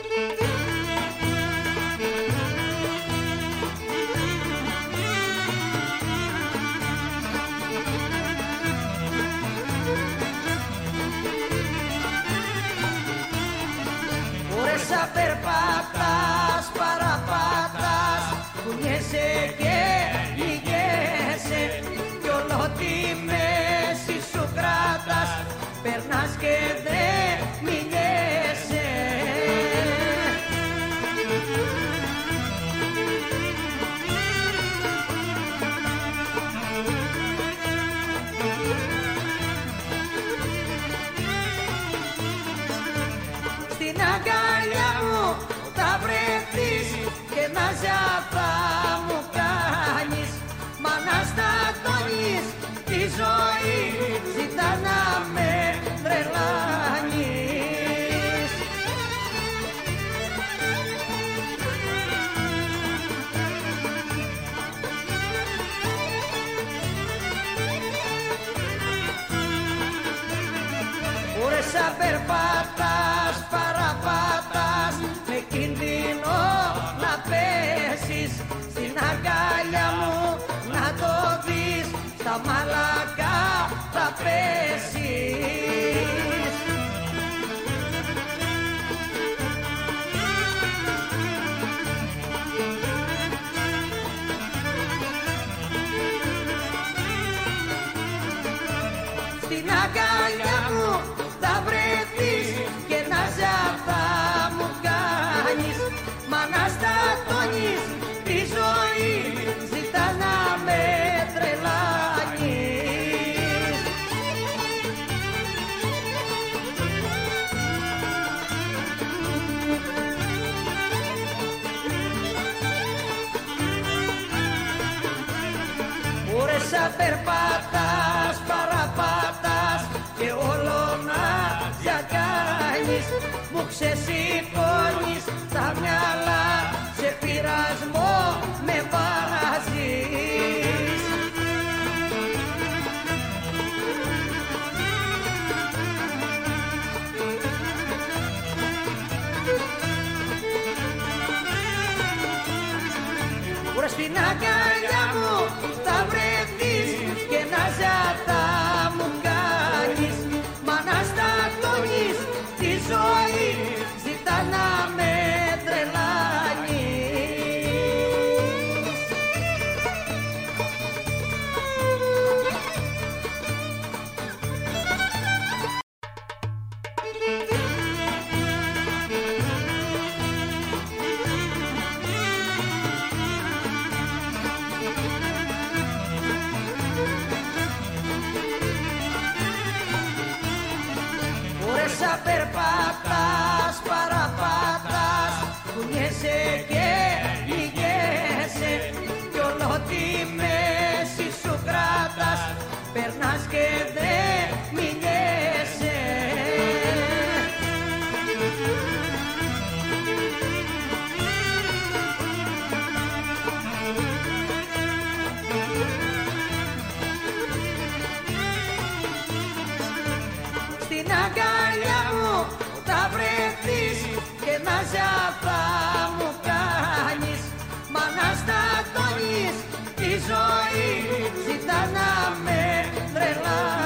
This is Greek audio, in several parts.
Por esa papas para patas, pudiese que ζωή. Ζητά να με τρελά.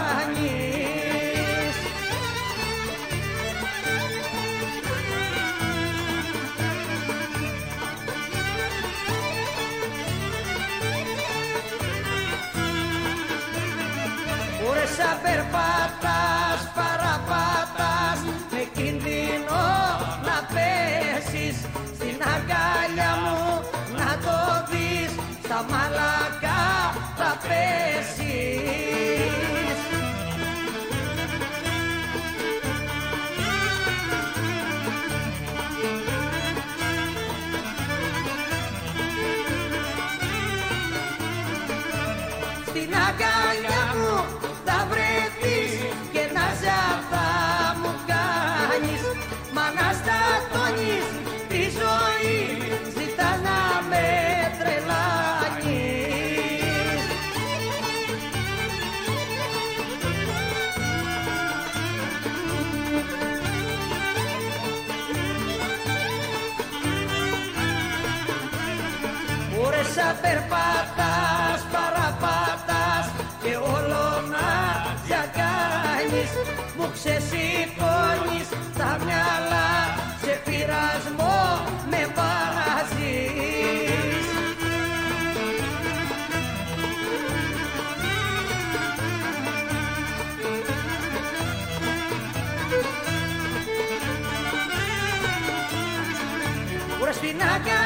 Τα μαλακά θα πέσει. Πάντα περπατάς, παραπατάς και όλο να κάνεις Μου ξεσηκώνεις τα μυαλά σε πειρασμό με βάζεις Βρες στην αγκαλιά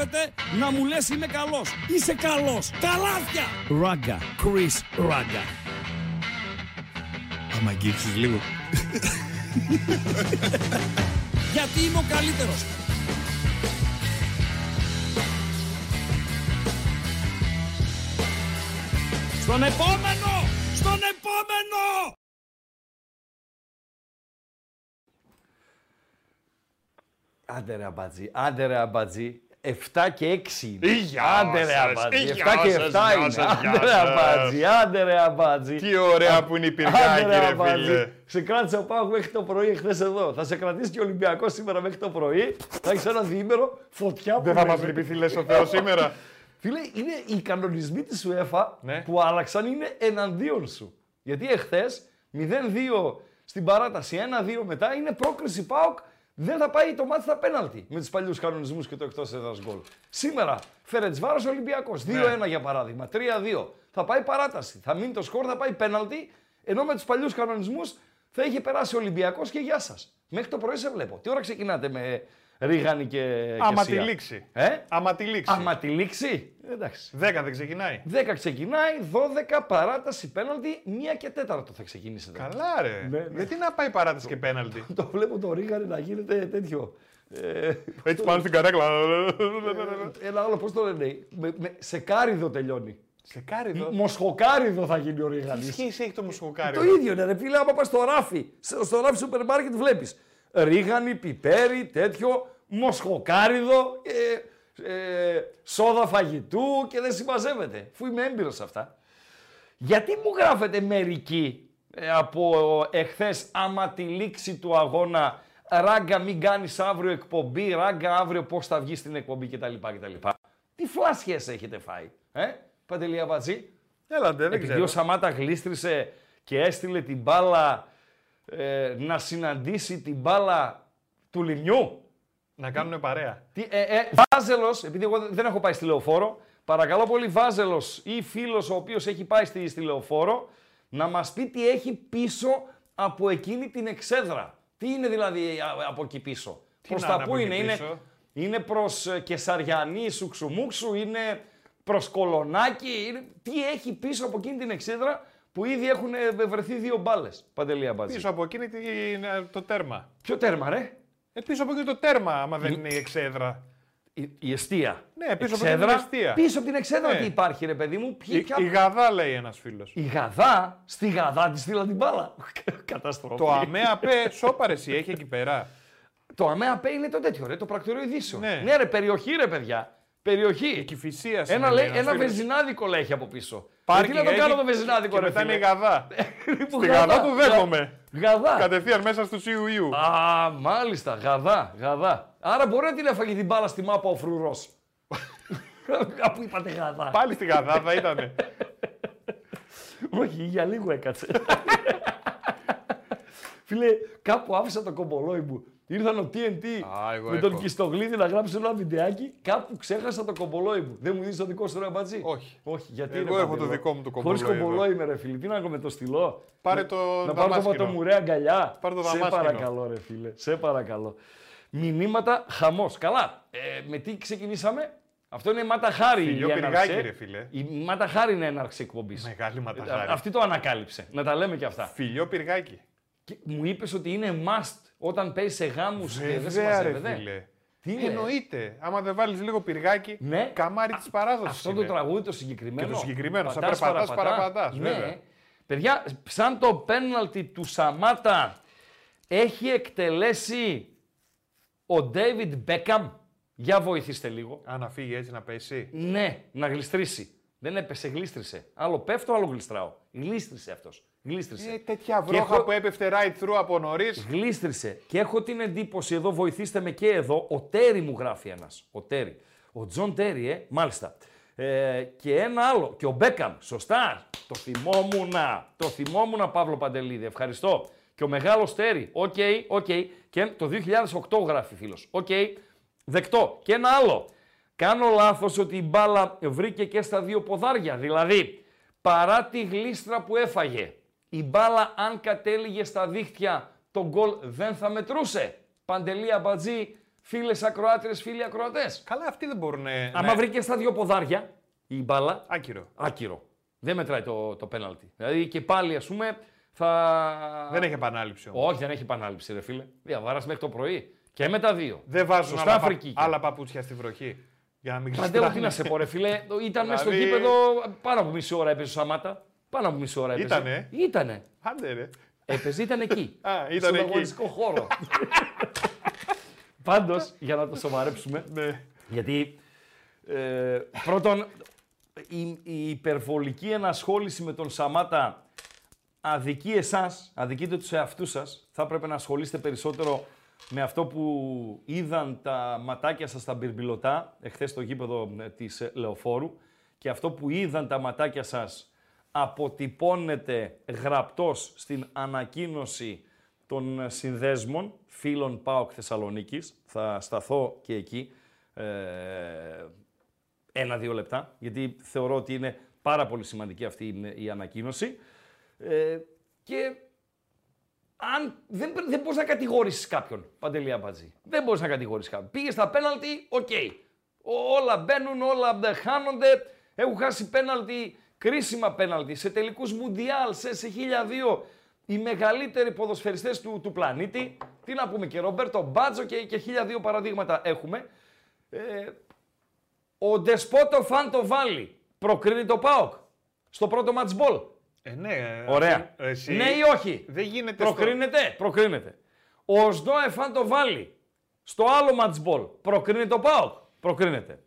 Απαγορεύεται να μου λες είμαι καλός. Είσαι καλός. Καλάθια. Ράγκα. Chris Ράγκα. Άμα αγγίξεις λίγο. Γιατί είμαι ο καλύτερος. Στον επόμενο! Στον επόμενο! Άντε ρε αμπατζή, άντε ρε αμπατζή. 7 και 6 είναι. Ή, γεια άντε ρε σας, αμπατζή. ή, 7 γεια και 7 σας, γεια είναι. σας, Άντε γεια ρε σας. αμπατζή, άντε ρε αμπατζή. Τι ωραία που είναι η πυργάκη, ρε φίλε. Σε κράτησε ο Πάοκ μέχρι το πρωί εχθές εδώ. Θα σε κρατήσει και ο Ολυμπιακός σήμερα μέχρι το πρωί. Θα έχεις ένα διήμερο φωτιά που Δεν θα λέμε. μας λυπηθεί, λες ο Θεός σήμερα. Φίλε, είναι οι κανονισμοί της UEFA Ναι. που άλλαξαν είναι εναντίον σου. Γιατί εχθές 0-2 στην παράταση, 1-2 μετά είναι πρόκριση ΠΑΟΚ. Δεν θα πάει το μάτι στα πέναλτι με τους παλιούς κανονισμούς και το εκτός έδρας γκολ. Σήμερα Φερετσβάρο Ολυμπιακός. 2-1 Ναι. για παράδειγμα. 3-2. Θα πάει παράταση. Θα μείνει το σκορ, θα πάει πέναλτι. Ενώ με τους παλιούς κανονισμούς θα είχε περάσει ο Ολυμπιακός και γεια σας. Μέχρι το πρωί σε βλέπω. Τι ώρα ξεκινάτε με Ρίγανη και. και Άμα Σία; τη λήξει. Ε; Άμα τη λήξει. Άμα τη λήξει; Εντάξει. 10 δεν ξεκινάει. 10 ξεκινάει, 12 παράταση πέναλτι, 1 και 4 θα ξεκινήσετε. Καλά ρε. Ναι, ναι. Γιατί να πάει παράτηση και πέναλτι; Το βλέπω το Ρίγαρη να γίνεται τέτοιο. Ε, Έτσι πάνω στην καρέκλα. ένα άλλο, πώς το λένε, με, με, σε κάριδο τελειώνει. Σε κάριδο; Μοσχοκάριδο θα γίνει ο Ρίγαρη. Τι σχέση έχει το μουσχοκάρι. Το ίδιο είναι, ρε φίλε, άμα πας στο ράφι, στο στο ράφι σούπερ μάρκετ βλέπεις ρίγανη, πιπέρι, τέτοιο, μοσχοκάριδο, ε, ε, σόδα φαγητού και δεν συμμαζεύεται, αφού είμαι έμπειρος σε αυτά. Γιατί μου γράφετε μερικοί ε, από εχθές άμα τη λήξη του αγώνα ράγκα μην κάνεις αύριο εκπομπή, ράγκα αύριο πώς θα βγεις στην εκπομπή κτλ. κτλ. Τι φλάσιες έχετε φάει, ε, Παντελία Μπατζή. Έλατε, δεν Επειδή ξέρω. ο Σαμάτα γλίστρισε και έστειλε την μπάλα ε, να συναντήσει την μπάλα του Λιμιού. Να κάνουν παρέα. Τι, ε, ε, Βάζελος, επειδή εγώ δεν έχω πάει στη λεωφόρο, παρακαλώ πολύ Βάζελος ή φίλος ο οποίος έχει πάει στη, στη λεωφόρο να μας πει τι έχει πίσω από εκείνη την εξέδρα. Τι είναι δηλαδή α- από εκεί πίσω; προς να τα είναι πού από είναι, εκεί είναι, πίσω; είναι προς ε, Κεσαριανή, Σουξουμούξου, είναι προς Κολονάκι, είναι... τι έχει πίσω από εκείνη την εξέδρα που ήδη έχουν ε, βρεθεί δύο μπάλες. Παντελή Αμπατζή. Πίσω από εκείνη την- το τέρμα. Ποιο τέρμα ρε, Ε, πίσω από εκείνη το τέρμα, άμα δεν είναι η εξέδρα. η, η εστία. Ναι, πίσω από Εξέδρα. την εστία. Πίσω από την εξέδρα Ναι. τι υπάρχει ρε παιδί μου. Ποιοι, Η, ποια... η γαδά λέει ένας φίλος. Η Γαδά, στη Γαδά τη στείλα την μπάλα. Καταστροφή. Το ΑΜΕΑ ΠΕ σώπαρε εσύ, έχει εκεί πέρα. Το ΑΜΕΑ ΠΕ είναι το τέτοιο, ρε, το πρακτορείο ειδήσεων. Ναι. ρε, περιοχή ρε παιδιά. Περιοχή. Η κυφυσία Ένα, λέει, ένας βεζινάδικο λέει έχει από πίσω. Γιατί να το κάνω το βεζινάδικο, και ρε μετά είναι η φίλε. γαδά. Που Στη γαδά του δέχομαι. Γαδά. Κατευθείαν μέσα στους Ιουιού. Α, μάλιστα, γαδά, γαδά. Άρα μπορεί να την έφαγε την μπάλα στη μάπα ο φρουρός. Κάπου είπατε γαδά. Πάλι στη γαδάδα ήτανε. Όχι, για λίγο έκατσε. Φίλε, κάπου άφησα το κομπολόι μου. Ήρθαν ο TNT Α, εγώ με τον έχω. Κιστογλίδη να γράψει ένα βιντεάκι. Κάπου ξέχασα το κομπολόι μου. Δεν μου δίνεις το δικό σου ρε μπατζή; Όχι. Όχι, γιατί Εγώ ρε, έχω Παντελό. το δικό μου το Χωρίς κομπολόι εδώ. κομπολόι είμαι ρε φίλε. Τι να κάνω με το στυλό; Πάρε Να- το Να πάρω το δαμάσκηνο. ματομουρέ αγκαλιά. Πάρε το Σε δαμάσκηνο. παρακαλώ ρε φίλε. Σε παρακαλώ. Μηνύματα χαμός. Καλά. Ε, με τι ξεκινήσαμε; Αυτό είναι η Μάτα Χάρη. Φιλιό η πυργάκι, έναρξη. ρε φίλε. Η Μάτα Χάρη είναι έναρξη εκπομπής. Μεγάλη ματαχάρη. Αυτή το ανακάλυψε. Να τα λέμε και αυτά. Φιλιό πυργάκι. Και μου είπες ότι είναι must όταν παίζεις σε γάμους και δεν Βέβαια, ρε συμμαζεύεται. φίλε. Τι είναι; Εννοείται. Άμα δεν βάλεις λίγο πυργάκι, Ναι. καμάρι της παράδοσης. Αυτό το τραγούδι το συγκεκριμένο. Και το συγκεκριμένο, σαν πατάς, περπατάς, παραπατάς. παραπατάς, Ναι. βέβαια. Παιδιά, σαν το πέναλτι του Σαμάτα έχει εκτελέσει ο Ντέιβιντ Μπέκαμ. Για βοηθήστε λίγο. Αν να φύγει έτσι να πέσει. Ναι, να γλιστρήσει. Δεν έπεσε, γλίστρησε. Άλλο πέφτω, άλλο γλιστράω. Γλίστρησε αυτός. Γλίστρησε. Ε, τέτοια Και βρόχα έχω- που έπεφτε straight through από νωρίς. Γλίστρησε. Και έχω την εντύπωση εδώ, βοηθήστε με και εδώ, ο Τέρι μου γράφει ένας. Ο Τέρι. Ο Τζον Τέρι, ε, μάλιστα. Ε, και ένα άλλο. Και ο Μπέκαμ. Σωστά. Το θυμόμουνα. Το θυμόμουνα, Παύλο Παντελίδη. Ευχαριστώ. Και ο μεγάλος Τέρι. OK, OK. Και το 2008 γράφει φίλος. Οκ. Δεκτό. Και ένα άλλο. Κάνω λάθος ότι η μπάλα βρήκε και στα δύο ποδάρια. Δηλαδή, παρά τη γλίστρα που έφαγε, η μπάλα αν κατέληγε στα δίχτυα, το γκολ δεν θα μετρούσε. Παντελή Αμπατζή, φίλες ακροάτριες, φίλοι ακροατές. Καλά, αυτοί δεν μπορούν. ε, Άμα να- βρήκες στα δύο ποδάρια η μπάλα, Άκυρο. άκυρο. Δεν μετράει το, το πέναλτι. Δηλαδή και πάλι ας πούμε θα... Δεν έχει επανάληψη όμως. Όχι, δεν έχει επανάληψη ρε φίλε. Διαβάρας μέχρι το πρωί. Και με τα δύο. Δεν βάζουν Σωστά, άλλα, πα- Αφρική. άλλα παπούτσια στη βροχή. Για να μην Παντέλο, γλιστράνε. τι να σε πω, ρε φίλε. Ήταν μέσα στο Δηλαδή- γήπεδο πάνω από μισή ώρα έπαιζε ο Σαμάτα. Πάνω από μισή ώρα έπαιζε. Ήτανε. Ήτανε. Άντε ρε. Έπαιζε, ήταν εκεί. Α, ήταν στον εκεί. αγωνιστικό χώρο. Πάντως, για να το σοβαρέψουμε, Ναι. γιατί ε, πρώτον, η, η υπερβολική ενασχόληση με τον Σαμάτα αδικεί εσάς, αδικείτε τους εαυτούς σας. Θα έπρεπε να ασχολείστε περισσότερο με αυτό που είδαν τα ματάκια σας στα μπυρμπιλωτά, εχθές στο γήπεδο ε, της ε, Λεωφόρου, και αυτό που είδαν τα ματάκια σας αποτυπώνεται γραπτός στην ανακοίνωση των συνδέσμων φίλων ΠΑΟΚ Θεσσαλονίκης. Θα σταθώ και εκεί ε, ένα-δύο λεπτά, γιατί θεωρώ ότι είναι πάρα πολύ σημαντική αυτή η- η ανακοίνωση. Ε, και αν δεν, δεν μπορείς να κατηγορήσεις κάποιον, Παντελή Αμπατζή. Δεν μπορείς να κατηγορήσεις κάποιον. Πήγες στα πέναλτι, οκ. Ο- Όλα μπαίνουν, όλα δεν χάνονται. Έχουν χάσει πέναλτι, κρίσιμα πέναλτι, σε τελικούς Μουντιάλ, σε, σε 1002. Οι μεγαλύτεροι ποδοσφαιριστές του, του πλανήτη. Τι να πούμε και Ρομπέρτο Μπάτζο και, και 1002 παραδείγματα έχουμε. Ε, ο Ντεσπότο Φάντο Βάλι προκρίνει το ΠΑΟΚ στο πρώτο match ball. Ε, ναι. Ωραία. Εσύ, Ναι ή όχι; Δεν γίνεται στο- Προκρίνεται. Προκρίνεται. Ο Σντόε Φαν το βάλει στο άλλο match ball. Προκρίνεται το ΠΑΟΚ. Προκρίνεται.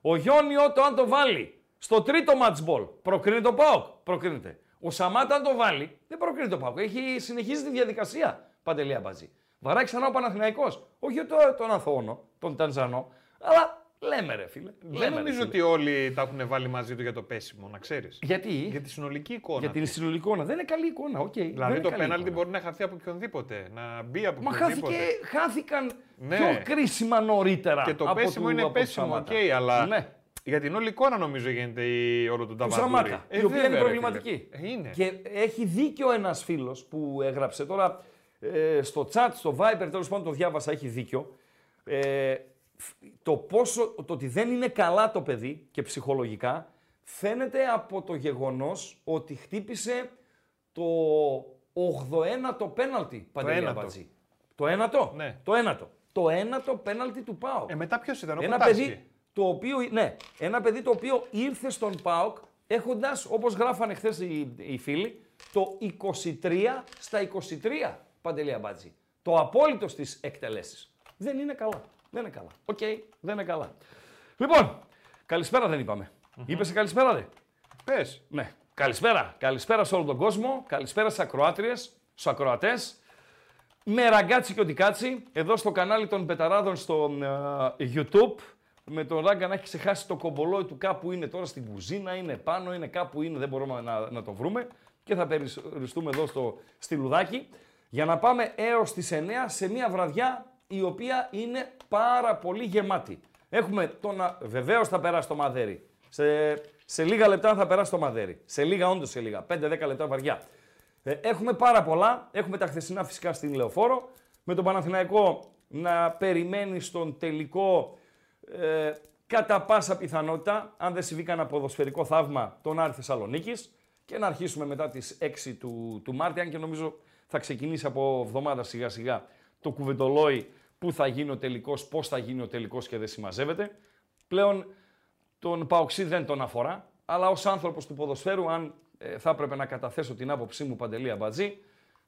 Ο Γιόνι Ότο αν το βάλει στο τρίτο match ball. Προκρίνεται το ΠΑΟΚ. Προκρίνεται. Ο Σαμάτα αν το βάλει δεν προκρίνεται το ΠΑΟΚ. Έχει συνεχίζει τη διαδικασία. Παντελία Μπατζή. Βαράει ξανά ο Παναθηναϊκός. Όχι το, τον Αθώο, τον Τανζανό. Αλλά λέμε ρε φίλε. Δεν λέμε, ρε, νομίζω φίλε. ότι όλοι τα έχουν βάλει μαζί του για το πέσιμο, να ξέρεις. Γιατί, Για τη συνολική εικόνα. για την συνολική εικόνα. Δεν είναι καλή εικόνα. οκ. Δεν Δηλαδή είναι το καλή πέναλτι εικόνα. μπορεί να χαθεί από οποιονδήποτε. Να μπει από Μα οποιονδήποτε. χάθηκε, χάθηκαν Ναι. πιο κρίσιμα νωρίτερα. Και το από πέσιμο του- είναι από του πέσιμο, οκ, Σαμάτα. αλλά Ναι. Για την όλη εικόνα νομίζω γίνεται η... όλο το Του ταβαντούρι. Σαμάτα, Ε, η οποία βέβαια, είναι ρε, προβληματική. φίλε. Ε, είναι. Και έχει δίκιο ένας φίλος που έγραψε τώρα ε, στο chat, στο Viber, τέλος πάντων το διάβασα, έχει δίκιο. Ε, φ- το πόσο, το ότι δεν είναι καλά το παιδί και ψυχολογικά φαίνεται από το γεγονός ότι χτύπησε το 81ο πέναλτι, Παντελή ένατο. Αμπατζή. Το ένατο. Ναι. Το ένατο. Το ένατο πέναλτι του ΠΑΟΚ. Ε, μετά ποιος ήταν, ο Ένα Κοτάσκι. παιδί, το οποίο, ναι, ένα παιδί το οποίο ήρθε στον ΠΑΟΚ έχοντας, όπως γράφανε χθες οι, οι φίλοι, το 23 στα 23, Παντελή Αμπάτζη. Το απόλυτο στις εκτελέσεις. Δεν είναι καλά. Δεν είναι καλά. Οκ, δεν είναι καλά. Λοιπόν, καλησπέρα δεν είπαμε. Είπες καλησπέρα δε. Πες. Ναι. Καλησπέρα. Καλησπέρα σε όλο τον κόσμο. Καλησπέρα στις ακροάτριες, στους ακροατές. Με Ραγκάτση κι ό,τι κάτσει, εδώ στο κανάλι των Πεταράδων στο ε, YouTube. Με τον Ράγκα να έχει ξεχάσει το κομπολόι του κάπου είναι τώρα στην κουζίνα, είναι πάνω, είναι κάπου είναι, δεν μπορούμε να, να το βρούμε. Και θα περιστούμε εδώ στο, στη Λουδάκι για να πάμε έως τις 9 σε μια βραδιά η οποία είναι πάρα πολύ γεμάτη. Έχουμε τον, α- βεβαίως θα περάσει το μαδέρι. Σε, σε λίγα λεπτά θα περάσει το μαδέρι. Σε λίγα, όντως σε λίγα. 5-10 λεπτά βαριά. Ε, έχουμε πάρα πολλά. Έχουμε τα χθεσινά φυσικά στην Λεωφόρο. Με τον Παναθηναϊκό να περιμένει στον τελικό ε, κατά πάσα πιθανότητα, αν δεν συμβεί κανένα ποδοσφαιρικό θαύμα, τον Άρη Θεσσαλονίκης και να αρχίσουμε μετά τις 6 του, του Μάρτη, αν και νομίζω θα ξεκινήσει από εβδομάδα σιγά σιγά το κουβεντολόι πού θα γίνει ο τελικός, πώς θα γίνει ο τελικός και δεν συμμαζεύεται. Πλέον τον Παοξή δεν τον αφορά, αλλά ως άνθρωπος του ποδοσφαίρου, αν ε, θα έπρεπε να καταθέσω την άποψή μου παντελή αμπατζή.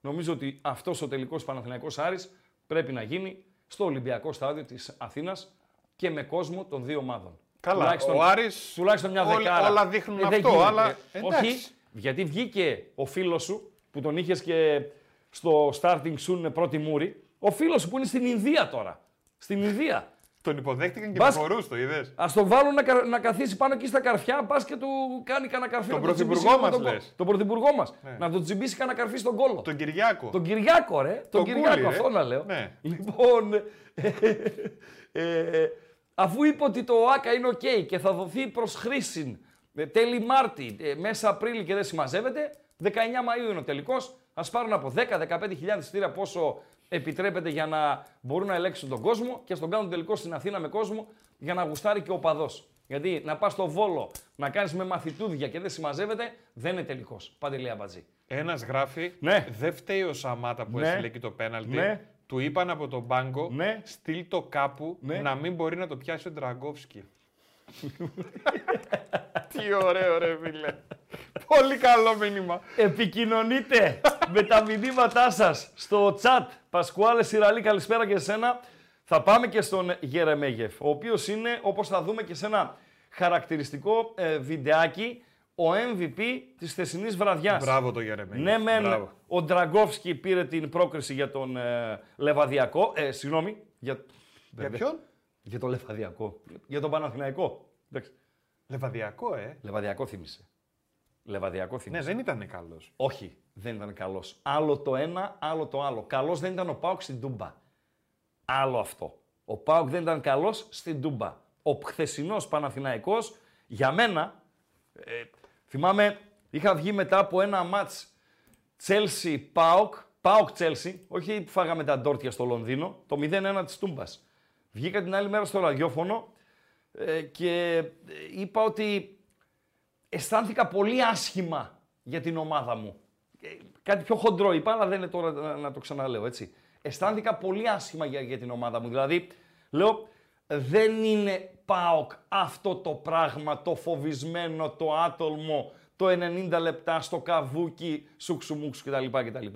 Νομίζω ότι αυτός ο τελικός Παναθηναϊκός Άρης πρέπει να γίνει στο Ολυμπιακό στάδιο της Αθήνας και με κόσμο των δύο ομάδων. Καλά, Τουλάχιστον- ο Άρης τουλάχιστον μια όλα- δεκάρα. όλα δείχνουν δεν αυτό, γίνεται. αλλά εντάξει. Όχι, γιατί βγήκε ο φίλος σου που τον είχες και στο starting soon πρώτη μούρη. Ο φίλος σου που είναι στην Ινδία τώρα. Στην Ινδία. Τον υποδέχτηκαν και Μπας- με χορούς, το είδες; Α τον βάλουν να, κα- να καθίσει πάνω εκεί στα καρφιά, πας και του κάνει κανένα καρφί. Τον να το πρωθυπουργό τσιμπήσει μας τον κο- λες. Τον πρωθυπουργό μας. Ναι. Να τον τσιμπήσει κανένα καρφί στον κώλο. Τον Κυριάκο. Τον Κυριάκο, ρε. Τον, Τον Κυριάκο, Κούλι, ρε. αυτό να λέω. Ναι. Λοιπόν, ε, ε, αφού είπε ότι το ΟΑΚΑ είναι οκ και θα δοθεί προς χρήση ε, τέλη Μάρτη, ε, μέσα Απρίλη και δεν συμμαζεύεται, 19 Μαΐου είναι ο τελικός. Ας πάρουν από 10-15 χιλιάδες εισιτήρια πόσο επιτρέπεται για να μπορούν να ελέγξουν τον κόσμο και στον κάνουν τελικό στην Αθήνα με κόσμο για να γουστάρει και ο παδός. Γιατί να πας στο Βόλο, να κάνεις με μαθητούδια και δεν συμμαζεύεται, δεν είναι τελικός. Παντελή Αμπατζή. Ένας γράφει, Ναι. δεν φταίει ο Σαμάτα που Ναι. έστειλε εκεί το πέναλτι. Ναι. Του είπαν από τον πάγκο, Ναι. στείλ το κάπου Ναι. να μην μπορεί να το πιάσει ο Ντραγκόφσκι. Τι ωραίο ρε φίλε. Πολύ καλό μήνυμα. Επικοινωνείτε με τα μηνύματά σας στο chat. Πασκουάλε Σιραλή, καλησπέρα και εσένα. Θα πάμε και στον Γερεμέγεφ, ο οποίος είναι, όπως θα δούμε και σε ένα χαρακτηριστικό ε, βιντεάκι, ο MVP της χθεσινής βραδιάς. Μπράβο το Γερεμέγεφ. Ναι, μεν Μπράβο. ο Ντραγκόφσκι πήρε την πρόκριση για τον ε, Λεβαδιακό. Ε, συγγνώμη, για, Για ποιον; για τον Λεβαδιακό. Για τον Παναθηναϊκό. Εντάξει. Λεβαδιακό, ε. Λεβαδιακό θύμισε. Λεβαδιακό θύμισε. Ναι, δεν ήταν καλός. Όχι, δεν ήταν καλός. Άλλο το ένα, άλλο το άλλο. Καλός δεν ήταν ο Πάουκ στην Τούμπα. Άλλο αυτό. Ο Πάουκ δεν ήταν καλός στην Τούμπα. Ο χθεσινός Παναθηναϊκός, για μένα, ε, θυμάμαι, είχα βγει μετά από ένα μάτς Chelsea Πάουκ, Πάουκ Chelsea, όχι που φάγαμε τα ντόρτια στο Λονδίνο, το 0-1 της Τούμπας. Βγήκα την άλλη μέρα στο ραδιόφωνο ε, και ε, είπα ότι αισθάνθηκα πολύ άσχημα για την ομάδα μου. Ε, Κάτι πιο χοντρό είπα, αλλά δεν είναι τώρα να, να το ξαναλέω, έτσι. Αισθάνθηκα πολύ άσχημα για, για την ομάδα μου. Δηλαδή, λέω, δεν είναι ΠΑΟΚ αυτό το πράγμα, το φοβισμένο, το άτολμο, το 90 λεπτά στο καβούκι, σουξουμούξου κτλ. κτλ.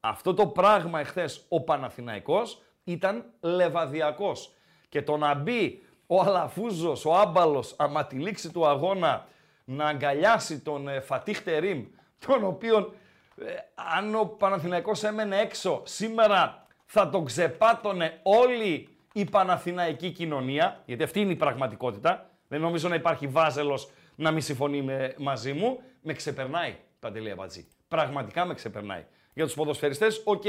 Αυτό το πράγμα εχθές ο Παναθηναϊκός ήταν λεβαδιακός. Και το να μπει ο Αλαφούζος, ο Άμπαλος, άμα τη λήξη του αγώνα, να αγκαλιάσει τον ε, Φατίχ Τερίμ, τον οποίον ε, αν ο Παναθηναϊκός έμενε έξω σήμερα θα τον ξεπάτωνε όλη η Παναθηναϊκή κοινωνία, γιατί αυτή είναι η πραγματικότητα. Δεν νομίζω να υπάρχει βάζελος να μην συμφωνεί με, μαζί μου. Με ξεπερνάει, Παντελή Αμπατζή. Πραγματικά με ξεπερνάει. Για τους ποδοσφαιριστές, οκ.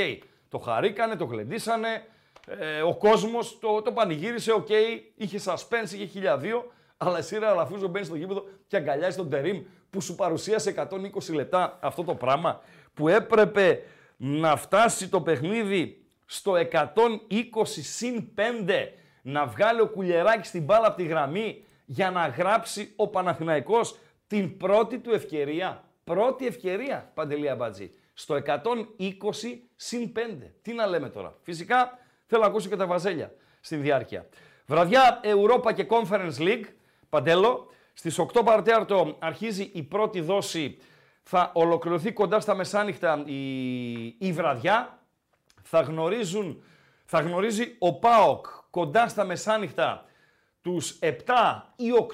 Το χαρήκανε, το γλεντήσανε, ε, ο κόσμος το, το πανηγύρισε, οκ. Είχε suspense, είχε χίλια δύο, αλλά εσύ ρε Αλαφούζο μπαίνεις στο γήπεδο και αγκαλιάζεις τον Τερίμ που σου παρουσίασε 120 λεπτά αυτό το πράγμα που έπρεπε να φτάσει το παιχνίδι στο 120 συν 5 να βγάλει ο Κουλιεράκης στην μπάλα από τη γραμμή για να γράψει ο Παναθηναϊκός την πρώτη του ευκαιρία. Πρώτη ευκαιρία, Παντελή Αμπατζή. Στο 120 συν 5. Τι να λέμε τώρα. Φυσικά θέλω να ακούσω και τα βαζέλια στην διάρκεια. Βραδιά Europa και Conference League, Παντέλο. Στις 8 παρατέταρτο αρχίζει η πρώτη δόση. Θα ολοκληρωθεί κοντά στα μεσάνυχτα η, η βραδιά. Θα, γνωρίζουν, θα γνωρίζει ο ΠΑΟΚ κοντά στα μεσάνυχτα τους 7 ή 8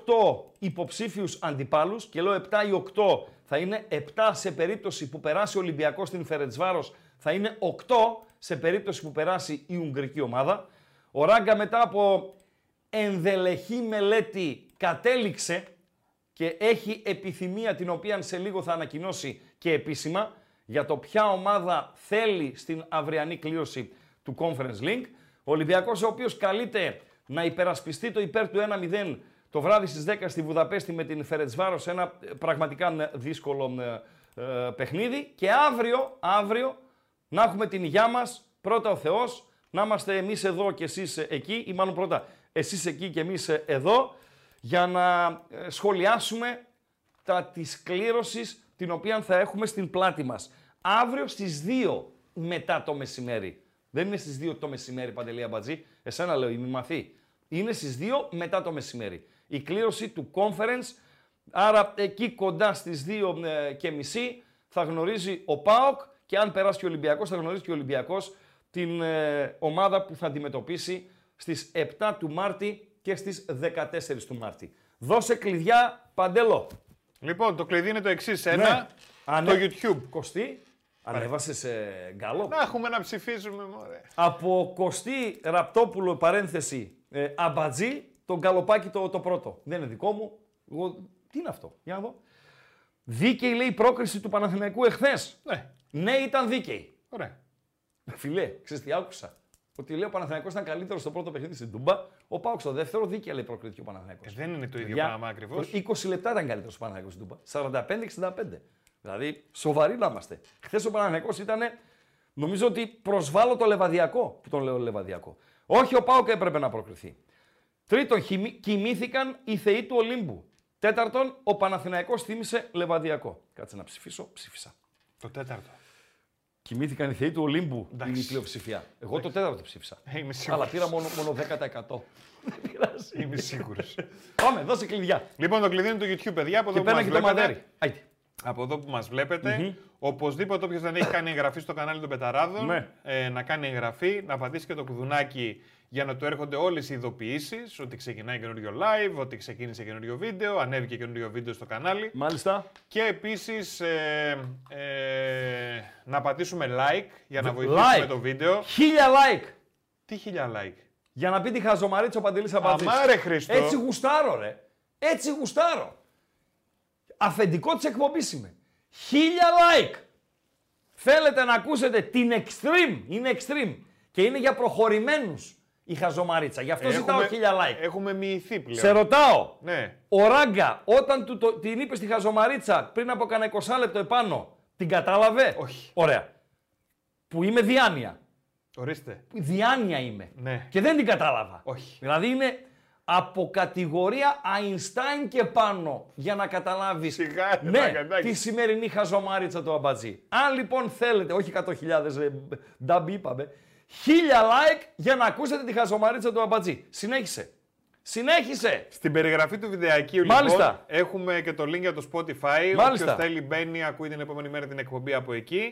υποψήφιους αντιπάλους και λέω 7 ή 8 θα είναι 7 σε περίπτωση που περάσει ο Ολυμπιακός στην Φερετσβάρος θα είναι 8 σε περίπτωση που περάσει η Ουγγρική ομάδα. Ο Ράγκα μετά από ενδελεχή μελέτη κατέληξε και έχει επιθυμία την οποία σε λίγο θα ανακοινώσει και επίσημα για το ποια ομάδα θέλει στην αυριανή κλήρωση του Conference Link. Ο Ολυμπιακός ο οποίος καλείται να υπερασπιστεί το υπέρ του 1-0 το βράδυ στις 10 στη Βουδαπέστη με την Φερετσβάρος σε ένα ε, πραγματικά δύσκολο ε, ε, παιχνίδι και αύριο, αύριο να έχουμε την υγειά μας, πρώτα ο Θεός, να είμαστε εμείς εδώ και εσείς εκεί ή μάλλον πρώτα εσείς εκεί και εμείς εδώ για να ε, σχολιάσουμε τα της κλήρωσης την οποία θα έχουμε στην πλάτη μας. Αύριο στις 2 μετά το μεσημέρι. Δεν είναι στις 2 το μεσημέρι, Παντελή Αμπατζή. Εσένα λέω, η μη μαθή. Είναι στις 2 μετά το μεσημέρι. Η κλήρωση του conference Άρα εκεί κοντά στις 2 ε, και μισή θα γνωρίζει ο ΠΑΟΚ και αν περάσει και ο Ολυμπιακός θα γνωρίζει και ο Ολυμπιακός την ε, ομάδα που θα αντιμετωπίσει στις 7 του Μάρτη και στις 14 του Μάρτη. Δώσε κλειδιά, Παντέλο. Λοιπόν, το κλειδί είναι το εξής. Ένα, Ανε- το YouTube. Κωστή, ανέβασες ε, γκάλο. Να έχουμε να ψηφίζουμε, μωρέ. Από Κωστή Ραπτόπουλο, παρένθεση, ε, αμπατζή, το γκαλοπάκι το, το πρώτο. Δεν είναι δικό μου. Εγώ, τι είναι αυτό, για να δω. Δίκαιη λέει η πρόκριση του Παναθηναϊκού εχθές. Ναι, Ναι, ήταν δίκαιη. ωραία. Φιλέ, ξέρεις τι άκουσα. Ότι λέει ο Παναθηναϊκός ήταν καλύτερος στο πρώτο παιχνίδι στην Τούμπα. Ο Πάουξ στο δεύτερο δίκαια λέει προκρίθηκε ο Παναθηναϊκός. Ε, δεν είναι το ίδιο Παιδιά, πράγμα ακριβώς. 20 λεπτά ήταν καλύτερος ο Παναθηναϊκός στην Τούμπα. 45-65. Δηλαδή, σοβαροί να είμαστε. Χθες ο Παναθηναϊκός ήταν, νομίζω ότι προσβάλλω το λεβαδιακό που τον λέω λεβαδιακό. Όχι, ο Πάουκ έπρεπε να προκριθεί. Τρίτον, χυμι- κοιμήθηκαν οι θεοί του Ολύμπου. Τέταρτον, ο Παναθηναϊκός θύμισε λεβαδιακό. Κάτσε να ψηφίσω, ψήφισα. Το τέταρτο. Κοιμήθηκαν οι θεοί του Ολύμπου, Εντάξει. είναι η πλειοψηφία. Εγώ το τέταρτο ψήφισα. Ε, Είμαι Αλλά σίγουρο. πήρα μόνο, μόνο 10%. Δεν πειράζει. Είμαι σίγουρος. Πάμε, δώσε κλειδιά. λοιπόν, το κλειδί είναι το YouTube, παιδιά. Από Και εδώ που πέρα μας και το βλέπετε. μαντέρι. Άιτε. Από εδώ που μας βλεπετε οπωσδήποτε όποιος δεν έχει κάνει εγγραφή στο κανάλι των Πεταράδων, Ναι. ε, να κάνει εγγραφή, να πατήσει και το κουδουνάκι για να του έρχονται όλες οι ειδοποιήσεις, ότι ξεκινάει καινούριο live, ότι ξεκίνησε καινούριο βίντεο, ανέβηκε καινούριο βίντεο στο κανάλι. Μάλιστα. Και επίσης ε, ε, να πατήσουμε like για να Β- βοηθήσουμε like. το βίντεο. Χίλια like. Τι χιλιά like; Για να πει τη χαζομαρίτσα ο Παντελής Αμπατζής. Αμά, ρε, Χριστό. Έτσι γουστάρω ρε. Έτσι γουστάρω. Αφεντικό της εκπομπής είμαι. Χίλια like. Θέλετε να ακούσετε την extreme. Είναι extreme. Και είναι για προχωρημένους η χαζομαρίτσα. Γι' αυτό ζητάω χίλια like. Έχουμε μοιηθεί πλέον. Σε ρωτάω. Ναι. Ο Ράγκα, όταν του το, την είπε στη χαζομαρίτσα πριν από κανένα 20 λεπτό επάνω, την κατάλαβε; Όχι. Ωραία. Που είμαι διάνοια. Ορίστε. Διάνοια είμαι. Ναι. Και δεν την κατάλαβα. Όχι. Δηλαδή είναι από κατηγορία Einstein και πάνω για να καταλάβεις Σιγά, ρε, ναι, Βαγκαντάκη. τη σημερινή χαζομάριτσα του αμπατζή. Αν λοιπόν θέλετε, όχι 100.000 ε, νταμπ είπαμε, 1000 like για να ακούσετε τη χαζομάριτσα του αμπατζή. Συνέχισε. Συνέχισε. Στην περιγραφή του βιντεακίου Μάλιστα. λοιπόν έχουμε και το link για το Spotify. Μάλιστα. Όποιος θέλει μπαίνει, ακούει την επόμενη μέρα την εκπομπή από εκεί.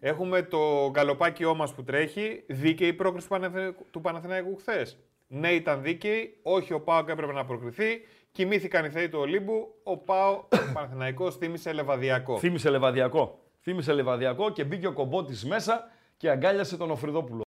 Έχουμε το γκαλοπάκιό μας που τρέχει. Δίκαιη πρόκριση του Παναθηναϊκού- του Παναθηναϊκού χθες; Ναι, ήταν δίκαιη. Όχι, ο Πάοκ έπρεπε να προκριθεί. Κοιμήθηκαν οι θεοί του Ολύμπου. Ο Πάο ο Παναθηναϊκός θύμισε λεβαδιακό. Θύμισε λεβαδιακό. Θύμισε λεβαδιακό και μπήκε ο κομπότης μέσα και αγκάλιασε τον Οφριδόπουλο.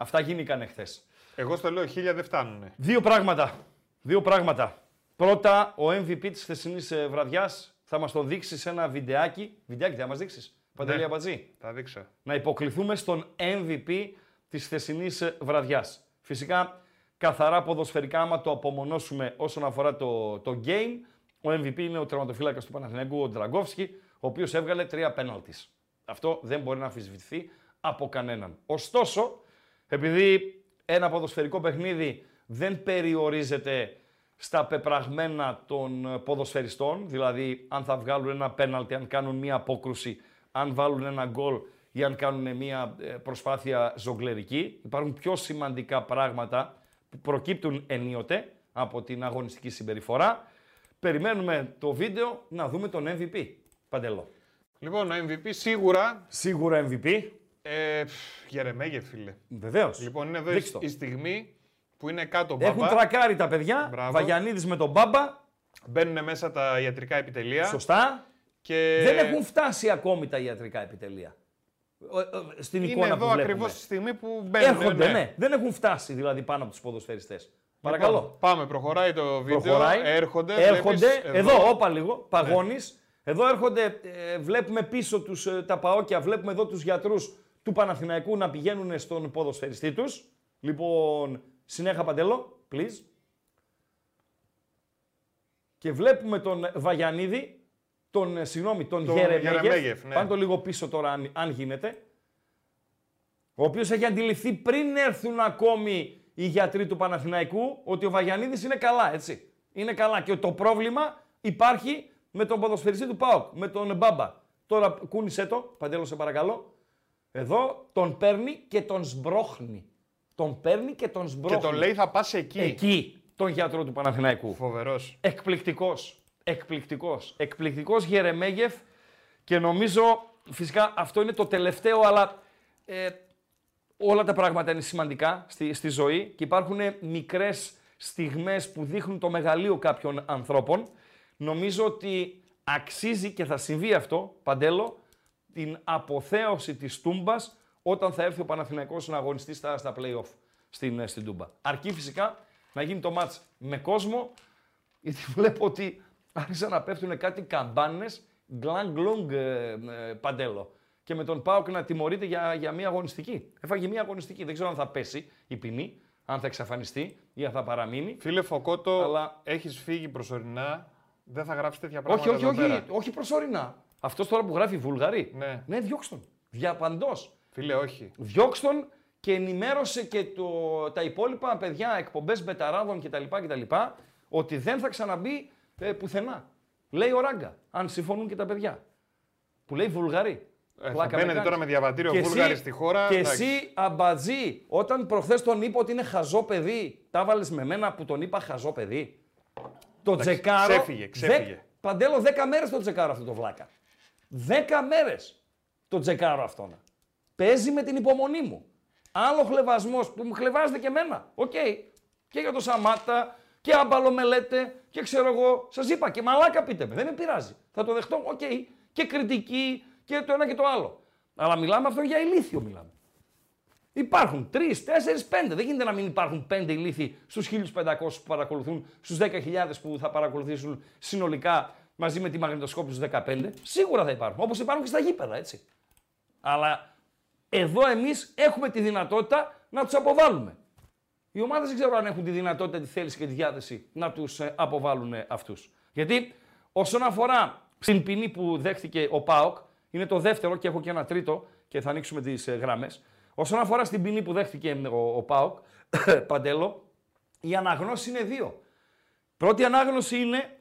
Αυτά γίνηκαν εχθές. Εγώ στο λέω χίλια δεν φτάνουνε. Δύο πράγματα. Δύο πράγματα. Πρώτα, ο MVP της χθεσινής βραδιάς θα μας το δείξει σε ένα βιντεάκι. Βιντεάκι θα μας δείξεις. Παντελή Ναι. Αμπατζή; Θα δείξω. Να υποκληθούμε στον MVP της χθεσινής βραδιάς. Φυσικά, καθαρά ποδοσφαιρικά, άμα το απομονώσουμε όσον αφορά το, το game, ο MVP είναι ο τερματοφύλακας του Παναθηναϊκού, ο Ντραγκόφσκι, ο οποίος έβγαλε τρία πέναλτις. Αυτό δεν μπορεί να αμφισβητηθεί από κανέναν. Ωστόσο, επειδή ένα ποδοσφαιρικό παιχνίδι δεν περιορίζεται στα πεπραγμένα των ποδοσφαιριστών, δηλαδή αν θα βγάλουν ένα πέναλτι, αν κάνουν μία απόκρουση, αν βάλουν ένα γκολ ή αν κάνουν μία ε, προσπάθεια ζογκλερική. Υπάρχουν πιο σημαντικά πράγματα που προκύπτουν ενίοτε από την αγωνιστική συμπεριφορά. Περιμένουμε το βίντεο να δούμε τον MVP. Παντελό. Λοιπόν, ο MVP σίγουρα. Σίγουρα MVP. Ε, πφ, Γερεμέγε, φίλε. Βεβαίως. Λοιπόν, είναι εδώ Δείξτε η, το. η στιγμή που είναι κάτω Έχουν μπαμπά. τρακάρει τα παιδιά. Μπράβο. Βαγιανίδης με τον Μπάμπα. Μπαίνουν μέσα τα ιατρικά επιτελεία. Σωστά. Και Δεν έχουν φτάσει ακόμη τα ιατρικά επιτελεία. Ο- ο- Στην είναι εικόνα εδώ που βλέπουμε. ακριβώς τη στιγμή που μπαίνουν. Έρχονται, ναι. Δεν έχουν φτάσει δηλαδή πάνω από τους ποδοσφαιριστές. Παρακαλώ. Λοιπόν, πάμε, προχωράει το βίντεο. Προχωράει. Έρχονται. Έρχονται. βλέπεις, εδώ, όπα λίγο. Παγώνεις. Εδώ έρχονται. ε, βλέπουμε πίσω τους, ε, τα παόκια. Βλέπουμε εδώ τους γιατρούς του Παναθηναϊκού να πηγαίνουν στον ποδοσφαιριστή τους. Λοιπόν, συνέχα παντελό, please. Και βλέπουμε τον Βαγιανίδη, τον, ε, συγγνώμη, τον, Τον Γερεμέγεφ. Γερεμέγεφ, ναι. Πάμε το λίγο πίσω τώρα, αν, αν γίνεται. Ο οποίος έχει αντιληφθεί πριν έρθουν ακόμη οι γιατροί του Παναθηναϊκού ότι ο Βαγιανίδης είναι καλά, έτσι. Είναι καλά και το πρόβλημα υπάρχει με τον ποδοσφαιριστή του ΠΑΟΚ, με τον Μπάμπα. Τώρα κούνησέ το, Παντέλο σε παρακαλώ. Εδώ τον παίρνει και τον σμπρώχνει. Τον παίρνει και τον Και σμπρώχνει. τον λέει θα πας εκεί. Εκεί τον γιατρό του Παναθηναϊκού. Φοβερός. Εκπληκτικός. εκπληκτικός. Εκπληκτικός Γερεμέγεφ και νομίζω φυσικά αυτό είναι το τελευταίο αλλά ε, όλα τα πράγματα είναι σημαντικά στη, στη ζωή και υπάρχουν μικρές στιγμές που δείχνουν το μεγαλείο κάποιων ανθρώπων. Νομίζω ότι αξίζει και θα συμβεί αυτό, Παντέλο, την αποθέωση της Τούμπας όταν θα έρθει ο Παναθηναϊκός να αγωνιστεί στα, στα play-off στην, στην Τούμπα. Αρκεί φυσικά να γίνει το μάτς με κόσμο, γιατί βλέπω ότι άρχισαν να πέφτουν κάτι καμπάνες, γκλαν γκλουγ ε, ε, Παντέλο. Και με τον Πάοκ να τιμωρείται για, για μια αγωνιστική. Έφαγε μια αγωνιστική. Δεν ξέρω αν θα πέσει η ποινή, αν θα εξαφανιστεί ή αν θα παραμείνει. Φίλε Φωκότο, Αλλά- έχεις φύγει προσωρινά. Δεν θα γράψεις τέτοια Όχι, πράγματα όχι, εδώ όχι, πέρα. όχι προσωρινά. Αυτός τώρα που γράφει Βουλγαρή. Ναι. ναι διώξτε τον. Διαπαντός. Φίλε, όχι. Διώξτε τον και ενημέρωσε και το, τα υπόλοιπα παιδιά, εκπομπές μπεταράδων κτλ. κτλ ότι δεν θα ξαναμπεί ε, πουθενά. Λέει ο Ράγκα, αν συμφωνούν και τα παιδιά. Που λέει Βουλγαρή. Ε, θα Πλάκα με μπαίνετε κάνεις. τώρα με διαβατήριο Και Βούλγαρη εσύ- στη χώρα. Και εντάξει. εσύ, αμπατζή, όταν προχθές τον είπα ότι είναι χαζό παιδί, τα βάλες με μένα που τον είπα χαζό παιδί. Το Εντάξει, τζεκάρο. ξέφυγε, ξέφυγε. Δε- Παντέλο, 10 μέρες το τζεκάρο αυτό το βλάκα. 10 μέρες τον τσεκάρω αυτόν. Παίζει με την υπομονή μου. Άλλο χλευασμός που μου χλευάζετε και εμένα. Οκ. Και για το Σαμάτα και άμπαλο με λέτε και ξέρω εγώ. Σας είπα και μαλάκα πείτε με. Δεν με πειράζει. Θα το δεχτώ. Οκ. Και κριτική και το ένα και το άλλο. Αλλά μιλάμε αυτό για ηλίθιο μιλάμε. Υπάρχουν τρεις, τέσσερις, πέντε. Δεν γίνεται να μην υπάρχουν πέντε ηλίθιοι στους 1500 που παρακολουθούν, στους 10.000 που θα παρακολουθήσουν συνολικά μαζί με τη μαγνητοσκόπηση στου 15. Σίγουρα θα υπάρχουν. Όπως υπάρχουν και στα γήπεδα, έτσι. Αλλά εδώ εμείς έχουμε τη δυνατότητα να τους αποβάλουμε. Οι ομάδες δεν ξέρω αν έχουν τη δυνατότητα, τη θέληση και τη διάθεση να τους αποβάλουν αυτούς. Γιατί όσον αφορά στην ποινή που δέχτηκε ο Πάοκ, είναι το δεύτερο και έχω και ένα τρίτο και θα ανοίξουμε τις γραμμές. Όσον αφορά στην ποινή που δέχτηκε ο, ο Πάοκ, Παντέλο, η αναγνώση είναι δύο. Πρώτη ανάγνωση είναι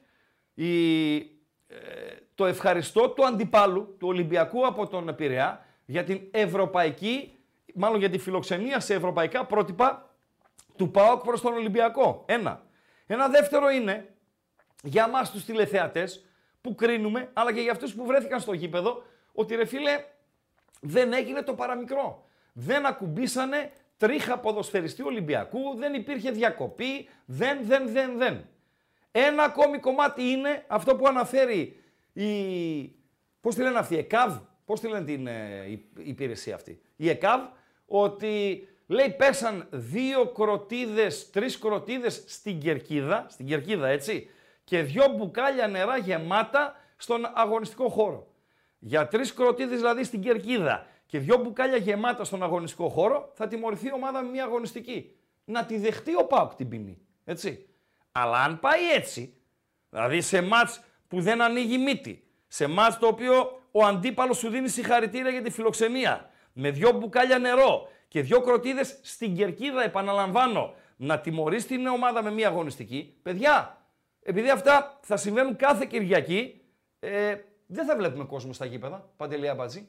η, ε, το ευχαριστώ του αντιπάλου, του Ολυμπιακού από τον Πειραιά, για την ευρωπαϊκή, μάλλον για τη φιλοξενία σε ευρωπαϊκά πρότυπα του ΠΑΟΚ προς τον Ολυμπιακό. Ένα. Ένα δεύτερο είναι για μας τους τηλεθεατές που κρίνουμε, αλλά και για αυτούς που βρέθηκαν στο γήπεδο, ότι ρε φίλε δεν έγινε το παραμικρό. Δεν ακουμπήσανε τρίχα ποδοσφαιριστή Ολυμπιακού, δεν υπήρχε διακοπή, δεν, δεν, δεν, δεν. Ένα ακόμη κομμάτι είναι αυτό που αναφέρει η... Πώς τη λένε αυτή, η ΕΚΑΒ, πώς τη λένε την ε, η- υπηρεσία αυτή. Η ΕΚΑΒ, ότι λέει πέσαν δύο κροτίδες, τρεις κροτίδες στην Κερκίδα, στην Κερκίδα έτσι, και δυο μπουκάλια νερά γεμάτα στον αγωνιστικό χώρο. Για τρεις κροτίδες δηλαδή στην κερκίδα και δυο μπουκάλια γεμάτα στον αγωνιστικό χώρο, θα τιμωρηθεί η ομάδα με μια αγωνιστική. Να τη δεχτεί ο Πάουκ την ποινή. Έτσι. Αλλά αν πάει έτσι, δηλαδή σε μάτς που δεν ανοίγει μύτη, σε μάτς το οποίο ο αντίπαλος σου δίνει συγχαρητήρια για τη φιλοξενία, με δυο μπουκάλια νερό και δυο κροτίδες στην κερκίδα, επαναλαμβάνω, να τιμωρείς την ομάδα με μια αγωνιστική, παιδιά, επειδή αυτά θα συμβαίνουν κάθε Κυριακή, ε, δεν θα βλέπουμε κόσμο στα γήπεδα, Παντελία Μπατζή.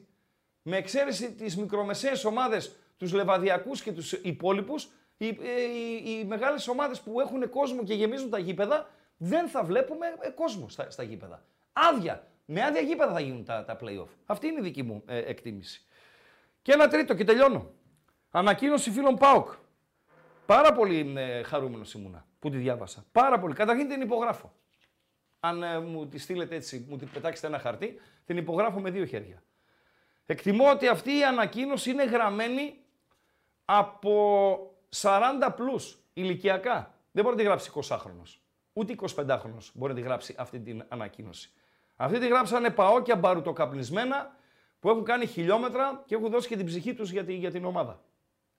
Με εξαίρεση τις μικρομεσαίες ομάδες, τους λεβαδιακούς και τους υπόλοιπους, οι, ε, οι, οι μεγάλες ομάδες που έχουν κόσμο και γεμίζουν τα γήπεδα, δεν θα βλέπουμε ε, κόσμο στα, στα γήπεδα. Άδεια. Με άδεια γήπεδα θα γίνουν τα, τα play-off. Αυτή είναι η δική μου ε, εκτίμηση. Και ένα τρίτο και τελειώνω. Ανακοίνωση φίλων ΠΑΟΚ. Πάρα πολύ ε, χαρούμενος ήμουνα που τη διάβασα. Πάρα πολύ. Καταρχήν την υπογράφω. Αν ε, μου τη στείλετε έτσι, μου την πετάξετε ένα χαρτί, την υπογράφω με δύο χέρια. Εκτιμώ ότι αυτή η ανακοίνωση είναι γραμμένη από 40 πλούς ηλικιακά. Δεν μπορεί να τη γράψει 20χρονος. Ούτε 25χρονος μπορεί να τη γράψει αυτή την ανακοίνωση. Αυτή τη γράψανε παόκια μπαρουτοκαπνισμένα που έχουν κάνει χιλιόμετρα και έχουν δώσει και την ψυχή τους για, τη- για την ομάδα.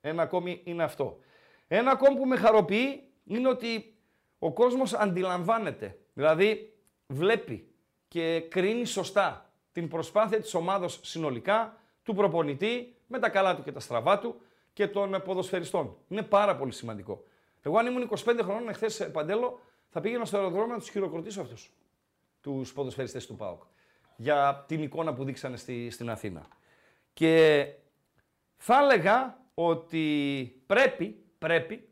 Ένα ακόμη είναι αυτό. Ένα ακόμη που με χαροποιεί είναι ότι ο κόσμος αντιλαμβάνεται, δηλαδή βλέπει και κρίνει σωστά την προσπάθεια της ομάδος συνολικά, του προπονητή, με τα καλά του και τα στραβά του και των ποδοσφαιριστών. Είναι πάρα πολύ σημαντικό. Εγώ αν ήμουν 25 χρονών εχθές Παντέλο, θα πήγαινα στο αεροδρόμιο να τους χειροκροτήσω αυτούς, τους ποδοσφαιριστές του ΠΑΟΚ, για την εικόνα που δείξανε στη, στην Αθήνα. Και θα έλεγα ότι πρέπει, πρέπει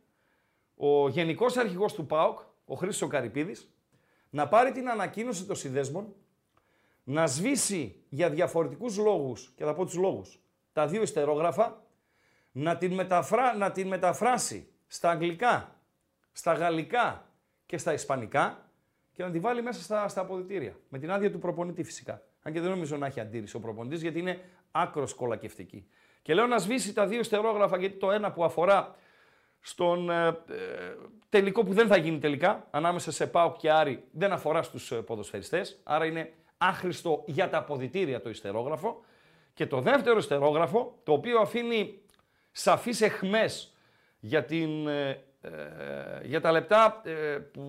ο γενικός αρχηγός του ΠΑΟΚ, ο Χρήστος Καρυπίδης, να πάρει την ανακοίνωση των συνδέσμων, να σβήσει για διαφορετικούς λόγους, και θα πω τους λόγους, τα δύο ιστερόγραφα, να την, μεταφρά, να την μεταφράσει στα αγγλικά, στα γαλλικά και στα ισπανικά και να τη βάλει μέσα στα, στα αποδητήρια. Με την άδεια του προπονητή φυσικά. Αν και δεν νομίζω να έχει αντίρρηση ο προπονητής γιατί είναι άκρος κολακευτική. Και λέω να σβήσει τα δύο ιστερόγραφα γιατί το ένα που αφορά στον ε, ε, τελικό που δεν θα γίνει τελικά, ανάμεσα σε ΠΑΟΚ και Άρη, δεν αφορά στους ε, ποδοσφαιριστές, άρα είναι άχρηστο για τα αποδητήρια το ιστερόγραφο. Και το δεύτερο ιστερόγραφο, το οποίο αφήνει σαφείς εχμές για, την, ε, για τα λεπτά που,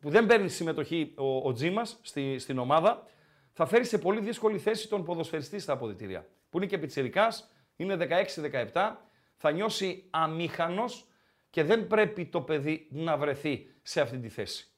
που δεν παίρνει συμμετοχή ο, ο Τζίμας στη, στην ομάδα, θα φέρει σε πολύ δύσκολη θέση τον ποδοσφαιριστή στα αποδητήρια. Που είναι και πιτσιρικάς, είναι 16-17, θα νιώσει αμήχανος και δεν πρέπει το παιδί να βρεθεί σε αυτή τη θέση.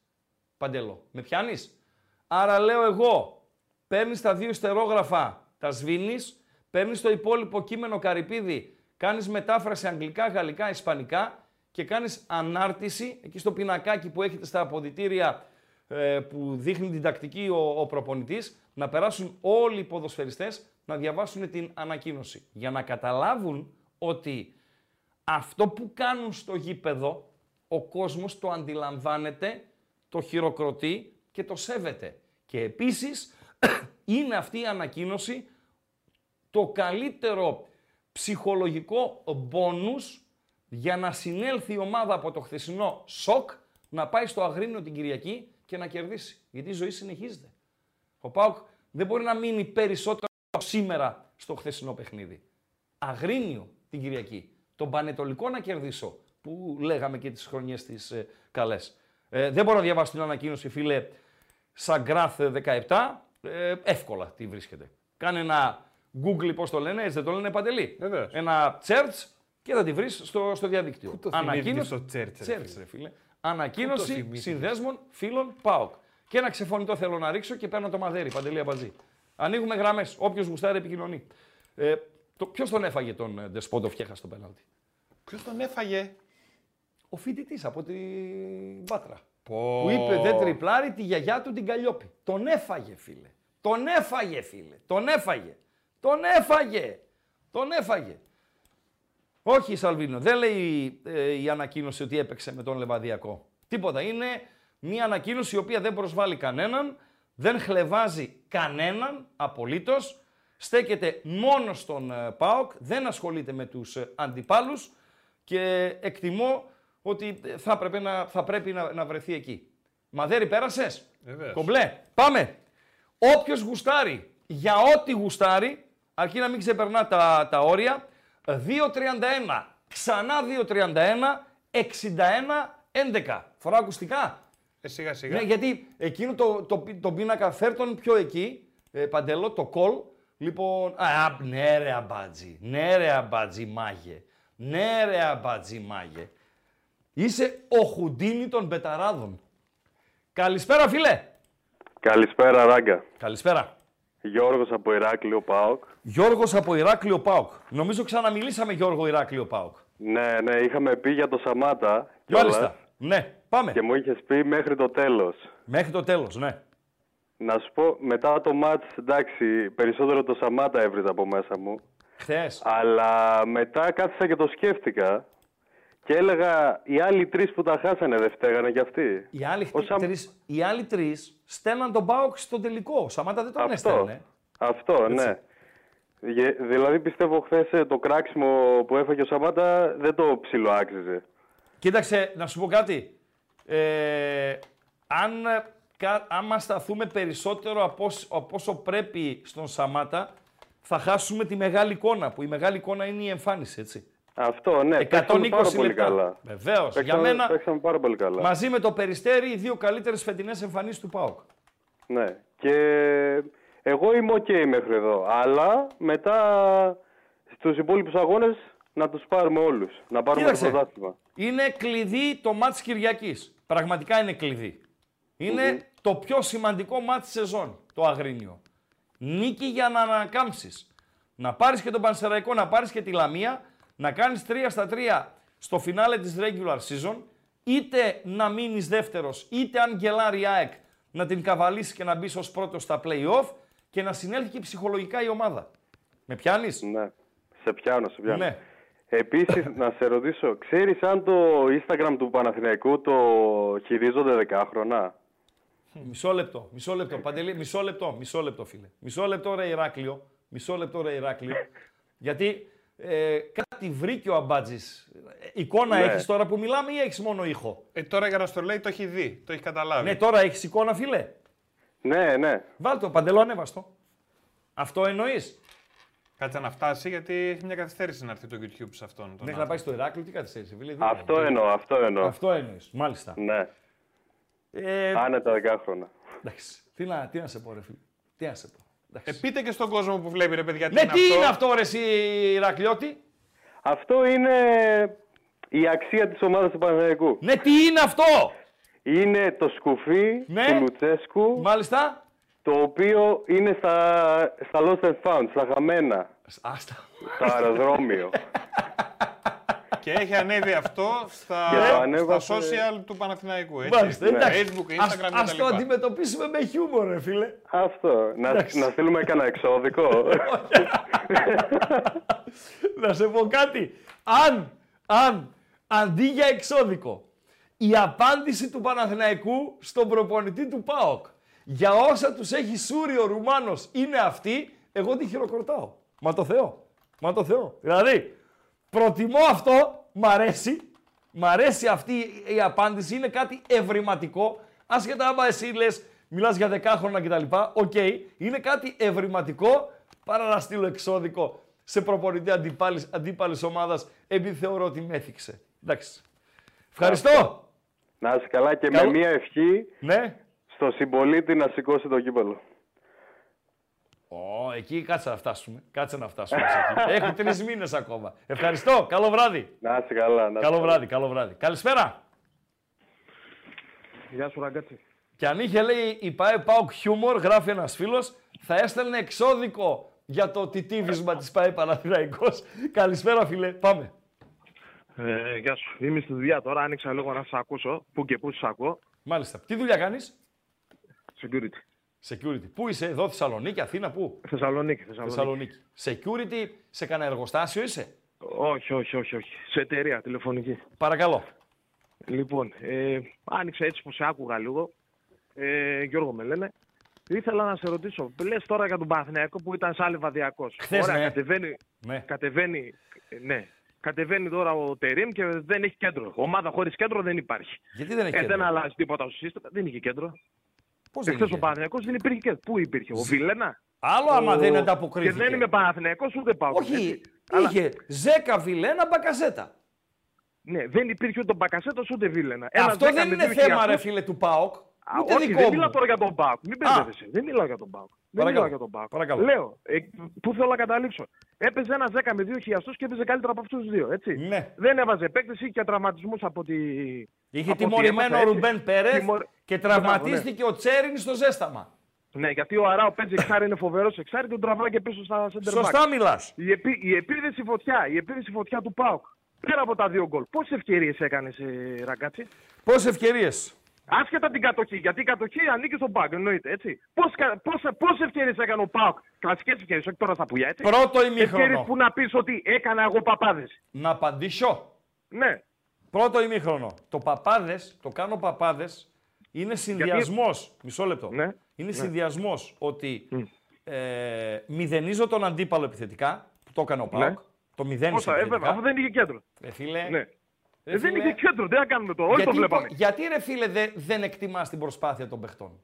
Παντελό, με πιάνεις; Άρα λέω εγώ, παίρνεις τα δύο στερόγραφα, τα σβήνεις, παίρνεις το υπόλοιπο κείμενο καρυπίδι, κάνεις μετάφραση αγγλικά, γαλλικά, ισπανικά και κάνεις ανάρτηση εκεί στο πινακάκι που έχετε στα αποδητήρια ε, που δείχνει την τακτική ο, ο προπονητής, να περάσουν όλοι οι ποδοσφαιριστές να διαβάσουν την ανακοίνωση. Για να καταλάβουν ότι αυτό που κάνουν στο γήπεδο, ο κόσμος το αντιλαμβάνεται, το χειροκροτεί και το σέβεται. Και επίσης είναι αυτή η ανακοίνωση το καλύτερο ψυχολογικό μπόνους για να συνέλθει η ομάδα από το χθεσινό σοκ να πάει στο Αγρίνιο την Κυριακή και να κερδίσει. Γιατί η ζωή συνεχίζεται. Ο Πάουκ δεν μπορεί να μείνει περισσότερο σήμερα στο χθεσινό παιχνίδι. Αγρίνιο την Κυριακή τον Πανετολικό να κερδίσω, που λέγαμε και τις χρονιές τις ε, καλές. Ε, δεν μπορώ να διαβάσω την ανακοίνωση, φίλε, Σαγκράθ 17, ε, εύκολα τι βρίσκεται. Κάνε ένα Google, πώς το λένε, έτσι δεν το λένε Παντελή. Βεβαίως. Ένα search και θα τη βρεις στο, στο διαδίκτυο. Πού το Ανακοίνωση, θυμήθηκες το Church, ρε Church, φίλε; ρε φίλε. Ανακοίνωση θυμήθηκες; συνδέσμων φίλων ΠΑΟΚ. Και ένα ξεφωνητό θέλω να ρίξω και παίρνω το μαδέρι, Παντελή Αμπατζή. Ανοίγουμε γραμμές. Όποιος γουστάρει επικοινωνεί. Ε, το, Ποιος τον έφαγε τον ε, Ντεσπότο Φτιέχα στο πέναλτι; Ποιος τον έφαγε; Ο φοιτητής από την Πάτρα. Πω. Που είπε δεν τριπλάρει τη γιαγιά του την Καλλιόπη. Τον έφαγε, φίλε. Τον έφαγε, φίλε. Τον έφαγε. Τον έφαγε. Τον έφαγε. Όχι, Σαλβίνο. Δεν λέει ε, η ανακοίνωση ότι έπαιξε με τον Λεβαδιακό. Τίποτα. Είναι μια ανακοίνωση η οποία δεν προσβάλλει κανέναν, δεν χλεβάζει κανέναν απολύτως, στέκεται μόνο στον ε, ΠΑΟΚ, δεν ασχολείται με τους ε, αντιπάλους και εκτιμώ ότι ε, θα, πρέπει να, θα πρέπει να, να βρεθεί εκεί. Μαδέρι πέρασες; Βεβαίως. Κομπλέ. Πάμε. Όποιος γουστάρει, για ό,τι γουστάρει, αρκεί να μην ξεπερνά τα, τα όρια, 2.31, ξανά 2.31, 61, 11. Φορά ακουστικά. Ε, σιγά σιγά. Ναι, γιατί εκείνο το, το, το πίνακα φέρ τον πιο εκεί, ε, παντελό, το κολ. Λοιπόν, α, α, ναι ρε αμπάτζι, ναι ρε αμπάτζι μάγε, ναι ρε αμπάτζι μάγε. Είσαι ο Χουντίνι των Μπεταράδων. Καλησπέρα φίλε. Καλησπέρα, Ράγκα. Καλησπέρα. Γιώργος από Ηράκλειο ΠΑΟΚ. Γιώργος από Ηράκλειο Πάοκ. Νομίζω ξαναμιλήσαμε Γιώργο Ηράκλειο Πάοκ. Ναι, ναι, είχαμε πει για το Σαμάτα. κιόλας Μάλιστα. Ναι, πάμε. Και μου είχες πει μέχρι το τέλος. Μέχρι το τέλος, ναι. Να σου πω, μετά το μάτς, εντάξει, περισσότερο το Σαμάτα έβριζα από μέσα μου. Χθες. Αλλά μετά κάθισα και το σκέφτηκα και έλεγα οι άλλοι τρεις που τα χάσανε δεν φταίγανε κι αυτοί. Οι άλλοι, Ο Σαμ- τρεις, οι άλλοι τρεις στέλναν τον Πάοκ στο τελικό. Ο Σαμάτα δεν τον Αυτό, έστελνε. αυτό ναι. Γε- Δηλαδή πιστεύω χθες το κράξιμο που έφαγε ο Σαμάτα δεν το ψιλοάξιζε. Κοίταξε, να σου πω κάτι. Ε, αν, ε, κα, άμα σταθούμε περισσότερο από, όσο- από όσο πρέπει στον Σαμάτα, θα χάσουμε τη μεγάλη εικόνα, που η μεγάλη εικόνα είναι η εμφάνιση, έτσι. Αυτό, ναι. 120 παίξαμε πάρα πολύ λεπτά. καλά. Βεβαίως. Για Παίξαμε, μένα, παίξαμε πάρα πολύ καλά. μαζί με το Περιστέρι, οι δύο καλύτερες φετινές εμφανίσεις του ΠΑΟΚ. Ναι. Και εγώ είμαι οκ μέχρι εδώ. Αλλά μετά στους υπόλοιπους αγώνες να τους πάρουμε όλους. Να πάρουμε Κοίταξε. το πρωτάθλημα. Είναι κλειδί το ματς Κυριακής. Πραγματικά είναι κλειδί. Είναι το πιο σημαντικό ματς της σεζόν, το Αγρίνιο. Νίκη για να ανακάμψεις. Να πάρεις και τον Πανσεραϊκό, να πάρεις και τη Λαμία, να κάνεις 3 στα 3 στο φινάλε της regular season, είτε να μείνεις δεύτερος, είτε αν γκελάρει η ΑΕΚ, να την καβαλήσεις και να μπεις ως πρώτος στα play-off και να συνέλθει και ψυχολογικά η ομάδα. Με πιάνεις; Ναι. Σε πιάνω, σε πιάνω. Ναι. Επίσης, να σε ρωτήσω, ξέρεις αν το Instagram του Παναθηναϊκού το χειρίζονται δεκάχρονα; Μισό λεπτό, μισό λεπτό, Παντελή, μισό λεπτό, μισό λεπτό φίλε. Μισό λεπτό ρε Ηράκλειο, μισό λεπτό ρε Ηράκλειο. Γιατί ε, κάτι βρήκε ο Αμπάτζης. Ε, Εικόνα Ναι. έχεις τώρα που μιλάμε ή έχεις μόνο ήχο; Ε, τώρα για να στο λέει το έχει δει, το έχει καταλάβει. Ναι, τώρα έχεις εικόνα φίλε. Ναι, ναι. Βάλ το, Παντελό ανέβαστο. Αυτό εννοείς; Κάτσε να φτάσει γιατί έχει μια καθυστέρηση να έρθει το YouTube σε αυτόν. τον Μέχρι να άνθρωπο. πάει στο Ηράκλειο, τι καθυστέρηση, φίλε. δίπλα. Αυτό εννοώ, αυτό εννοώ. Αυτό εννοείς, μάλιστα. Ναι. Ε, Άνετα δεκάχρονα. εντάξει, τι να, τι να σε πω ρε φίλε. Τι να σε πω. Ε, Εντάξει. πείτε και στον κόσμο που βλέπει ρε παιδιά τι ναι, είναι τι αυτό. είναι αυτό ρε εσύ Ηρακλειώτη; Αυτό είναι η αξία της ομάδας του Παναθηναϊκού. Ναι, τι είναι αυτό; Είναι το σκουφί Ναι. του Λουτσέσκου, Μάλιστα. το οποίο είναι στα, στα Lost and Found, στα χαμένα, Άστα. στο αεροδρόμιο. Και έχει ανέβει αυτό στα, Και το στα ανέβασε- social του Παναθηναϊκού. Έτσι. Μάλιστα, εντάξει. Facebook, Ας, Instagram ας το κτλ. αντιμετωπίσουμε με χιούμορ, ρε φίλε. Αυτό. Να, Εντάξει. να στείλουμε κανένα εξώδικο. Να σε πω κάτι. Αν, αν, αντί για εξώδικο, η απάντηση του Παναθηναϊκού στον προπονητή του ΠΑΟΚ για όσα τους έχει σούρει ο Ρουμάνος είναι αυτή, εγώ τη χειροκροτάω. Μα το Θεό. Μα το Θεό. Δηλαδή, προτιμώ αυτό, μ' αρέσει, μ' αρέσει αυτή η απάντηση, είναι κάτι ευρηματικό, άσχετα άμα εσύ λες, μιλάς για δεκάχρονα κτλ. Οκ, είναι κάτι ευρηματικό παρά να στείλω εξώδικο σε προπονητή αντίπαλης, αντίπαλης ομάδας επειδή θεωρώ ότι με έθιξε. Εντάξει. Ευχαριστώ. Να είσαι καλά και Καλό- με μία ευχή Ναι. στο συμπολίτη να σηκώσει το κύπελλο. Ω, εκεί κάτσε να φτάσουμε. Κάτσε να φτάσουμε σε εκεί. Έχω τρεις μήνες ακόμα. Ευχαριστώ. Καλό βράδυ. Να είσαι καλά. Να είσαι Καλό καλά. βράδυ, καλό βράδυ. Καλησπέρα. Γεια σου, Ραγκάτσι. Και αν είχε λέει η ΠαΕ ΠΑΟΚ χιούμορ, γράφει ένας φίλος, θα έστελνε εξώδικο για το τιτίβισμα της ΠαΕ Παναθηναϊκός. Καλησπέρα, φίλε. Πάμε. Ε, γεια σου. Είμαι στη δουλειά τώρα. Άνοιξα λίγο να σας ακούσω. Πού και πού σας ακούω. Μάλιστα. Τι δουλειά κάνεις, Security. Security. Πού είσαι, εδώ, Θεσσαλονίκη, Αθήνα, πού; Θεσσαλονίκη. Θεσσαλονίκη. Θεσσαλονίκη. Security, σε κανένα εργοστάσιο είσαι; Όχι, όχι, όχι, όχι. Σε εταιρεία τηλεφωνική. Παρακαλώ. Λοιπόν, ε, άνοιξα έτσι που σε άκουγα λίγο. Ε, Γιώργο με λένε. Ήθελα να σε ρωτήσω, λες τώρα για τον Παναθηναϊκό που ήταν σαν λιβαδιακός. Χθες, ναι. κατεβαίνει, Ναι. κατεβαίνει, ε, ναι. Κατεβαίνει τώρα ο Τερήμ και δεν έχει κέντρο. Ομάδα χωρίς κέντρο δεν υπάρχει. Γιατί δεν έχει Ε, δεν κέντρο. αλλάζει τίποτα στο σύστημα. Δεν είχε κέντρο. Πώς δεν Εχθέ είχε ο Παναθηναϊκός δεν υπήρχε κέντρο. Πού υπήρχε, ο Βιλένα. Άλλο άμα Ο- δεν Και ανταποκρίθηκε. δεν είμαι Παναθηναϊκός ούτε πάω. Όχι, είχε Ζέκα Βιλένα Μπακασέτα. Ναι, δεν υπήρχε ούτε Μπακασέτο ούτε Βίλενα. Ε, Ένας Αυτό δέκα δεν με είναι δύο θέμα, ρε χιλιάδες- φίλε, του ΠΑΟΚ. Α, Ούτε όχι, δικό δεν μου. μιλάω τώρα για τον Πάοκ. Μην μπερδεύεσαι. Δεν μιλάω για τον Πάοκ. Δεν Παρακαλώ. μιλάω για τον Πάοκ. Παρακαλώ. Λέω, ε, πού θέλω να καταλήξω. Έπαιζε ένα 10 με 2 χιλιαστού και έπαιζε καλύτερα από αυτούς του δύο. Έτσι. Ναι. Δεν έβαζε παίκτες ή και τραυματισμούς από τη. Είχε από ό,τι τιμωρημένο έμαθα, ο έτσι. Ρουμπέν Πέρεθ Τιμωρ- και Μπράβο, τραυματίστηκε ο Τσέριν στο ζέσταμα. Ναι, γιατί ο Αράο παίζει εξάρι, είναι φοβερός εξάρι και τον τραβάει και πίσω στα center back. Σωστά μιλάς. Η, επί, η επίθεση φωτιά, η επίθεση φωτιά του ΠΑΟΚ. Πέρα από τα δύο γκολ. Πόσες ευκαιρίες έκανες, ε, Ραγκάτσι; Πόσες ευκαιρίες; Άσχετα την κατοχή, γιατί η κατοχή ανήκει στον ΠΑΟΚ, εννοείται έτσι. Πόσες ευκαιρίες έκανε ο ΠΑΟΚ, κλασικές ευκαιρίες, όχι τώρα στα πουλιά, έτσι. Πρώτο Ευκαιρίες ημίχρονο. που να πεις ότι έκανα εγώ παπάδες. Να απαντήσω. Ναι. Πρώτο ημίχρονο. Το παπάδες, το κάνω παπάδες, είναι συνδυασμός. Μισό λεπτό. Ναι. Είναι Ναι. συνδυασμός ότι ε, μηδενίζω τον αντίπαλο επιθετικά, που το έκανε ο Ναι. Πάοκ. Το μηδένισε Πόσα, ε, βέβαια, επιθετικά. αφού δεν είχε κέντρο. Ε, φίλε, Ναι. Ρε Ε, δεν φίλε, είχε κέντρο, δεν θα κάνουμε το. Όλοι το γιατί, βλέπαμε. γιατί ρε φίλε δε- δεν εκτιμάς την προσπάθεια των παιχτών;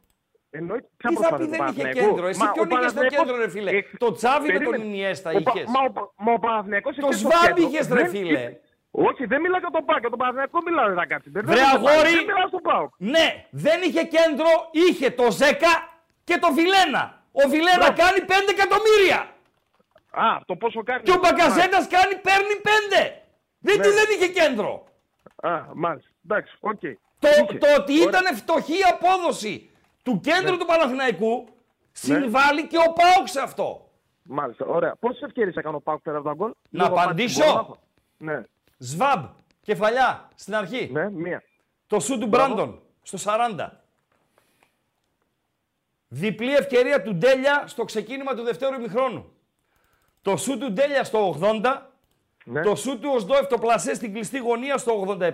Εννοείται. Τι θα πει δεν είχε κέντρο; Εσύ ποιον είχες στο κέντρο, ρε φίλε; Το Τσάβι με τον Ινιέστα είχες. Μα ο, μα ο Παναθηναϊκός Το είχε στο Σβάμπ κέντρο. είχες, ρε Δεν- φίλε. Όχι, δεν μιλάω για τον Πάοκ, για τον Παναθηναϊκό μιλάω, ρε Ραγκάτσι. Δεν Βρε μιλάω για τον Πάοκ, αγόρι. Δεν μιλάω στον Πάοκ. Ναι, δεν είχε κέντρο, είχε το Ζέκα και το Βιλένα. Ο Βιλένα Μπράβο. κάνει 5 εκατομμύρια. Α, το πόσο κάνει. Και ο Μπακασέτα κάνει, παίρνει 5. Δεν, Ναι. τι δεν είχε κέντρο. Α, μάλιστα. Εντάξει, οκ. Το, Είχε. το ότι Ωραία. ήταν φτωχή η απόδοση του κέντρου Ναι. του Παναθηναϊκού συμβάλλει και ο Πάοξ σε αυτό. Μάλιστα, ωραία. Πόσες ευκαιρίες έκανε ο Πάοκ πέρα από τον γκολ; Να Λίγο απαντήσω. πάτη, μπορώ να έχω. Ναι, Σβάμπ, κεφαλιά, στην αρχή. ναι, μία. Το σου του Μπράβο. Μπράντον, στο 40. Διπλή ευκαιρία του Ντέλια στο ξεκίνημα του δευτέρου ημιχρόνου. Το σου του Ντέλια στο 80, Ναι, το σου του Οσδόεφ το πλασέ στην κλειστή γωνία στο 87,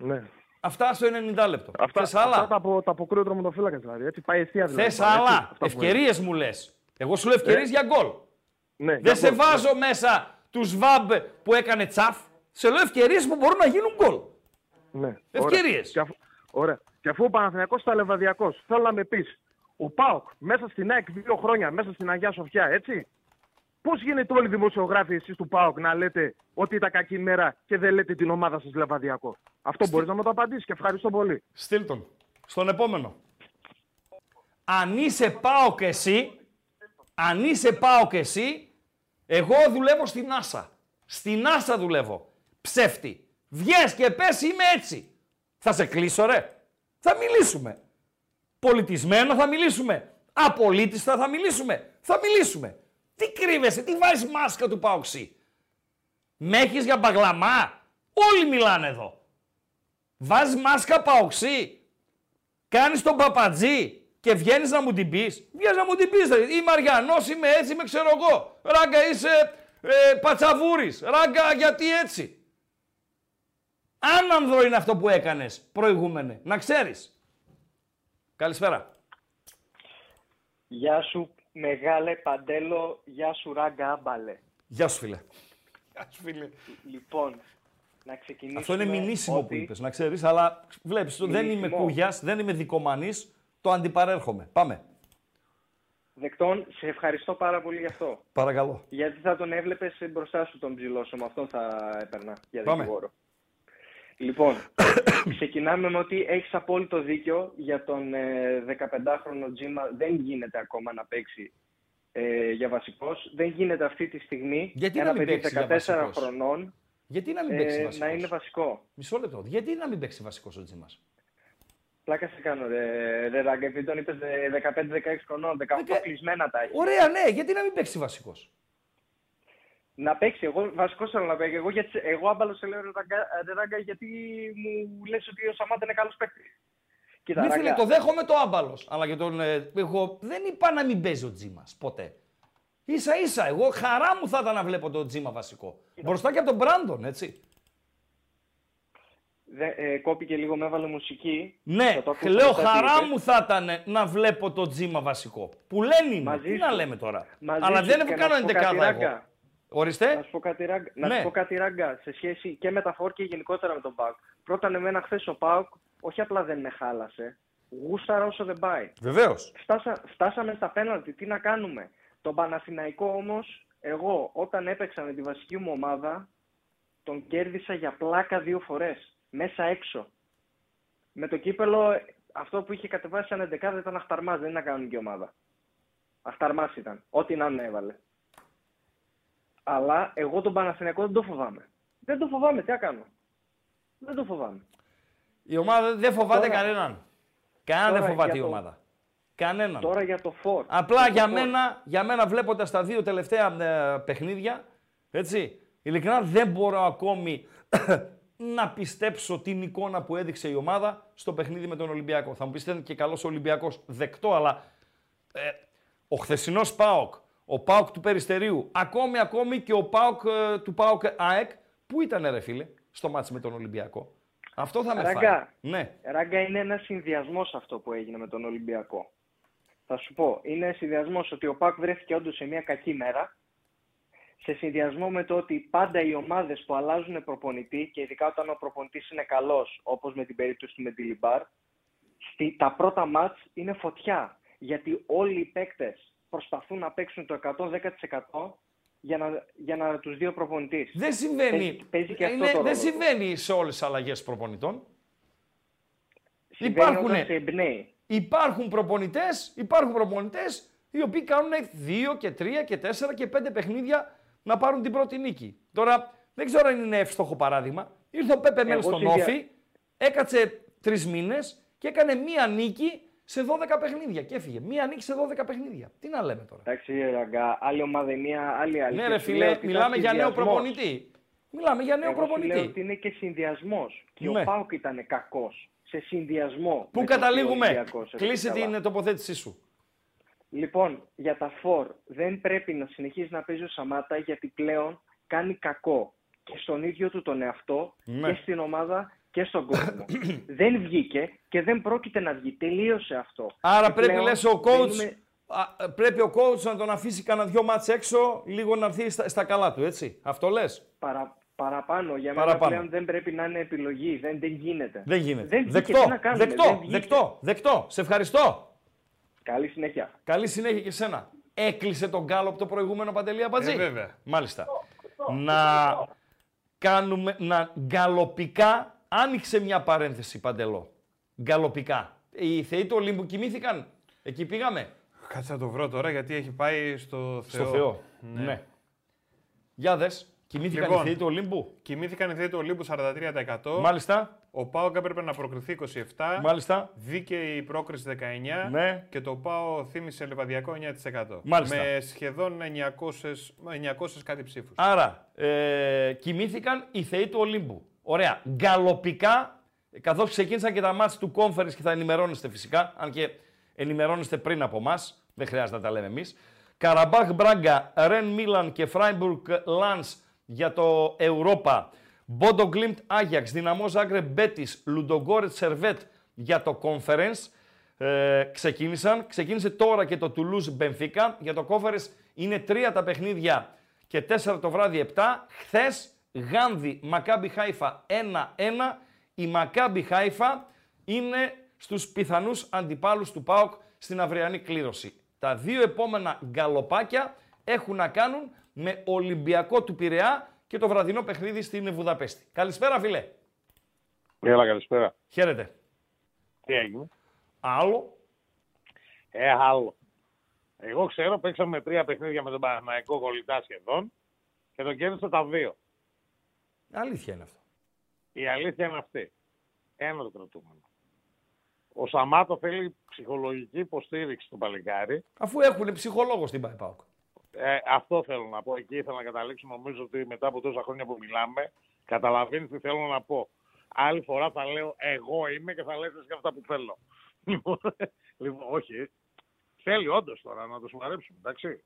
ναι. αυτά στο 90 λεπτό. Αυτά, Θες άλλα; αυτά τα, απο, τα αποκρούει ο τροματοφύλακα δηλαδή. Έτσι, πάει αιστεία δηλαδή. Θες πάλι, έτσι, άλλα. αυτά που είναι. Ευκαιρίες μου λες. Εγώ σου λέω ευκαιρίες Ε, για γκολ. Ναι, Δεν για σε γκολ. βάζω μέσα τους Σβάμπ που έκανε τσαφ. Σε λέω ευκαιρίες που μπορούν να γίνουν γκολ. Ναι. Ευκαιρίες. Ωραία. Και αφού, ωραία. Και αφού ο Παναθηναϊκός ήταν λεβαδιακός, θέλω να με πεις, ο ΠΑΟΚ μέσα στην ΑΕΚ δύο χρόνια, μέσα στην Αγία Σοφιά, έτσι; Πώς γίνεται όλοι οι δημοσιογράφοι εσείς του ΠΑΟΚ να λέτε ότι ήταν κακή μέρα και δεν λέτε την ομάδα σας λεβαδιακό; Αυτό μπορείς να μου το απαντήσεις και ευχαριστώ πολύ. Στείλ τον. Στον επόμενο. Αν είσαι πάω και εσύ, αν είσαι πάω και εσύ, εγώ δουλεύω στην Άσα. Στην Άσα δουλεύω. Ψεύτη. Βγες και πες είμαι έτσι. Θα σε κλείσω ρε. Θα μιλήσουμε. Πολιτισμένα θα μιλήσουμε. Απολύτιστα θα μιλήσουμε. Θα μιλήσουμε. Τι κρύβεσαι, τι βάζεις μάσκα του Πάοξή. Με έχεις για μπαγλαμά; Όλοι μιλάνε εδώ. Βάζεις μάσκα Παοξή. Κάνεις τον παπατζή και βγαίνεις να μου την πεις. Βγαίνεις να μου την πεις. ρε. Είμαι Αριανός, είμαι έτσι, είμαι ξέρω εγώ. Ράγκα είσαι ε, πατσαβούρης. Ράγκα γιατί έτσι; Άνανδρο είναι αυτό που έκανες προηγούμενε. Να ξέρεις. Καλησπέρα. Γεια σου μεγάλε Παντέλο, γεια σου Ράγκα Άμπαλε. Γεια σου φίλε. Γεια σου, φίλε. Λοιπόν, να ξεκινήσουμε... Αυτό είναι μηνύσιμο ότι- που είπες, να ξέρεις, αλλά βλέπεις, δεν είμαι Μηνύσιμο. κούγιας, δεν είμαι δικομανής, το αντιπαρέρχομαι. Πάμε. Δεκτών, σε ευχαριστώ πάρα πολύ γι' αυτό. Παρακαλώ. Γιατί θα τον έβλεπες μπροστά σου τον ψηλόσο, με αυτόν θα έπαιρνα για Πάμε. δικηγόρο. Λοιπόν, ξεκινάμε με ότι έχεις απόλυτο δίκιο για τον ε, 15χρονο Τζίμα. Δεν γίνεται ακόμα να παίξει ε, για βασικός. Δεν γίνεται αυτή τη στιγμή Γιατί ένα να μην παιδί παίξει για 14 βασικός; χρονών Γιατί να μην παίξει ε, βασικός; να είναι βασικό. Μισό λεπτό. Γιατί να μην παίξει βασικός ο Τζίμας; Πλάκα σε κάνω, ρε, ρε Ράγκα, επειδή τον είπες ε, 15-16 χρονών, 18 Δεκα- κλεισμένα τα έχει. Ωραία, ναι, γιατί να μην παίξει βασικός; Να παίξει, εγώ βασικό θέλω να παίξει. Εγώ, γιατί, εγώ άμπαλος σε λέω ρε Ράγκα, ρε Ράγκα, γιατί μου λες ότι ο Σαμάτα είναι καλός παίκτης; Κοίτα, Μη φίλε, Ράγκα, το δέχομαι το άμπαλος. Αλλά και τον. ε, εγώ δεν είπα να μην παίζει ο Τζίμα ποτέ. σα ίσα, εγώ χαρά μου θα ήταν να βλέπω τον Τζίμα βασικό. Μπροστά και από τον Μπράντον, έτσι. δε, ε, κόπηκε λίγο, με έβαλε μουσική. Ναι, Θα το ακούσω λέω μετά τι χαρά είπες. μου θα ήταν να βλέπω τον Τζίμα βασικό. Που λένε είναι. Μαζί Τι να σου. λέμε τώρα. Μαζί Αλλά σου δεν και να κάνω σου πω κάτι, εντεκάδα εγώ. Ράγκα. Ορίστε. Να σου πω κάτι, Ράγκα, να Ναι. σου πω κάτι, Ράγκα, σε σχέση και με τα φόρ και γενικότερα με τον Πάουκ. Πρώτα εμένα χθες ο Πάουκ, όχι απλά δεν με χάλασε, γούσταρα όσο δεν πάει. Βεβαίως. Φτάσα, φτάσαμε στα πέναλτι, τι να κάνουμε; Τον Παναθηναϊκό όμως, εγώ όταν έπαιξα με τη βασική μου ομάδα, τον κέρδισα για πλάκα δύο φορές, μέσα έξω. Με το κύπελο, αυτό που είχε κατεβάσει σαν 11 ήταν αχταρμάς, δεν ήταν κανονική ομάδα. Αχταρμάς ήταν, ό,τι να είναι έβαλε. Αλλά εγώ τον Παναθηναϊκό δεν το φοβάμαι. Δεν το φοβάμαι, τι να κάνω. Δεν το φοβάμαι. Η ομάδα δεν φοβάται Τώρα- κανέναν. Κανέναν δεν τώρα φοβάται για η το- ομάδα. Κανέναν. Τώρα για το φόρ. Απλά το για φόρ. μένα, για μένα βλέποντας τα δύο τελευταία ε, παιχνίδια, έτσι, ειλικρινά δεν μπορώ ακόμη να πιστέψω την εικόνα που έδειξε η ομάδα στο παιχνίδι με τον Ολυμπιακό. Θα μου πείτε και καλός ο Ολυμπιακός δεκτό, αλλά ε, ο χθεσινός ΠΑΟΚ, ο ΠΑΟΚ του Περιστερίου, ακόμη ακόμη και ο ΠΑΟΚ ε, του ΠΑΟΚ ΑΕΚ, πού ήταν ρε φίλε, στο μάτς με τον Ολυμπιακό; Αυτό θα με φάει. Ράγκα. Ναι. Ράγκα είναι ένα συνδυασμός αυτό που έγινε με τον Ολυμπιακό. Θα σου πω, είναι συνδυασμός ότι ο Πάκ βρέθηκε όντως σε μια κακή μέρα. Σε συνδυασμό με το ότι πάντα οι ομάδες που αλλάζουν προπονητή και ειδικά όταν ο προπονητής είναι καλός, όπως με την περίπτωση του Μεντιλιμπάρ, στη, τα πρώτα μάτς είναι φωτιά. Γιατί όλοι οι παίκτες προσπαθούν να παίξουν το 110% για να, για να τους δει ο προπονητής. Δεν συμβαίνει. Παίζει- παίζει και αυτό Είναι- το ρόλο δεν του. συμβαίνει σε όλες τις αλλαγές προπονητών. Συμβαίνει Υπάρχουνε. όταν σε εμπνέει. Υπάρχουν προπονητές, υπάρχουν προπονητές οι οποίοι κάνουν δύο και τρία και τέσσερα και πέντε παιχνίδια να πάρουν την πρώτη νίκη. Τώρα δεν ξέρω αν είναι εύστοχο παράδειγμα. Ήρθε ο Πέπε Μέλ Εγώ στον συνδυα- Όφη, έκατσε τρεις μήνες και έκανε μία νίκη σε 12 παιχνίδια και έφυγε. Μία νίκη σε 12 παιχνίδια. Τι να λέμε τώρα. Εντάξει, Ραγκά, άλλη ομάδα η μία, άλλη άλλη. Ναι, Και ρε σου λέω φίλε, ότι μιλάμε ήταν για νέο συνδυασμός. προπονητή. Μιλάμε για νέο Εγώ σου λέω προπονητή. ότι είναι και συνδυασμός. Και Ναι. ο Πάουκ ήταν κακός σε συνδυασμό. Πού με το ότι ο καταλήγουμε; Ολυμπιακός έπαιξε Κλείσε καλά. την τοποθέτησή σου. Λοιπόν, για τα φορ δεν πρέπει να συνεχίσει να παίζεις ο Σαμάτα γιατί πλέον κάνει κακό και στον ίδιο του τον εαυτό Ναι. και στην ομάδα και στον κόσμο. δεν βγήκε και δεν πρόκειται να βγει. Τελείωσε αυτό. Άρα Και πρέπει, πλέον λες, ο coach, μπαίνουμε- α, πρέπει ο coach να τον αφήσει κανένα δυο μάτς έξω, λίγο να έρθει στα, στα καλά του, έτσι. Αυτό λες; Παρα, παραπάνω. Για Παραπάνω. μένα πλέον δεν πρέπει να είναι επιλογή. Δεν, δεν γίνεται. Δεν γίνεται. Δεν βγήκε, δεκτό, τι να κάνουμε, δεκτό, δεν βγήκε. δεκτό, δεκτό. Σε ευχαριστώ. Καλή συνέχεια. Καλή συνέχεια και σένα. Έκλεισε τον γκάλωπ το προηγούμενο Παντελή Αμπατζή. Ε, βέβαια. Μάλιστα. Να κάνουμε, να γκαλοπικά, άνοιξε μια παρένθεση Παντελό. Γκαλοπικά. Οι θεοί του Ολύμπου κοιμήθηκαν. Εκεί πήγαμε. Κάτσε να το βρω τώρα γιατί έχει πάει στο Θεό. Στο Θεό. Ναι. Για δες. Κοιμήθηκαν Λοιπόν. οι θεοί του Ολύμπου; Κοιμήθηκαν οι θέοι του Ολύμπου 43%. Μάλιστα. Ο Πάοκ έπρεπε να προκριθεί 27%. Μάλιστα. Δίκαιη η πρόκριση 19% Ναι. και το ΠΑΟ θύμισε λεβαδιακό 9%. Μάλιστα. Με σχεδόν 900, 900 κάτι ψήφους. Άρα, ε, κοιμήθηκαν οι θεοί του Ολύμπου. Ωραία. Γκαλοπικά, καθώς ξεκίνησαν και τα μάτς του conference και θα ενημερώνεστε φυσικά, αν και ενημερώνεστε πριν από εμάς, δεν χρειάζεται να τα λέμε εμείς. Καραμπάχ Μπράγκα, Ρεν Μίλαν και Φράιμπουργκ Λάνς για το Europa. Μπόντο Γκλίμπτ Άγιαξ, Δυναμό Ζάγκρε Μπέτης, Λουντογκόρετ Σερβέτ για το conference. Ε, ξεκίνησαν. Ξεκίνησε τώρα και το Toulouse Benfica. Για το conference είναι τρία τα παιχνίδια και 4 το βράδυ 7. Χθες Γάνδη Μακάμπι Χάιφα 1-1. Η Μακάμπι Χάιφα είναι στους πιθανούς αντιπάλους του ΠΑΟΚ στην αυριανή κλήρωση. Τα δύο επόμενα γκαλοπάκια έχουν να κάνουν με Ολυμπιακό του Πειραιά και το βραδινό παιχνίδι στην Βουδαπέστη. Καλησπέρα φίλε. Έλα, καλησπέρα. Χαίρετε. Τι έγινε; Άλλο. Ε, άλλο. Εγώ ξέρω, παίξαμε τρία παιχνίδια με τον Παναθηναϊκό κολλητά σχεδόν και τον κέρδισα τα δύο. Αλήθεια είναι αυτό. Η αλήθεια είναι αυτή. Ένα το κρατούμενο. Ο Σαμάτο θέλει ψυχολογική υποστήριξη στο παλικάρι. Αφού έχουν ψυχολόγο στην ΠΑΟΚ. Ε, αυτό θέλω να πω. Εκεί ήθελα να καταλήξω. Νομίζω ότι μετά από τόσα χρόνια που μιλάμε, καταλαβαίνεις τι θέλω να πω. Άλλη φορά θα λέω εγώ είμαι και θα λες και αυτά που θέλω. Λοιπόν, λοιπόν, όχι. Θέλει όντως τώρα να το σοβαρέψουμε, εντάξει.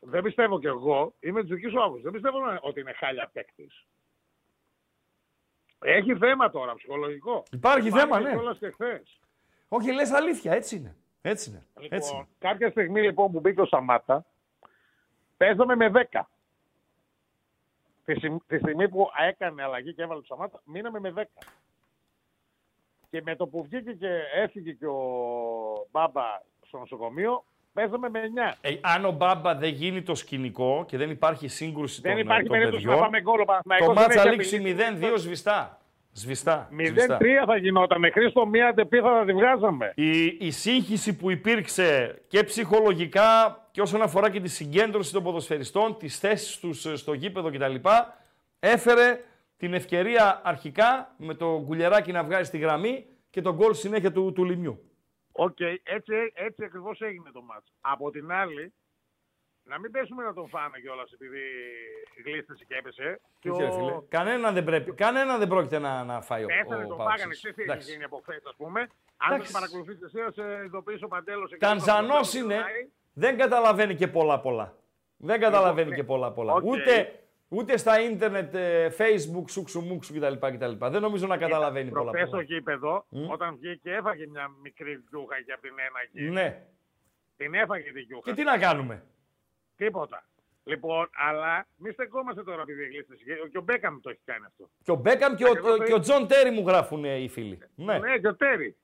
Δεν πιστεύω κι εγώ, είμαι της δικής σου άποψης. Δεν πιστεύω να- ότι είναι χάλια παίκτης. Έχει θέμα τώρα ψυχολογικό. Υπάρχει θέμα, ναι. κιόλας και χθες. Όχι, λες αλήθεια, έτσι είναι. Έτσι είναι. Λοιπόν, Έτσι είναι. κάποια στιγμή λοιπόν που μπήκε ο Σαμάτα, παίζαμε με 10. Τη, στιγμ- τη στιγμή που έκανε αλλαγή και έβαλε το Σαμάτα, μείναμε με 10. Και με το που βγήκε και έφυγε και ο Μπάμπα στο νοσοκομείο, παίζαμε με 9. Ε, αν ο Μπάμπα δεν γίνει το σκηνικό και δεν υπάρχει σύγκρουση Δεν των, υπάρχει των περίπτωση να παιδιών, πάμε γκολ. Ο το Παναθηναϊκός μάτς δεν θα έχει λήξει απειλήσει. 0-2 σβηστά. Σβηστά. σβηστά. 0-3 θα γινόταν. Με Χρήστο μία τεπί θα τη βγάζαμε. Η, η σύγχυση που υπήρξε και ψυχολογικά και όσον αφορά και τη συγκέντρωση των ποδοσφαιριστών, τις θέσεις τους ε, στο γήπεδο κτλ. έφερε την ευκαιρία αρχικά με τον Κουλιεράκη να βγάζει στη γραμμή και τον γκολ συνέχεια του, του Λιμιού. Οκ, έτσι, έτσι ακριβώς έγινε το μάτς. Από την άλλη, να μην πέσουμε να τον φάμε κιόλας επειδή γλίστησε και έπεσε. Και Τι ρε φίλε, Κανένα δεν, πρέπει, κανένα δεν πρόκειται να, να φάει ο, Πέσανε, ο τον Πάουξης. φάγανε. Ξέρεις τι έχει Εντάξει. γίνει από χθες, ας πούμε. Αν δεν Εντάξει. παρακολουθείς εσύ, θα σε ειδοποιήσει ο Παντέλος. εκεί Τανζανός στο είναι, μιλάει. δεν καταλαβαίνει και πολλά πολλά. Δεν καταλαβαίνει ναι. και πολλά πολλά. Οκ. Ούτε, ούτε στα ίντερνετ, ε, facebook, σούξου μουξου κτλ, κτλ. Δεν νομίζω να καταλαβαίνει πολλά Προχθές στο πολλά. γήπεδο, όταν βγήκε, έφαγε μια μικρή γιούχα εκεί από την ένα εκεί. Ναι. Την έφαγε τη γιούχα. Και τι να κάνουμε; Τίποτα. Λοιπόν, αλλά μη στεκόμαστε τώρα επειδή γλίστησε. Και- Και ο Μπέκαμ το έχει κάνει αυτό. Και ο Μπέκαμ και ο, Ακριβώς το και ο Τζον Τέρι μου γράφουν ε, οι φίλοι. Ναι. Ναι, και ο Τέρι.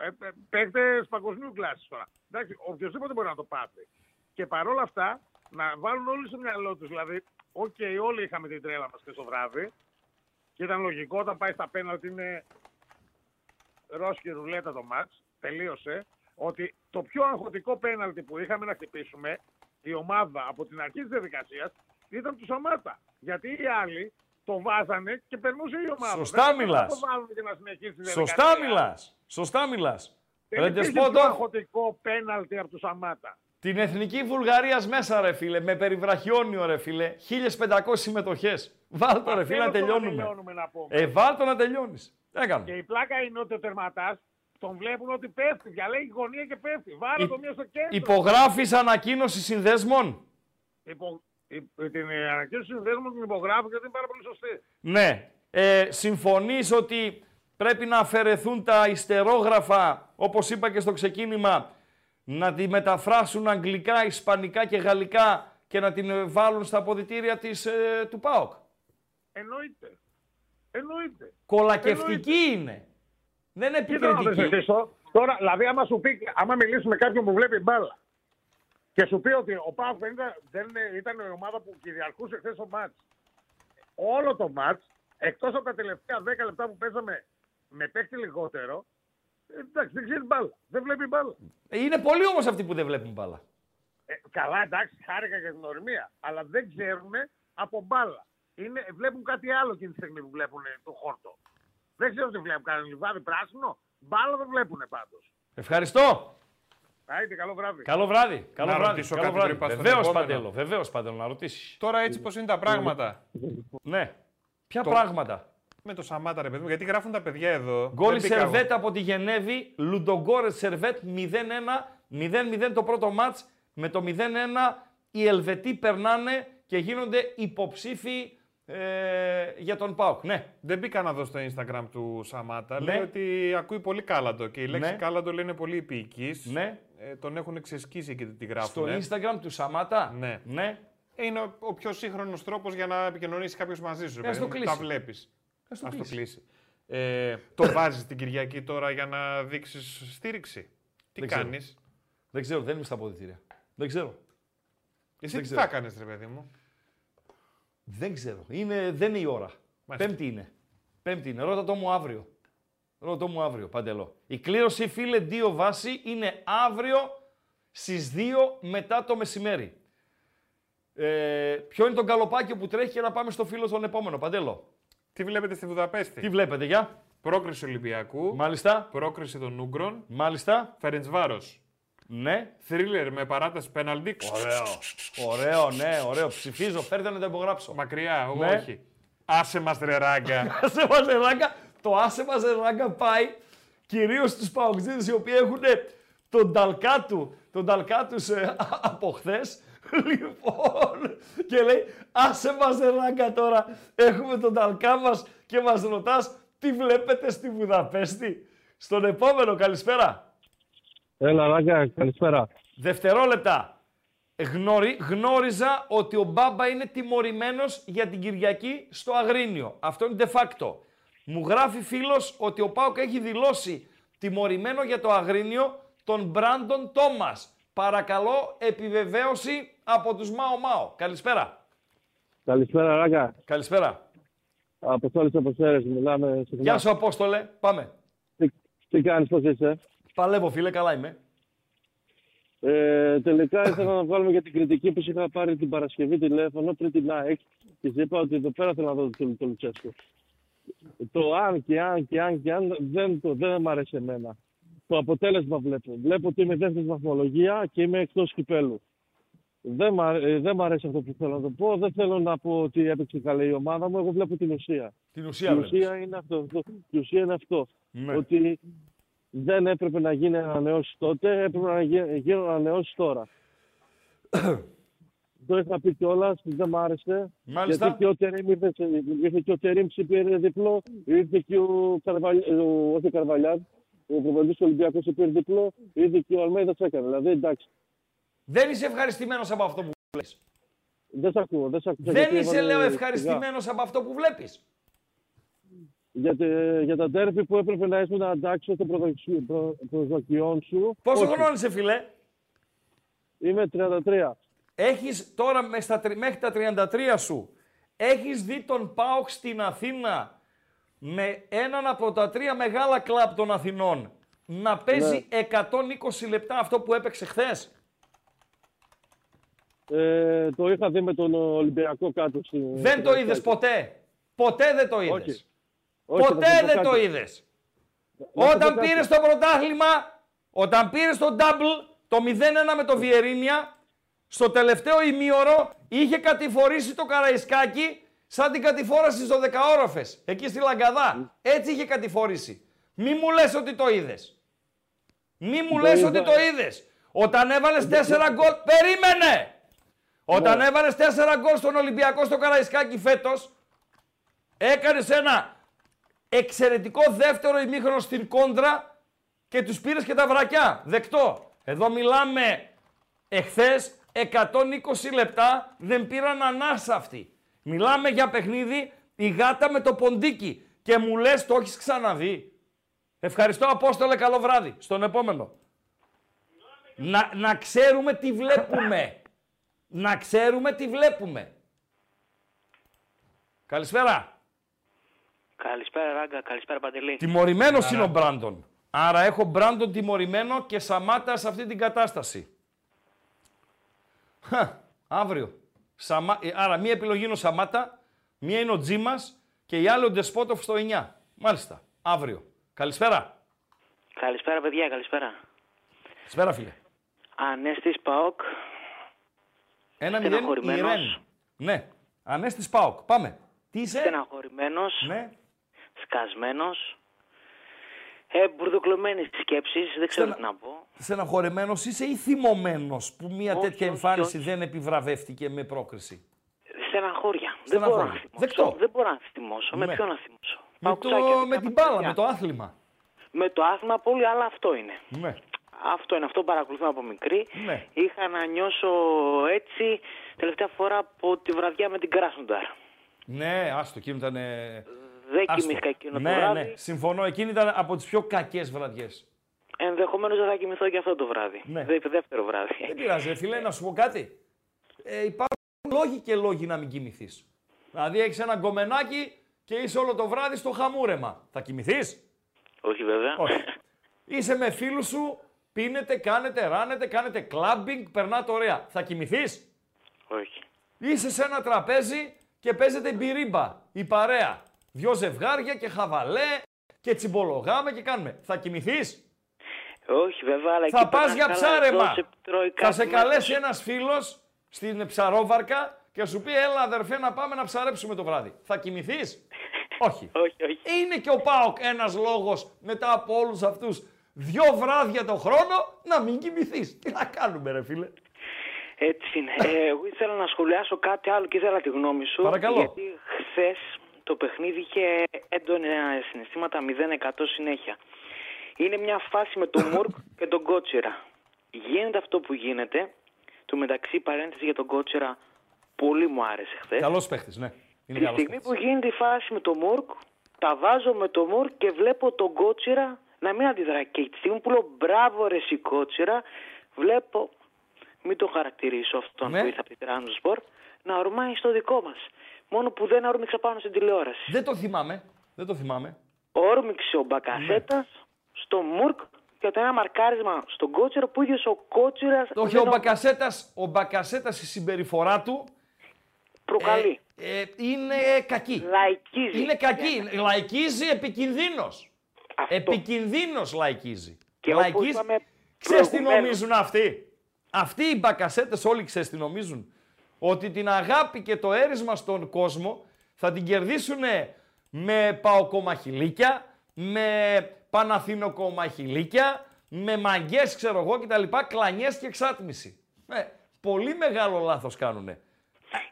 Ε, ε, Παίχτες παγκοσμίου κλάσης τώρα. Εντάξει, οποιοδήποτε μπορεί να το πάθει. Και παρόλα αυτά, να βάλουν όλοι στο μυαλό τους. Δηλαδή, οκ, όλοι είχαμε την τρέλα μας και στο βράδυ. Και ήταν λογικό όταν πάει στα πέναλτι είναι ρώσικη ρουλέτα το μάτς. Τελείωσε. Ότι το πιο αγχωτικό πέναλτι που είχαμε να χτυπήσουμε η ομάδα από την αρχή της διαδικασίας ήταν του Σαμάτα. Γιατί οι άλλοι το βάζανε και περνούσε η ομάδα. Σωστά Δεν μπορούσαν να μιλάς. το βάλουν και να συνεχίσει τη Σωστά διαδικασία. μιλάς. Σωστά μιλάς. Δεν Ρε υπήρχε Ντεσπότο, πιο αγχωτικό πέναλτι από τους Σαμάτα. Την εθνική Βουλγαρίας μέσα ρε φίλε, με περιβραχιόνιο ρε φίλε, 1500 συμμετοχές. Βάλ το ρε φίλε να Αυτό θέλω τελειώνουμε. τελειώνουμε να πούμε. Ε, βάλ το να τελειώνεις. Τι να κάνουμε; Και η πλάκα είναι ότι ο τερματάς τον βλέπουν ότι πέφτει. Διαλέγει γωνία και πέφτει. Βάλε Υ- το μία στο κέντρο. Υπογράφεις ανακοίνωση συνδέσμων. Υπο... υ- Την ε, ανακοίνωση του συνδέσμου την υπογράφω γιατί είναι πάρα πολύ σωστή. Ναι. Ε, συμφωνείς ότι πρέπει να αφαιρεθούν τα ιστερόγραφα, όπως είπα και στο ξεκίνημα, να τη μεταφράσουν αγγλικά, ισπανικά και γαλλικά και να την ε, βάλουν στα αποδητήρια της, ε, του ΠΑΟΚ. Εννοείται. Εννοείται. Κολακευτική είναι. Δεν είναι Κοίτα να δεις επικριτική. εσύ, το- Τώρα, δηλαδή, άμα σου πει, άμα μιλήσει με κάποιον που βλέπει μπάλα και σου πει ότι ο Πάοκ δεν ήταν, δεν είναι- ήταν η ομάδα που κυριαρχούσε χθες το μάτς. Όλο το μάτς, εκτός από τα τελευταία 10 λεπτά που παίζαμε με παίχτη λιγότερο, ε, εντάξει, δεν ξέρει μπάλα. Δεν βλέπει μπάλα. Είναι πολλοί όμως αυτοί που δεν βλέπουν μπάλα. Ε, καλά, εντάξει, χάρηκα για την ορμία, αλλά δεν ξέρουν από μπάλα. Είναι, βλέπουν κάτι άλλο εκείνη τη στιγμή που βλέπουν ε, το χόρτο. Δεν ξέρω τι βλέπουν. Κανένα λιβάδι πράσινο. Μπάλα δεν βλέπουν πάντως. Ευχαριστώ. Άιτε, καλό βράδυ. Καλό βράδυ. Καλό Να βράδυ. ρωτήσω Καλό κάτι βράδυ. πριν πάω στον Βεβαίως επόμενο. Παντέλο. Βεβαίως Παντέλο να ρωτήσεις. Τώρα έτσι πώς είναι τα πράγματα; Ναι. Ποια Το- πράγματα; Με το Σαμάτα, ρε παιδί μου, γιατί γράφουν τα παιδιά εδώ. Γκολ Δεν μπήκα εγώ. Σερβέτ από τη Γενέβη, Λουντογκόρε Σερβέτ 0-1, 0-0 το πρώτο μάτς. Με το 0-1 οι Ελβετοί περνάνε και γίνονται υποψήφοι ε, για τον ΠΑΟΚ. Ναι, Δεν μπήκα να δω στο Instagram του Σαμάτα. Ναι. Λέει ότι ακούει πολύ κάλαντο και η λέξη Ναι. κάλαντο λέει είναι πολύ υπηκής. ναι. Ε, τον έχουν ξεσκίσει και τη Στο γράφουν. Instagram του Σαμάτα; Ναι. ναι. Είναι ο, ο πιο σύγχρονος τρόπος για να επικοινωνήσει κάποιος μαζί σου. ρε Ας παιδί το μου. κλείσει. Τα βλέπεις. Ας το Α το κλείσει. κλείσει. Ε, το βάζεις την Κυριακή τώρα για να δείξεις στήριξη. Τι Δεν ξέρω. κάνεις; Δεν ξέρω, δεν είμαι στα αποδητήρια. Δεν ξέρω. Εσύ Δεν τι ξέρω. θα κάνεις, ρε παιδί μου; Δεν ξέρω. Είναι, δεν είναι η ώρα. Μάλιστα. Πέμπτη είναι. Πέμπτη είναι. Ρώτα το μου αύριο. Ρώτα το μου αύριο, Παντελό. Η κλήρωση, φίλε, δύο βάση είναι αύριο στις 2 μετά το μεσημέρι. Ε, ποιο είναι το καλοπάκι που τρέχει και να πάμε στο φίλο τον επόμενο, Παντέλο. Τι βλέπετε στη Βουδαπέστη; Τι βλέπετε, για. Πρόκριση Ολυμπιακού. Μάλιστα. Πρόκριση των Ούγκρων. Μάλιστα. Φερεντσβάρο. Ναι. Θρίλερ με παράταση πέναλτι. Ωραίο. Ωραίο, ναι, ωραίο. Ψηφίζω. Φέρτε να το υπογράψω. Μακριά, εγώ Ναι. όχι. Άσε μας ρε ράγκα. Άσε μας ρε ράγκα. Το άσε μας ρε ράγκα πάει κυρίως στους παοξίδες οι οποίοι έχουν τον ταλκά του, τον ταλκά τους ε, από χθες. Λοιπόν, και λέει άσε μας ρε ράγκα τώρα, έχουμε τον ταλκά μας και μας ρωτάς τι βλέπετε στη Βουδαπέστη. Στον επόμενο, καλησπέρα. Έλα, Ράγκα, καλησπέρα. Δευτερόλεπτα. Γνωρι, γνώριζα ότι ο Μπάμπα είναι τιμωρημένος για την Κυριακή στο Αγρίνιο. Αυτό είναι de facto. Μου γράφει φίλος ότι ο Πάοκ έχει δηλώσει τιμωρημένο για το Αγρίνιο τον Μπράντον Τόμας. Παρακαλώ επιβεβαίωση από τους Μάο Μάο. Καλησπέρα. Καλησπέρα, Ράγκα. Καλησπέρα. Αποστόλης από Σέρες, μιλάμε συχνά. Γεια σου Απόστολε. Πάμε. Τι, τι κάνεις, πώς είσαι; Παλεύω φίλε, καλά είμαι. Ε, τελικά ήθελα να βγάλουμε για την κριτική που σου είχα πάρει την Παρασκευή τηλέφωνο πριν την ΑΕΚ και σου είπα ότι εδώ πέρα θέλω να δω το, το Λουτσέσκο. Το αν και αν και αν και αν δεν, το, δεν μ' αρέσει εμένα. Το αποτέλεσμα βλέπω. Βλέπω ότι είμαι δεύτερη βαθμολογία και είμαι εκτός κυπέλου. Δεν μ' αρέ- ε, δεν μ' αρέσει αυτό που θέλω να το πω. Δεν θέλω να πω ότι έπαιξε καλά η ομάδα μου. Εγώ βλέπω την ουσία. Την ουσία Η βλέπεις. ουσία είναι αυτό. το- Η ουσία είναι αυτό. Ναι. Ότι δεν έπρεπε να γίνει ανανεώσεις τότε, έπρεπε να γι- γίνουν ανανεώσεις τώρα. Το είχα πει κιόλας, δεν μ' άρεσε. Μάλιστα. Γιατί και ο Τερήμ ήρθε, σε- ήρθε και ο Τερήμ πήρε διπλό, ήρθε και ο Καρβαλιάν, όχι ο Καρβαλιάν, ο προπονητής του Ολυμπιακού πήρε διπλό, ήρθε και ο Αλμέιδας έκανε. Δηλαδή εντάξει, Δεν είσαι ευχαριστημένος από αυτό που βλέπεις. δεν σ' ακούω. Δεν, σ ακούω, Δεν γιατί είσαι, έβαλε λέω, σιγά. ευχαριστημένος από αυτό που βλέπεις. Για, τε- για τα τέρπι που έπρεπε να ήσουν αντάξιο των προδοξι- προ- προσδοκιών σου. Πόσο όχι. χρόνο είσαι, φιλέ. Είμαι 33. Έχεις τώρα με στα, τρι- μέχρι τα 33 σου, έχεις δει τον ΠΑΟΚ στην Αθήνα με έναν από τα τρία μεγάλα κλαμπ των Αθηνών να παίζει 120 λεπτά αυτό που έπαιξε χθες. Ε, το είχα δει με τον Ολυμπιακό κάτω. Στη, Δεν στην το είδες Καρδάκη. ποτέ. Ποτέ δεν το είδες. Όχι. Όχι, θα Ποτέ σου πω δεν το κάτι. είδες. Να σου πω Όταν κάτι. πήρες το πρωτάθλημα, όταν πήρες το double, το 0-1 με το Βιερίνια, στο τελευταίο ημίωρο είχε κατηφορήσει το Καραϊσκάκι Σαν την κατηφόραση στις 12όροφες, εκεί στη Λαγκαδά. Έτσι είχε κατηφόρηση. Μη μου λες ότι το είδες. Μη μου λες είδα. ότι το είδες. Όταν έβαλες τέσσερα γκολ, περίμενε! Όταν Ναι. έβαλες τέσσερα γκολ στον Ολυμπιακό στο Καραϊσκάκι φέτος, έκανες ένα εξαιρετικό δεύτερο ημίχρονο στην κόντρα και τους πήρες και τα βρακιά. Δεκτό. Εδώ μιλάμε εχθές 120 λεπτά δεν πήραν ανάσα αυτοί. Μιλάμε για παιχνίδι η γάτα με το ποντίκι και μου λες το έχεις ξαναδεί. Ευχαριστώ Απόστολε, καλό βράδυ. Στον επόμενο. Να, να ξέρουμε τι βλέπουμε. να ξέρουμε τι βλέπουμε. Καλησπέρα. Καλησπέρα, Ράγκα. Καλησπέρα, Παντελή. Τιμωρημένος είναι ο Μπράντον. Άρα έχω Μπράντον τιμωρημένο και Σαμάτα σε αυτή την κατάσταση. Χα, αύριο. Σαμα... ε, Άρα μία επιλογή είναι ο Σαμάτα, μία είναι ο Τζίμας και η άλλη ο Ντεσπότοφ στο 9. Μάλιστα. Αύριο. Καλησπέρα. Καλησπέρα, παιδιά. Καλησπέρα. Καλησπέρα φίλε. Ανέστης Παόκ. Ένα μηδέν η Στεναχωρημένος. Ρεν. Ναι. Ανέστης Πάοκ. Πάμε. Τι είσαι; Στεναχωρημένος. Ναι. Σκασμένος. Ε, μπουρδοκλωμένη στις σκέψεις. Δεν ξέρω Στενα- τι να πω. Στεναχωρημένος είσαι ή θυμωμένος που μια Όχι, τέτοια όχι, εμφάνιση όχι. δεν επιβραβεύτηκε με πρόκριση; Στεναχώρια. Δεν μπορώ να Στεναχώρια. θυμώσω. Δεκτό. Δεν μπορώ να θυμώσω. Ναι. Με ποιον να θυμώσω. Με, Παουκτσάκια, το, με δικά την μας μπάλα, παιδιά. με το άθλημα. Με το άθλημα πολύ, αλλά αυτό είναι. Ναι. Αυτό είναι, αυτό παρακολουθούμε από μικρή. Ναι. Είχα να νιώσω έτσι τελευταία φορά από τη βραδιά με την Κράσνονταρ. Ναι, άστο, εκείνο ήταν. Δεν κοιμήθηκα εκείνο ναι, το βράδυ. Ναι, συμφωνώ. Εκείνη ήταν από τις πιο κακές βραδιές. Ενδεχομένως δεν θα κοιμηθώ και αυτό το βράδυ. Ναι. Δε, δεύτερο βράδυ. Δεν πειράζει, ρε φίλε, να σου πω κάτι. Ε, υπάρχουν λόγοι και λόγοι να μην κοιμηθείς. Δηλαδή, έχεις ένα γκομενάκι και είσαι όλο το βράδυ στο χαμούρεμα. Θα κοιμηθείς; Όχι βέβαια. Όχι. Είσαι με φίλους σου, πίνετε, κάνετε, ράνετε, κάνετε κλαμπινγκ, περνάτε ωραία. Θα κοιμηθείς; Όχι. Είσαι σε ένα τραπέζι και παίζετε μπυρίμπα, η παρέα. Δυο ζευγάρια και χαβαλέ και τσιμπολογάμε και κάνουμε. Θα κοιμηθείς; Όχι βέβαια, αλλά Θα εκεί πας πέρα για καλά, ψάρεμα. εδώ σε τρώει Θα σε κάτι καλέσει μέσα. ένας φίλος στην ψαρόβαρκα και σου πει έλα αδερφέ να πάμε να ψαρέψουμε το βράδυ. Θα κοιμηθείς; όχι. Όχι, όχι. Είναι και ο Πάοκ ένας λόγος μετά από όλους αυτούς δυο βράδια το χρόνο να μην κοιμηθείς. Τι να κάνουμε ρε φίλε; Έτσι είναι. Ε, εγώ ήθελα να σχολιάσω κάτι άλλο και ήθελα τη γνώμη σου. Παρακαλώ. Γιατί χθες το παιχνίδι είχε έντονα συναισθήματα 0% συνέχεια. Είναι μια φάση με τον Μουρκ και τον Κότσερα. Γίνεται αυτό που γίνεται. Του μεταξύ παρένθεση για τον Κότσερα πολύ μου άρεσε χθες. Καλός παίχτης, ναι. Είναι Τη καλός στιγμή παίχτης. που γίνεται η φάση με τον Μουρκ, τα βάζω με τον Μουρκ και βλέπω τον Κότσερα να μην αντιδρά. Και τη στιγμή που λέω μπράβο ρε εσύ Κότσερα, βλέπω, μην το χαρακτηρίσω αυτόν Ναι. που ήρθε από την Τράνσπορ, να ορμάει στο δικό μας. Μόνο που δεν όρμηξα πάνω στην τηλεόραση. Δεν το θυμάμαι. Δεν το θυμάμαι. Όρμηξε ο Μπακασέτας στο Μουρκ και το ένα μαρκάρισμα στον Κότσερα που ίδιος ο Κότσερας Όχι, δεν ο ο- Μπακασέτας, ο Μπακασέτας η συμπεριφορά του προκαλεί. ε, ε, είναι κακή. Λαϊκίζει. Είναι κακή. Λαϊκίζει επικινδύνος. Αυτό. Επικινδύνος λαϊκίζει. Και όπως είπαμε Ξέρεις τι προηγουμένως- νομίζουν αυτοί; Αυτοί οι μπακασέτες όλοι ξέρεις τι νομίζουν; Ότι την αγάπη και το έρισμα στον κόσμο θα την κερδίσουν με παοκομαχηλίκια, με παναθηνοκομαχηλίκια, με μαγκές ξέρω εγώ κτλ. Κλανιές και εξάτμιση. Ε, πολύ μεγάλο λάθος κάνουνε.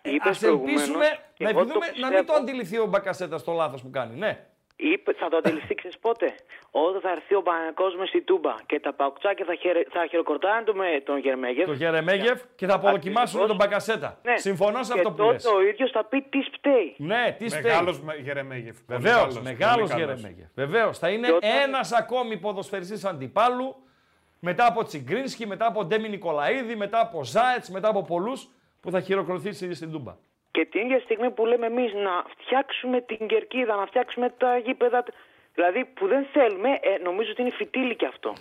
Είπες Ας ελπίσουμε προηγουμένως, και να, εγώ το επιδούμε, να μην πιστεύω. το αντιληφθεί ο Μπακασέτας το λάθος που κάνει. Ναι. Είπε, θα το αντιληφθεί ξέρεις πότε; Όταν θα έρθει ο Παναγικός με στη Τούμπα και τα παουκτσάκια θα, χαιρε, θα χειροκροτάνε τον, με- τον Γερμέγεφ. Το Γερεμέγεφ και θα αποδοκιμάσουν τον Μπακασέτα. Ναι. Συμφωνώ σε και αυτό που τότε λες. ο ίδιος θα πει τι φταίει. Ναι, τι φταίει. Μεγάλος με- Γερεμέγεφ. Πολύ Βεβαίως, καλός, μεγάλος πολύ καλός. Γερεμέγεφ. Βεβαίως. Θα είναι Και όταν- ένας ακόμη ποδοσφαιριστής αντιπάλου μετά από Τσιγκρίνσκι, μετά από Ντέμι Νικολαίδη, μετά από Ζάετς, μετά από πολλούς που θα χειροκροτήσει στην Τούμπα. Και την ίδια στιγμή που λέμε εμείς να φτιάξουμε την κερκίδα, να φτιάξουμε τα γήπεδα, δηλαδή που δεν θέλουμε, ε, νομίζω ότι είναι φυτίλι και αυτό.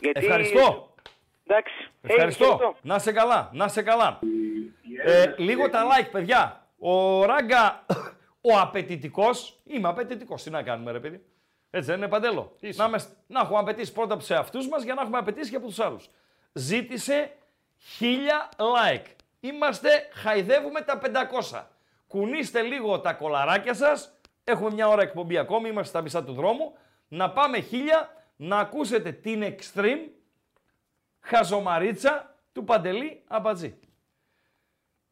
Γιατί... Ευχαριστώ. Εντάξει. Hey, Ευχαριστώ. χαιρετώ. να σε καλά, να σε καλά. Ε, λίγο τα like, παιδιά. Ο Ράγκα, ο απαιτητικός, είμαι απαιτητικός. Τι να κάνουμε, ρε παιδί. Έτσι δεν είναι παντέλο. Να, είμαστε- να έχουμε απαιτήσει πρώτα από τους εαυτούς μας για να έχουμε απαιτήσει και από τους άλλους. Ζήτησε χίλια like. Είμαστε, χαϊδεύουμε τα 500. κουνήστε λίγο τα κολαράκια σας. Έχουμε μια ώρα εκπομπή ακόμη, είμαστε στα μισά του δρόμου. Να πάμε χίλια, να ακούσετε την Extreme χαζομαρίτσα του Παντελή Αμπατζή.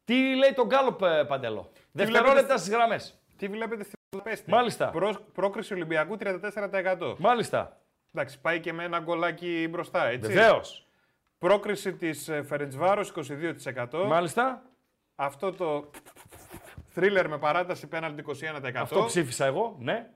Τι λέει τον Γκάλοπ, ε, Παντελό. Δευτερόλεπτα βλέπετε- στις γραμμές. Τι βλέπετε στη Βουδαπέστη. Μάλιστα. Προ, πρόκριση Ολυμπιακού 34%. Μάλιστα. Εντάξει, πάει και με ένα γκολάκι μπροστά, έτσι. Βεβαίως. Πρόκριση της ε, Φερεντσβάρος 22%. Μάλιστα. Αυτό το θρίλερ με παράταση πέναλτι 21%. Αυτό ψήφισα εγώ, ναι.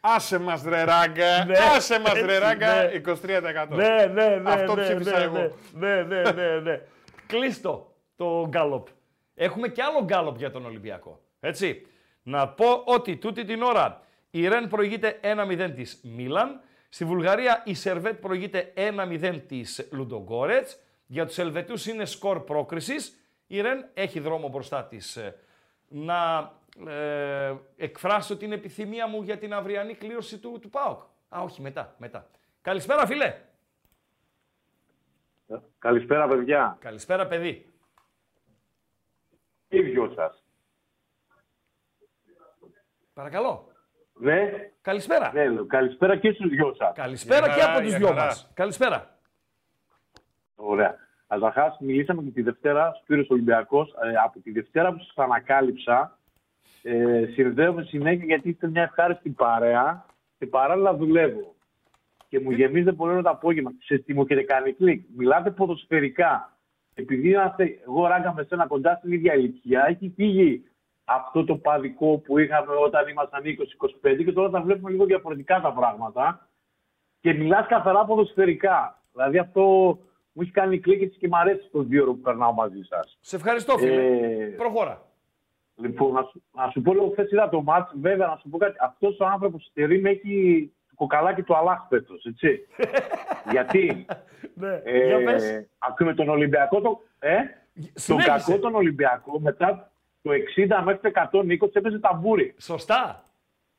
Άσε μας ρε ράγκα, Ναι, άσε μας ρε έτσι, ράγκα, ναι. 23%. Ναι, ναι, ναι. Αυτό ναι, ψήφισα ναι, εγώ. Ναι, ναι, ναι, ναι. Κλείστο το γκάλοπ. Έχουμε και άλλο γκάλοπ για τον Ολυμπιακό. Έτσι. Να πω ότι τούτη την ώρα η Ρεν προηγείται 1-0 της Μίλαν. Στη Βουλγαρία η Σερβέτ προηγείται 1-0 της Λουντογκόρετς. Για τους Ελβετούς είναι σκορ πρόκρισης. Η Ρεν έχει δρόμο μπροστά της. ε, Να ε, εκφράσω την επιθυμία μου για την αυριανή κλήρωση του, του ΠΑΟΚ. Α, όχι, μετά, μετά. Καλησπέρα, φίλε. Καλησπέρα, παιδιά. Καλησπέρα, παιδί. Τι δυο σας. Παρακαλώ. Ναι, Καλησπέρα. ναι, λέω. καλησπέρα και στους δυο σας. Καλησπέρα Για και χαρά, από τους για δυο χαρά. μας. Καλησπέρα. Ωραία. Καταρχάς, μιλήσαμε και τη Δευτέρα, Σπύρος Ολυμπιακός. Ε, από τη Δευτέρα που σας ανακάλυψα, ε, συνδέομαι συνέχεια γιατί είστε μια ευχάριστη παρέα και παράλληλα δουλεύω. Και μου γεμίζετε πολύ ώρα το απόγευμα. Σε τι μου έχετε κάνει κλικ. Μιλάτε ποδοσφαιρικά. Επειδή είμαστε, εγώ ράγκα με σένα κοντά στην ίδια ηλικία, έχει φύγει αυτό το παδικό που είχαμε όταν ήμασταν 20-25 και τώρα τα βλέπουμε λίγο διαφορετικά τα πράγματα και μιλάς καθαρά ποδοσφαιρικά. Δηλαδή αυτό μου έχει κάνει κλικ έτσι και μου αρέσει το δύο ώρο που περνάω μαζί σας. Σε ευχαριστώ, φίλε. Ε, Προχώρα. Λοιπόν, να σου, να σου πω λίγο, χθες είδα το μάτς, βέβαια, να σου πω κάτι. Αυτός ο άνθρωπος στερεί με έχει το κοκαλάκι του Αλάχ φέτος, έτσι. Γιατί, Ναι, ε, για πες. ακούμε τον Ολυμπιακό, το, ε, τον Συνέχισε. κακό τον Ολυμπιακό, μετά το 60 μέχρι το 120 έπαιζε ταμπούρι. Σωστά.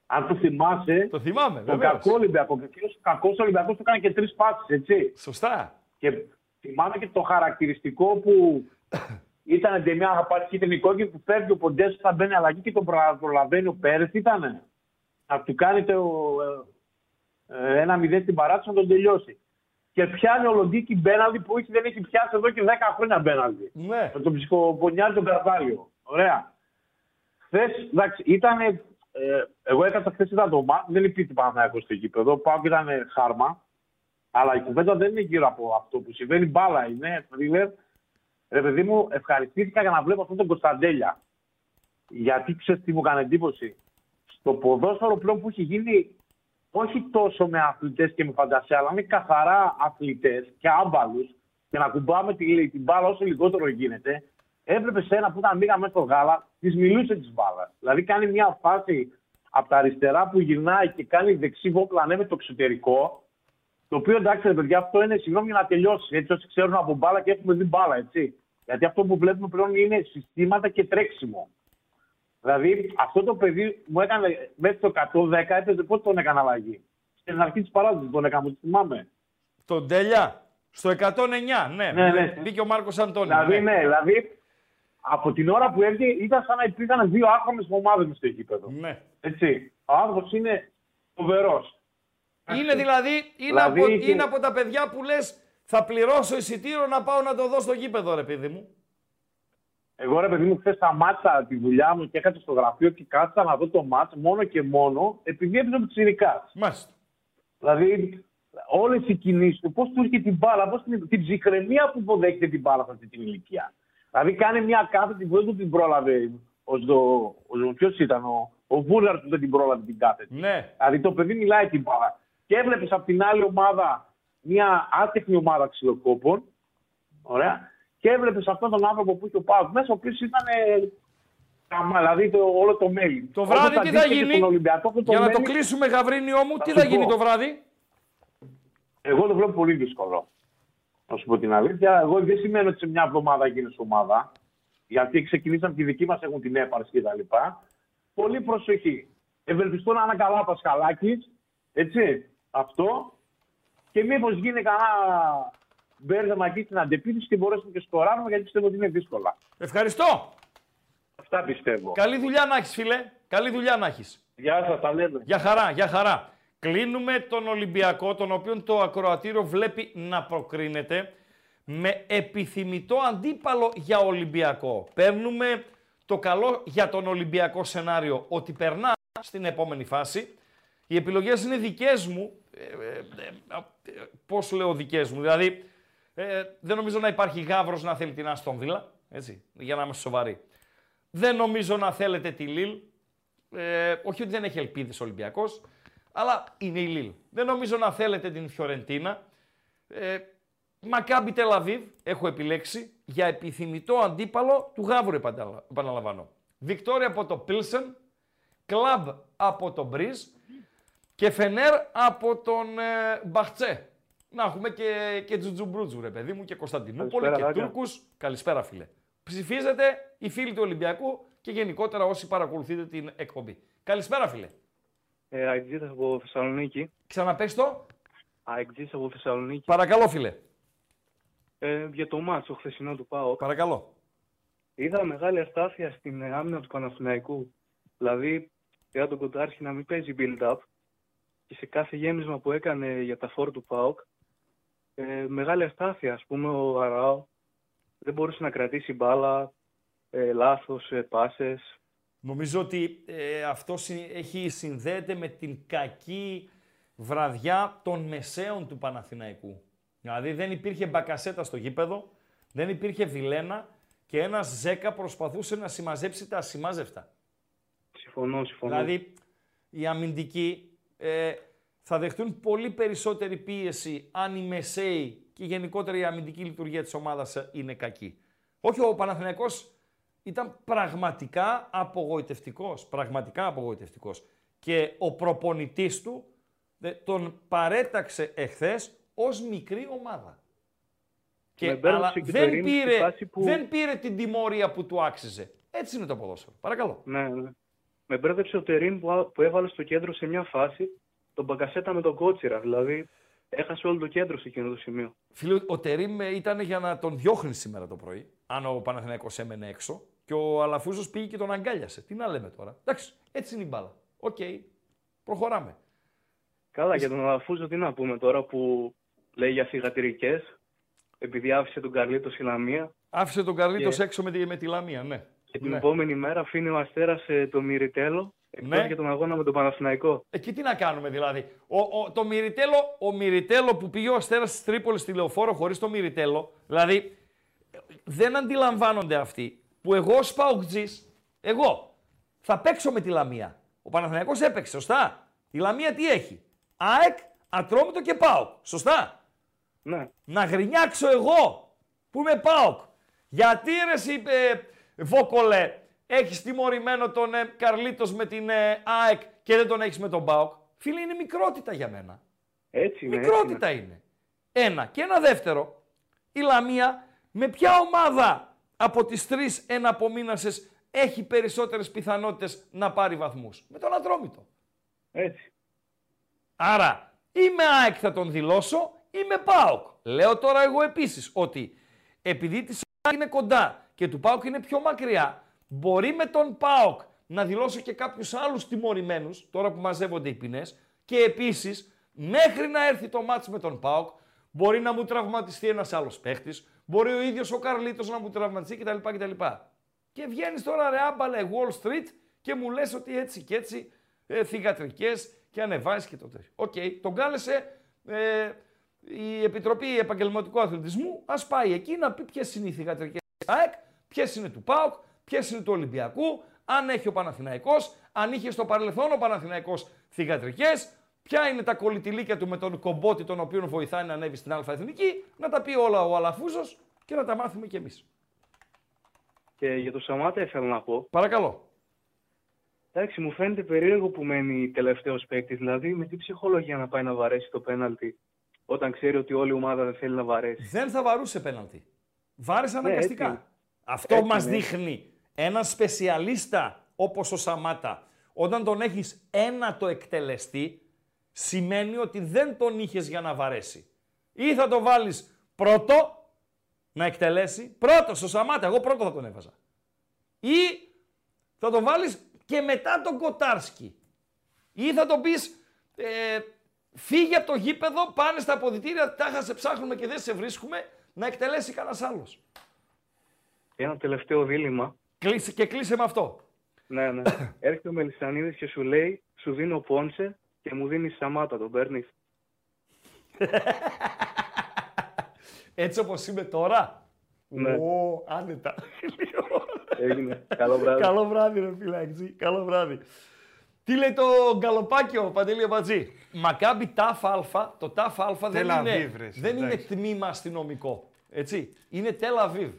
Αν το θυμάσαι, Το θυμάμαι, τον βέβαια. κακό Ολυμπιακό, και εκείνος ο κακός Ολυμπιακός του έκανε και τρεις πάσεις, έτσι. Σωστά. Και θυμάμαι και το χαρακτηριστικό που ήταν μια θα πάρει κίτρινη κόκκινη που φεύγει ο Ποντέσο, θα μπαίνει αλλαγή και τον προ- προλαβαίνει ο Πέρες, ήταν. Να του κάνει το ε, ε, ένα μηδέν στην παράτηση να τον τελειώσει. Και πιάνει ο Λοντίκη μπέναλτι που έχει, δεν έχει πιάσει εδώ και 10 χρόνια μπέναλτι. Ναι. Με τον ψυχοπονιάρι τον Καρβάλιο. Ωραία. Χθες, εντάξει, ήταν. Ε, εγώ έκανα χθες ήταν το μάτς, δεν υπήρχε Παναθηναϊκός στο γήπεδο. Πάω και ήταν χάρμα. Αλλά η κουβέντα δεν είναι γύρω από αυτό που συμβαίνει. Μπάλα είναι, θρίλερ. Ρε παιδί μου, ευχαριστήθηκα για να βλέπω αυτόν τον Κωνσταντέλια. Γιατί ξέρεις τι μου έκανε εντύπωση; Στο ποδόσφαιρο πλέον που έχει γίνει όχι τόσο με αθλητές και με φαντασία, αλλά με καθαρά αθλητές και άμπαλους και να κουμπάμε τη, την μπάλα όσο λιγότερο γίνεται. Έβλεπε ένα που ήταν μίγα μέσα στο γάλα, της μιλούσε της μπάλα. Δηλαδή κάνει μια φάση από τα αριστερά που γυρνάει και κάνει δεξί βόπλα ναι, με το εξωτερικό. Το οποίο εντάξει, ρε παιδιά, αυτό είναι συγγνώμη για να τελειώσει. Έτσι, όσοι ξέρουν από μπάλα και έχουμε δει μπάλα, έτσι. Γιατί αυτό που βλέπουμε πλέον είναι συστήματα και τρέξιμο. Δηλαδή, αυτό το παιδί μου έκανε μέχρι το 110, έπαιζε πότε τον έκανε αλλαγή; Στην αρχή της παράδοσης τον έκανα, μου θυμάμαι. Τον Τέλια. Στο 109, ναι. Ναι, ναι. Μπήκε ο Μάρκος Αντώνη. Δηλαδή, ναι, δηλαδή από την ώρα που έβγαινε ήταν σαν να υπήρχαν δύο άχρωμε ομάδε μες στο γήπεδο. ναι. Έτσι. Ο άνθρωπος είναι φοβερός. Είναι δηλαδή, είναι, Δηλαδή από, και- είναι από τα παιδιά που λες θα πληρώσω εισιτήριο να πάω να το δω στο γήπεδο, ρε παιδί μου. Εγώ ρε παιδί μου, χθες σταμάτησα τη δουλειά μου και έκατσα στο γραφείο και κάθισα να δω το μάτς μόνο και μόνο επειδή έπαιζε ο Τσιρικά. Μάλιστα. Δηλαδή, όλες οι κινήσεις του, πώς του έρχεται την μπάλα, πώς την, την ψυχραιμία που υποδέχεται την μπάλα σε αυτή την ηλικία. Δηλαδή, κάνει μια κάθετη που δεν του την πρόλαβε. Ο, ο, ο, ποιος ήταν, ο, ο Βούλαρ που δεν την πρόλαβε την κάθετη. Ναι. Δηλαδή, το παιδί μιλάει την μπάλα. Και έβλεπες από την άλλη ομάδα μια άτεχνη ομάδα ξυλοκόπων. Ωραία. Και έβλεπες αυτόν τον άνθρωπο που είχε ο Πάουκ μέσα, ο οποίος ήταν. Ε, καμά, δηλαδή το, όλο το μέλι. Το βράδυ Όπως τι θα αντίστοιχε γίνει, στον Ολυμπιακό, αυτό για να το μέλι- κλείσουμε Γαβρίνιό μου, τι σου θα γίνει πω. το βράδυ; Εγώ το βλέπω πολύ δύσκολο. Να σου πω την αλήθεια. Εγώ δεν σημαίνει ότι σε μια εβδομάδα γίνεις ομάδα. Γιατί ξεκινήσαμε τη δική μας, έχουν την έπαρση κτλ. Πολύ προσοχή. Ευελπιστώ να είναι καλά ο Πασχαλάκης. Έτσι. Αυτό. Και μήπως γίνει κανένα μπέρδεμα εκεί στην αντεπίθεση και μπορέσουμε και σκοράρουμε γιατί πιστεύω ότι είναι δύσκολα. Ευχαριστώ. Αυτά πιστεύω. Καλή δουλειά να έχεις, φίλε. Καλή δουλειά να έχεις. Γεια σας, τα λέμε. Για χαρά, για χαρά. Κλείνουμε τον Ολυμπιακό, τον οποίο το ακροατήριο βλέπει να προκρίνεται με επιθυμητό αντίπαλο για Ολυμπιακό. Παίρνουμε το καλό για τον Ολυμπιακό σενάριο ότι περνά στην επόμενη φάση. Οι επιλογές είναι δικές μου. Ε, ε, ε, πώς λέω δικές μου, δηλαδή ε, δεν νομίζω να υπάρχει γάβρος να θέλει την Άστον Βίλα, έτσι, για να είμαστε σοβαροί. Δεν νομίζω να θέλετε τη Λίλ, ε, όχι ότι δεν έχει ελπίδες ο Ολυμπιακός, αλλά είναι η Λίλ. Δεν νομίζω να θέλετε την Φιωρεντίνα. Ε, Μακάμπι Τελαβίβ έχω επιλέξει για επιθυμητό αντίπαλο του Γάβρου, επαναλα- επαναλαμβάνω. Βικτόρια από το Πίλσεν, Κλαμπ από το Μπριζ και Φενέρ από τον ε, Μπαχτσέ. Να έχουμε και, και Τζουτζουμπρούτζου, ρε παιδί μου, και Κωνσταντινούπολη Καλησπέρα, και Ράγκα. Τούρκους. Καλησπέρα, φίλε. Ψηφίζετε οι φίλοι του Ολυμπιακού και γενικότερα όσοι παρακολουθείτε την εκπομπή. Καλησπέρα, φίλε. Ε, Αεκτζής από Θεσσαλονίκη. Ξαναπες το. Αεκτζής από Θεσσαλονίκη. Παρακαλώ, φίλε. Ε, για το μάτσο χθεσινό του ΠΑΟΚ. Παρακαλώ. Είδα μεγάλη αστάθεια στην ε, άμυνα του Παναθηναϊκού. Δηλαδή, πέρα τον Κοντάρχη να μην παίζει build-up και σε κάθε γέμισμα που έκανε για τα φόρ του ΠΑΟΚ, ε, μεγάλη αστάθεια. Ας πούμε, ο Αράο δεν μπορούσε να κρατήσει μπάλα, ε, λάθος, ε, πάσες. Νομίζω ότι ε, αυτό συ- έχει συνδέεται με την κακή βραδιά των μεσαίων του Παναθηναϊκού. Δηλαδή δεν υπήρχε μπακασέτα στο γήπεδο, δεν υπήρχε βιλένα και ένας Ζέκα προσπαθούσε να συμμαζέψει τα ασημάζευτα. Συμφωνώ, συμφωνώ. Δηλαδή οι αμυντικοί ε, θα δεχτούν πολύ περισσότερη πίεση αν οι μεσαίοι και γενικότερα η αμυντική λειτουργία της ομάδας ε, είναι κακή. Όχι, ο Παναθηναϊκός ήταν πραγματικά απογοητευτικός. Πραγματικά απογοητευτικός. Και ο προπονητής του δε- τον παρέταξε εχθές ως μικρή ομάδα. Και, Με μπέρδεψε αλλά και το δεν Ειρήνη στη πήρε, φάση που- δεν πήρε την τιμωρία που του άξιζε. Έτσι είναι το ποδόσφαιρο. Παρακαλώ. Ναι, ναι. Με μπέρδεψε ο Τερίν που, α- που έβαλε στο κέντρο σε μια φάση τον Μπακασέτα με τον Κώτσιρα. Δηλαδή, έχασε όλο το κέντρο σε εκείνο το σημείο. Φίλε, ο Τερίμ ε, ήταν για να τον διώχνει σήμερα το πρωί, αν ο Παναθηναϊκός έμενε έξω. Και ο Αλαφούζος πήγε και τον αγκάλιασε. Τι να λέμε τώρα. Εντάξει, έτσι είναι η μπάλα. Οκ. Προχωράμε. Καλά, για τον Αλαφούζο τι να πούμε τώρα που λέει για θηγατρικές, επειδή άφησε τον Καρλίτος στη Λαμία Άφησε τον Καρλίτος Και- έξω με τη, με τη Λαμία, ναι. και την Ναι. επόμενη μέρα αφήνει ο Αστέρας ε, το Μυριτέλο εκτός Ναι. για τον αγώνα με τον Παναθηναϊκό. Εκεί τι να κάνουμε δηλαδή. Ο, ο, το Μυριτέλο, ο Μυριτέλο που πήγε ο Αστέρας της Τρίπολης στη Λεωφόρο χωρίς το Μυριτέλο, δηλαδή δεν αντιλαμβάνονται αυτοί που εγώ ως Παοκτζής, εγώ θα παίξω με τη Λαμία. Ο Παναθηναϊκός έπαιξε, σωστά. Η Λαμία τι έχει; ΑΕΚ, Ατρόμητο και ΠΑΟΚ. Σωστά. Ναι. Να γρινιάξω εγώ που είμαι ΠΑΟΚ. Γιατί ρε εσύ, ε, Βόκολε, έχεις τιμωρημένο τον ε, Καρλίτος με την ε, ΑΕΚ και δεν τον έχεις με τον ΠΑΟΚ. Φίλε, είναι μικρότητα για μένα. Έτσι είναι. έτσι Μικρότητα είναι. Ένα. Και ένα δεύτερο. Η Λαμία με ποια ομάδα από τις τρεις εναπομείνασες έχει περισσότερες πιθανότητες να πάρει βαθμούς. Με τον Ατρόμητο. Έτσι. Άρα, ή με ΑΕΚ θα τον δηλώσω ή με ΠΑΟΚ. Λέω τώρα εγώ επίσης ότι επειδή της ΑΕΚ είναι κοντά και του ΠΑΟΚ είναι πιο μακριά, μπορεί με τον ΠΑΟΚ να δηλώσω και κάποιους άλλους τιμωρημένους, τώρα που μαζεύονται οι ποινές, και επίσης μέχρι να έρθει το μάτς με τον ΠΑΟΚ, μπορεί να μου τραυματιστεί ένας άλλος παίχτης, μπορεί ο ίδιος ο Καρλίτος να μου τραυματιστεί κτλ. κτλ. Και βγαίνεις τώρα ρε άμπαλε Wall Street και μου λες ότι έτσι και έτσι ε, θυγατρικές και ανεβάζει και το τέτοιο. Οκ, τον κάλεσε ε, η Επιτροπή Επαγγελματικού Αθλητισμού, ας πάει εκεί να πει ποιες είναι οι θυγατρικές της ΑΕΚ, ποιες είναι του ΠΑΟΚ, ποιες είναι του Ολυμπιακού, αν έχει ο Παναθηναϊκός, αν είχε στο παρελθόν ο Παναθηναϊκός θυγατρικές, ποια είναι τα κολλητηλίκια του με τον κομπότη τον οποίο βοηθάει να ανέβει στην Α Εθνική, να τα πει όλα ο Αλαφούζος και να τα μάθουμε κι εμείς. Και για το Σαμάτα ήθελα να πω. Παρακαλώ. Εντάξει, μου φαίνεται περίεργο που μένει τελευταίος παίκτης. Δηλαδή, με τι ψυχολογία να πάει να βαρέσει το πέναλτι όταν ξέρει ότι όλη η ομάδα δεν θέλει να βαρέσει. Δεν θα βαρούσε πέναλτι. Βάρεσε Ναι, αναγκαστικά. έτσι. Αυτό Έτσι μας είναι. δείχνει έναν σπεσιαλίστα όπως ο Σαμάτα. Όταν τον έχεις ένα το εκτελεστή, σημαίνει ότι δεν τον είχες για να βαρέσει. Ή θα το βάλεις πρώτο, να εκτελέσει, πρώτο στο Σαμάτα, εγώ πρώτο θα τον έβαζα. Ή Θα τον βάλεις και μετά τον Κοτάρσκι. Ή θα τον πεις, ε, φύγε από το γήπεδο, πάνε στα αποδητήρια, τάχα σε ψάχνουμε και δεν σε βρίσκουμε, να εκτελέσει κανένας άλλος. Ένα τελευταίο δίλημα. Κλείσε, και κλείσε με αυτό. Ναι, ναι. Έρχεται ο Μελισανίδης και σου λέει, σου δίνω Πόνσε και μου δίνεις Σαμάτα, τον παίρνεις. Έτσι όπως είμαι τώρα; Ναι. Ω, άνετα. Έγινε. Καλό βράδυ. Καλό βράδυ, ρε φυλάξι. Καλό βράδυ. Τι λέει το γκαλοπάκιο, Παντελή Αμπατζή; Μακάμπι τάφ αλφα, το τάφ αλφα δεν, Τελ είναι, Αβίβ, ρε, δεν είναι εντάξει. τμήμα αστυνομικό. Έτσι. Είναι Τελ Αβίβ.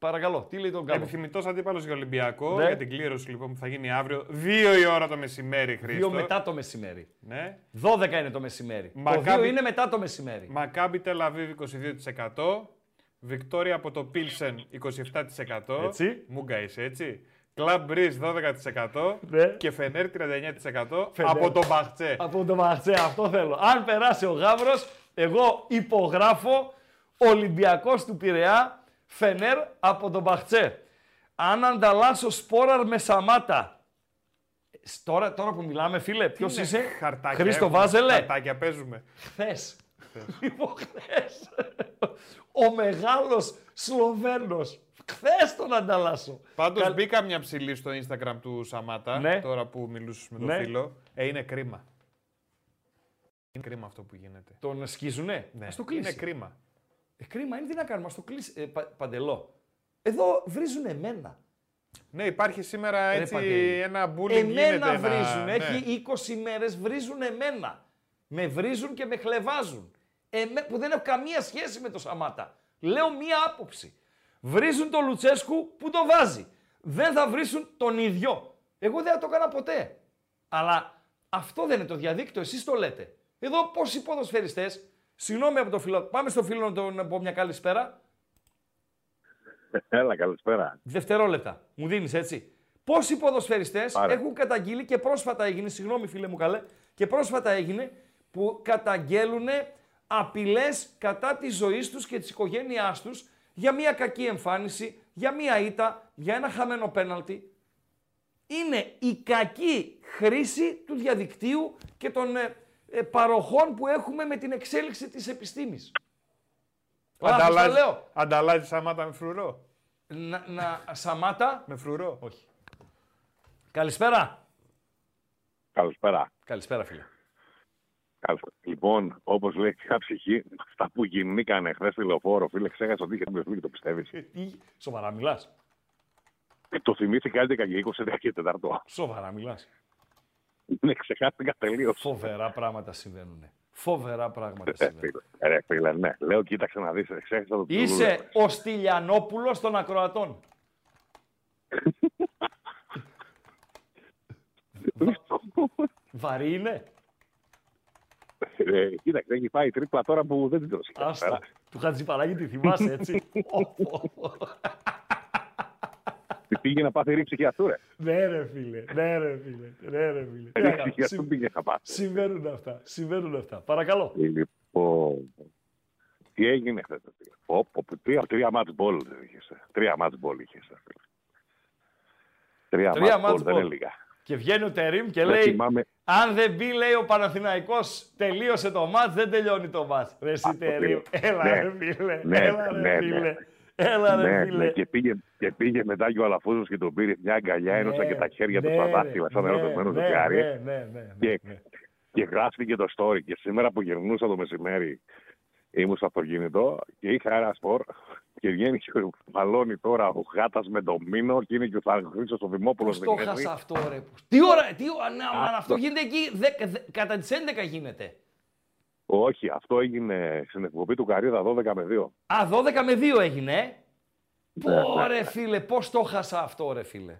Παρακαλώ, τι λέει το γκάλο. Επιθυμητός αντίπαλος για Ολυμπιακό Ναι. για την κλήρωση λοιπόν που θα γίνει αύριο 2 η ώρα το μεσημέρι, Χρήστο. Δύο μετά το μεσημέρι. Ναι. 12 είναι το μεσημέρι. Το Μακάμπι- δύο είναι μετά το μεσημέρι. Μακάμπι Τελαβίβ 22%. Βικτόρια από το Πίλσεν 27%. Έτσι. Μούγκα είσαι έτσι. Κλαμπ Μπριζ 12% Ναι. και Φενέρ 39% Φενέρ. από τον Μπαχτσέ. Από το Μαρτσέ, αυτό θέλω. Αν περάσει ο Γάβρος, εγώ υπογράφω Ολυμπιακός του Πειραιά, Φενέρ από τον Μπαχτσέ. Αν ανταλλάσσω Σπόραρ με Σαμάτα. Ε, Τώρα, τώρα που μιλάμε, φίλε, ποιος Είναι είσαι, Χαρτάκια Χρήστο έχουμε, Βάζελε. Χαρτάκια παίζουμε. Χθες. Λοιπόν, χθες. Ο μεγάλος Σλοβαίνος. Χθες τον ανταλλάσσω. Πάντως Καλ- μπήκα μια ψηλή στο Instagram του Σαμάτα, Ναι. τώρα που μιλούσες με τον Ναι. φίλο. Ε, είναι κρίμα. Είναι κρίμα αυτό που γίνεται. Τον σκίζουνε; Ναι. Ας το κλείσει. Είναι κρίμα. Ε, κρίμα είναι, τι να κάνουμε, ας το κλείσει. Ε, πα- παντελό. Εδώ βρίζουν εμένα. Ναι, υπάρχει σήμερα Ρε, έτσι Παντελή. ένα bullying Εμένα γίνεται. ένα- βρίζουν. ναι. Έχει 20 μέρες βρίζουν εμένα. Με βρίζουν και με χλεβάζουν. Εμέ, που δεν έχω καμία σχέση με το Σαμάτα. Λέω μία άποψη. Βρίζουν τον Λουτσέσκου που το βάζει. Δεν θα βρίσουν τον ίδιο. Εγώ δεν θα το έκανα ποτέ. Αλλά αυτό δεν είναι το διαδίκτυο, εσείς το λέτε. Εδώ πόσοι ποδοσφαιριστές, συγγνώμη από το φίλο, πάμε στο φίλο να τον πω μια καλησπέρα. Έλα, καλησπέρα. Δευτερόλεπτα. Μου δίνεις έτσι. Πόσοι ποδοσφαιριστές Άρα. έχουν καταγγείλει και πρόσφατα έγινε, συγγνώμη φίλε μου καλέ, και πρόσφατα έγινε που καταγγέλουν απειλές κατά της ζωής τους και της οικογένειάς τους για μια κακή εμφάνιση, για μια ήττα, για ένα χαμένο πέναλτι. Είναι η κακή χρήση του διαδικτύου και των ε, ε, παροχών που έχουμε με την εξέλιξη της επιστήμης. Λάθος τα Ανταλλάζει, λέω. ανταλλάζεις Σαμάτα με φρουρό; Να, να, Σαμάτα; Με φρουρό. Όχι. Καλησπέρα. Καλησπέρα. Καλησπέρα, φίλε. Καλησπέρα. Λοιπόν, όπως λέει μια ψυχή, αυτά που γινήκανε χθες στη λεωφόρο, φίλε, ξέχασα ότι είχε μπει το πιστεύεις. Τι, σοβαρά μιλάς. το θυμήθηκα 11 και 20 και 4. Σοβαρά μιλάς. Ναι, ξεχάστηκα τελείως. Φοβερά πράγματα συμβαίνουν. Φοβερά πράγματα Ε, συμβαίνουν. φίλε, ρε, φίλε, ναι. Λέω, κοίταξε να δεις, ξέχασα το Είσαι ο Στυλιανόπουλος των ακροατών. Βαρύ είναι. Ε, κοίταξε, έχει πάει τρίπλα τώρα που δεν την τρώσει. Άστο. Του Χατζηπαράγη τη θυμάσαι, έτσι. Τι πήγε να πάθει ρίψη και αυτού, ρε. ναι ρε φίλε, ναι ρε φίλε, ναι ρε φίλε. Τι να Ρίψη κάνω, και αυτού συμ- πήγε να πάθει. Συμβαίνουν αυτά, συμβαίνουν αυτά. Παρακαλώ. Λοιπόν, τι έγινε χθες. Πω, πω, πω, τρία, τρία μάτς μπολ είχες. ε. Τρία μάτς μπολ είχες. ε, φίλε. Τρία, Τρία μάτς μπολ, μάτς δεν μπολ. είναι λίγα. Και βγαίνει ο Τερίμ και Δεν λέει, θυμάμαι. αν δεν μπει, λέει ο Παναθηναϊκός, τελείωσε το μάτς, δεν τελειώνει το μάτς. Ρε εσύ Τερίμ, έλα Ναι. ρε φίλε, Ναι, έλα ναι, ρε ναι. φίλε, έλα ρε Ναι, φίλε. ναι, και πήγε, και πήγε μετά και ο Αλαφούζος και τον πήρε μια αγκαλιά, ένωσαν και τα χέρια του ναι, στα ρε, δάχτυλα, σαν ναι, ερωτευμένο ναι, ζευγάρι. ναι, ναι, ναι, ναι, Και, ναι. και γράφτηκε το story. Και σήμερα που γυρνούσα το μεσημέρι, ήμουν στο αυτοκίνητο και είχα ένα σπορ και βγαίνει και μαλώνει τώρα ο Γάτας με το Μίνο και είναι και ο Θαγρίσος ο Δημόπουλος. Πώς το δεν χάσα είναι. αυτό ρε. Τι ώρα, τι ώρα, να, Α, αν αυτό το- γίνεται εκεί, δε- δε- κατά τις 11 γίνεται. Όχι, αυτό έγινε στην εκπομπή του Καρίδα 12 με 2. Α, 12 με 2 έγινε, ε; Ναι, Πω ναι, ρε φίλε, πώς το χάσα αυτό ρε φίλε.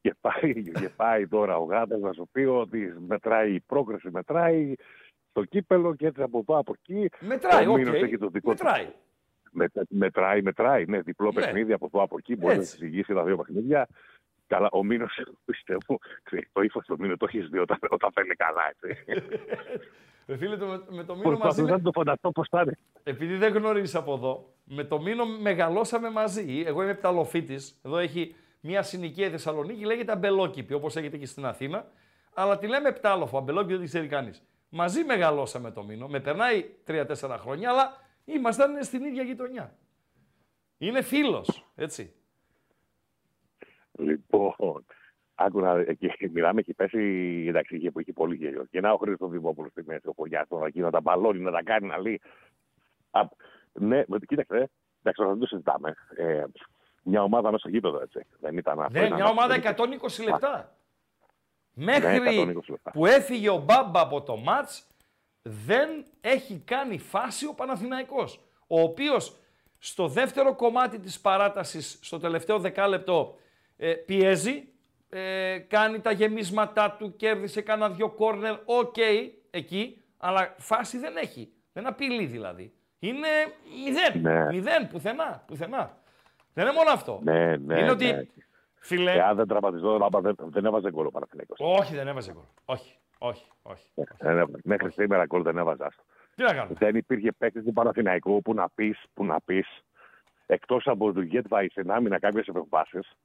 Και πάει, και πάει τώρα ο Γάτας να σου πει ότι μετράει η πρόκριση, μετράει στο κύπελο και έτσι από εδώ από εκεί. Μετράει, ο οκ. Μίνος έχει το δικό του. Μετράει. Με, μετράει, μετράει, ναι, διπλό Ναι. παιχνίδι από εδώ από εκεί. Μπορεί να Έτσι. συζητήσει τα δύο παιχνίδια. Καλά, ο Μίνο, πιστεύω, ξέρεις, το ύφος του Μίνο το έχεις δει όταν, όταν φαίνεται καλά. Έτσι. Ρε φίλε, το, με, με το Μίνο μαζί Προσπαθούσα με, να το φανταστώ πώς θα είναι. επειδή δεν γνωρίζεις από εδώ, με το Μίνο μεγαλώσαμε μαζί. Εγώ είμαι Επταλοφίτης, εδώ έχει μια συνοικία η Θεσσαλονίκη, λέγεται Αμπελόκηποι, όπως έχετε και στην Αθήνα. Αλλά τη λέμε Επτάλοφο, Αμπελόκηπη δεν τη ξέρει κανείς. Μαζί μεγαλώσαμε το μήνο, με περνάει 3-4 χρόνια, αλλά ήμασταν στην ίδια γειτονιά. Είναι φίλος, έτσι. Λοιπόν, άκου να εκεί, μιλάμε, έχει πέσει εντάξει, εκεί που έχει πολύ γέλιο. Και να ο Χρήστος Δημόπουλος στη μέση, ο Πογιάς, τον εκεί να τα μπαλώνει, να τα κάνει να λέει. Α, ναι, με- κοίταξε, εντάξει, δεν το συζητάμε. Ε, μια ομάδα μέσα στο γήπεδο, έτσι. Δεν ήταν αυτό. Ναι, ήταν μια αυτό. ομάδα 120 λεπτά. Μέχρι 120 λεπτά. που έφυγε ο Μπάμπα από το μάτς, δεν έχει κάνει φάση ο Παναθηναϊκός. Ο οποίος στο δεύτερο κομμάτι της παράτασης, στο τελευταίο δεκάλεπτο, ε, πιέζει, ε, κάνει τα γεμίσματά του, κέρδισε κάνα δυο κόρνερ, οκ, εκεί, αλλά φάση δεν έχει. Δεν απειλεί δηλαδή. Είναι μηδέν. Ναι. Μηδέν, πουθενά, πουθενά. Δεν είναι μόνο αυτό. Ναι, ναι. είναι ότι, ναι. φίλε, Και αν δεν τραυματιζόταν, άμα δεν, δεν έβαζε γκολ ο Παναθηναϊκός. όχι, δεν έβαζε γκολ. Όχι, όχι, όχι. Δεν έβαζε. Μέχρι σήμερα γκολ δεν έβαζε. άστο. Τι να κάνουμε; Δεν υπήρχε παίκτης του Παναθηναϊκού που να πεις, που να πεις, εκτός από τον Γετβάη στην άμυνα κάποιες επεμβάσεις,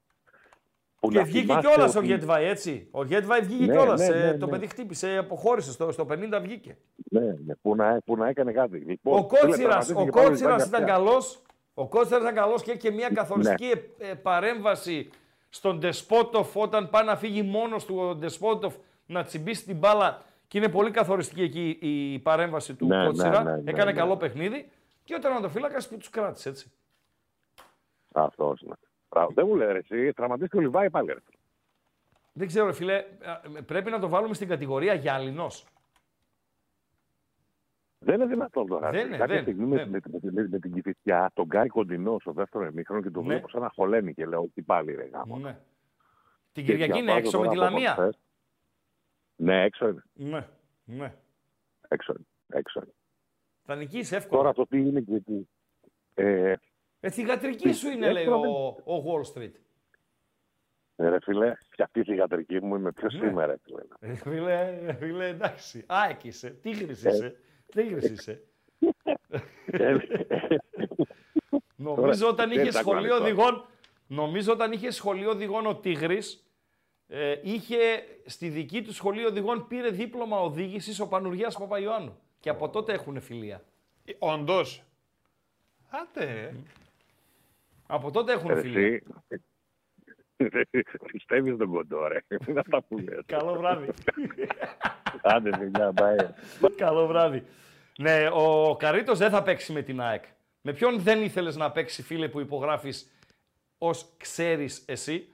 που Και να βγήκε θυμάσαι κιόλας ότι- ο Γετβάη, έτσι. Ο Γετβάη βγήκε Ναι, κιόλας. ναι, ναι, Το ναι. παιδί χτύπησε, αποχώρησε. Στο, στο 50 βγήκε. Ναι, ναι, που, να, που να έκανε κάτι. Λοιπόν, Ο φίλε, Κότσιρας τραυματίστηκε ο πάλι Κότσιρας η ήταν Βάγια. καλός. Ο Κότσιρας ήταν καλός και έχει και μια καθοριστική Ναι. ε, ε, παρέμβαση στον Ντεσπότοφ όταν πάει να φύγει μόνος του ο Ντεσπότοφ να τσιμπήσει την μπάλα. Και είναι πολύ καθοριστική εκεί η παρέμβαση του Ναι, ναι, Κότσιρα. ναι, ναι, Έκανε ναι. καλό παιχνίδι. Και ο τερματοφύλακας που τους κράτησε έτσι. Αυτός, ναι. Μπράβο. Δεν μου λέει ρε, εσύ, τραυματίστηκε ο Λιβάη πάλι. Ρε. Δεν ξέρω, φίλε, ε, πρέπει να το βάλουμε στην κατηγορία γυαλινός. Δεν είναι δυνατόν τώρα. Δεν είναι, Κάποια δεν, στιγμή με, δεν. με, με, με, με την Κηφισιά, τον Γκάι Κοντινό στο δεύτερο εμίχρονο και τον Ναι. βλέπω σαν να χωλένει και λέω τι πάλι ρε γάμο. Ναι. Την Και Κυριακή είναι διαβάζω έξω με τώρα τη από Λαμία. χθες. Ναι, έξω είναι. Ναι, ναι. Έξω είναι. Έξω είναι. Θα νικήσεις εύκολα. Τώρα το τι είναι και τι. Ε, Ε, θυγατρική σου είναι, λέει Εύκολα ο, ο Wall Street. ε, ρε φίλε, και αυτή η θηγατρική μου είμαι πιο Ναι. σήμερα. Φίλε. Ε, Φίλε, ε, φίλε, εντάξει. ΑΕΚ είσαι, τίγρης Ε. είσαι. Τίγρης είσαι. Ε, Νομίζω όταν δεν είχες τα σχολείο ακούω. οδηγών, νομίζω όταν είχε σχολείο οδηγών ο Τίγρης, ε, είχε στη δική του σχολείο οδηγών πήρε δίπλωμα οδήγησης ο Πανουργιάς Παπαϊωάννου. Και από τότε έχουν φιλία. Όντως. Άντε. Ρε. Από τότε έχουν Ρε, φιλία. εσύ, Πιστεύεις τον κοντό, ρε. Είναι αυτά που λες. Καλό βράδυ. Άντε, φιλιά, bye. Καλό βράδυ. Ναι, ο Καρίτος δεν θα παίξει με την ΑΕΚ. Με ποιον δεν ήθελες να παίξει, φίλε, που υπογράφεις ως ξέρεις εσύ;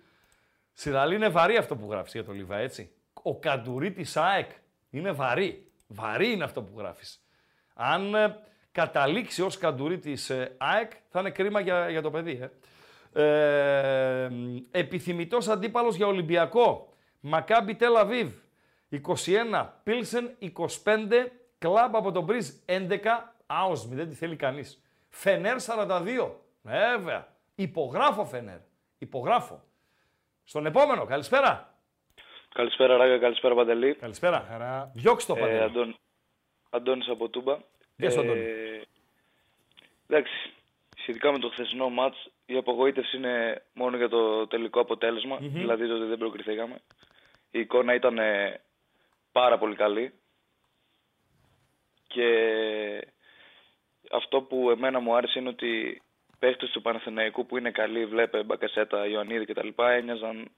Σιδαλή είναι βαρύ αυτό που γράφεις για το Λιβά, έτσι. Ο καντουρί της ΑΕΚ είναι βαρύ. Βαρύ είναι αυτό που γράφεις. Αν ε, καταλήξει ως καντουρί της ΑΕΚ, θα είναι κρίμα για, για το παιδί. Ε. Ε, επιθυμητός αντίπαλος για Ολυμπιακό. Μακάμπι Τελ Αβίβ. 21. Πίλσεν 25. Κλαμπ από τον Μπριζ 11. Άουσμι, δεν τη θέλει κανείς. Φενέρ 42. Βέβαια. Υπογράφω Φενέρ. Υπογράφω. Στον επόμενο. Καλησπέρα. Καλησπέρα Ράγκα, καλησπέρα Παντελή. Καλησπέρα. Διώξ' το Ε, Παντελή. Αντών, Αντώνης από Τούμπα. Γεια σου, Αντώνη. εντάξει, σχετικά με το χθεσινό μάτς, η απογοήτευση είναι μόνο για το τελικό αποτέλεσμα, Μμμ. δηλαδή το ότι δεν προκριθήκαμε. Η εικόνα ήταν ε, πάρα πολύ καλή και αυτό που εμένα μου άρεσε είναι ότι οι παίχτες του Παναθηναϊκού που είναι καλοί, βλέπε Μπακασέτα, Ιωαννίδη κτλ. ένοιαζαν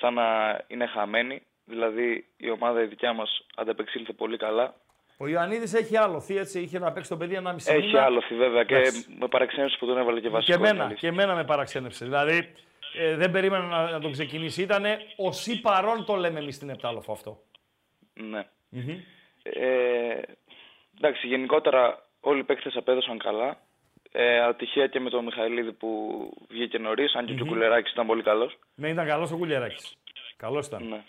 σαν να είναι χαμένοι. Δηλαδή η ομάδα η δικιά μας ανταπεξήλθε πολύ καλά. Ο Ιωαννίδης έχει άλοθη, έτσι. Είχε να παίξει τον παιδί 1,5 Έχει μήνα. άλοθη βέβαια και Εντάξει. με παραξένευσε που τον έβαλε και βασικό. Και εμένα, αλήθεια. και εμένα με παραξένεψε. Δηλαδή, ε, δεν περίμενα να, να τον ξεκινήσει. Ήτανε ο σι παρόν το λέμε εμείς στην Επτάλοφο αυτό. Ναι. Ε, εντάξει, γενικότερα όλοι οι παίκτες απέδωσαν καλά. Ε, ατυχία και με τον Μιχαηλίδη που βγήκε νωρίς, αν και ο Κουλεράκης ήταν πολύ καλός. Ναι, ήταν καλός ο Κουλιαράκη. Καλός ήταν. Ναι.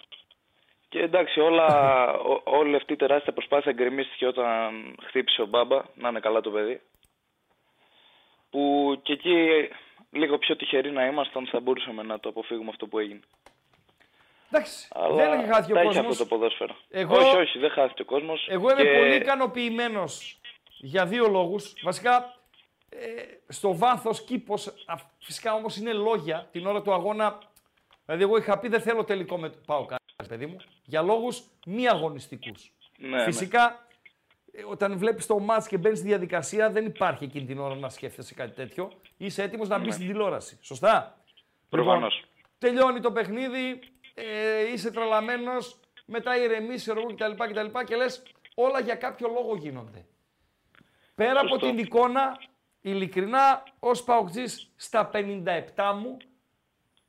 Και εντάξει, όλα, ό, όλη αυτή η τεράστια προσπάθεια γκρεμίστηκε όταν χτύπησε ο Μπάμπα, να είναι καλά το παιδί. Που και εκεί λίγο πιο τυχεροί να ήμασταν θα μπορούσαμε να το αποφύγουμε αυτό που έγινε. Εντάξει, Αλλά δεν έχει χάθει ο τα έχει κόσμος. αυτό το ποδόσφαιρο. Εγώ- Όχι, όχι, δεν χάθηκε ο κόσμος. Εγώ είμαι Και- πολύ ικανοποιημένος για δύο λόγους. Βασικά, ε, στο βάθος κήπος, φυσικά όμως είναι λόγια. Την ώρα του αγώνα Δηλαδή, εγώ είχα πει δεν θέλω τελικό με το ΠΑΟΚ, παιδί μου, για λόγους μη αγωνιστικούς. Ναι, Φυσικά, ε, όταν βλέπεις το μάτς και μπαίνεις στη διαδικασία, δεν υπάρχει εκείνη την ώρα να σκέφτεσαι κάτι τέτοιο. Είσαι έτοιμος να μπεις Ναι. στην τηλεόραση. Σωστά; Προφανώς. Λοιπόν, τελειώνει το παιχνίδι, ε, είσαι τρελαμένος, μετά ηρεμεί, ξέρω εγώ κτλ. κτλ. και λες όλα για κάποιο λόγο γίνονται. Πέρα από Σωστό. την εικόνα, ειλικρινά, ως παοκτζής στα 57 μου,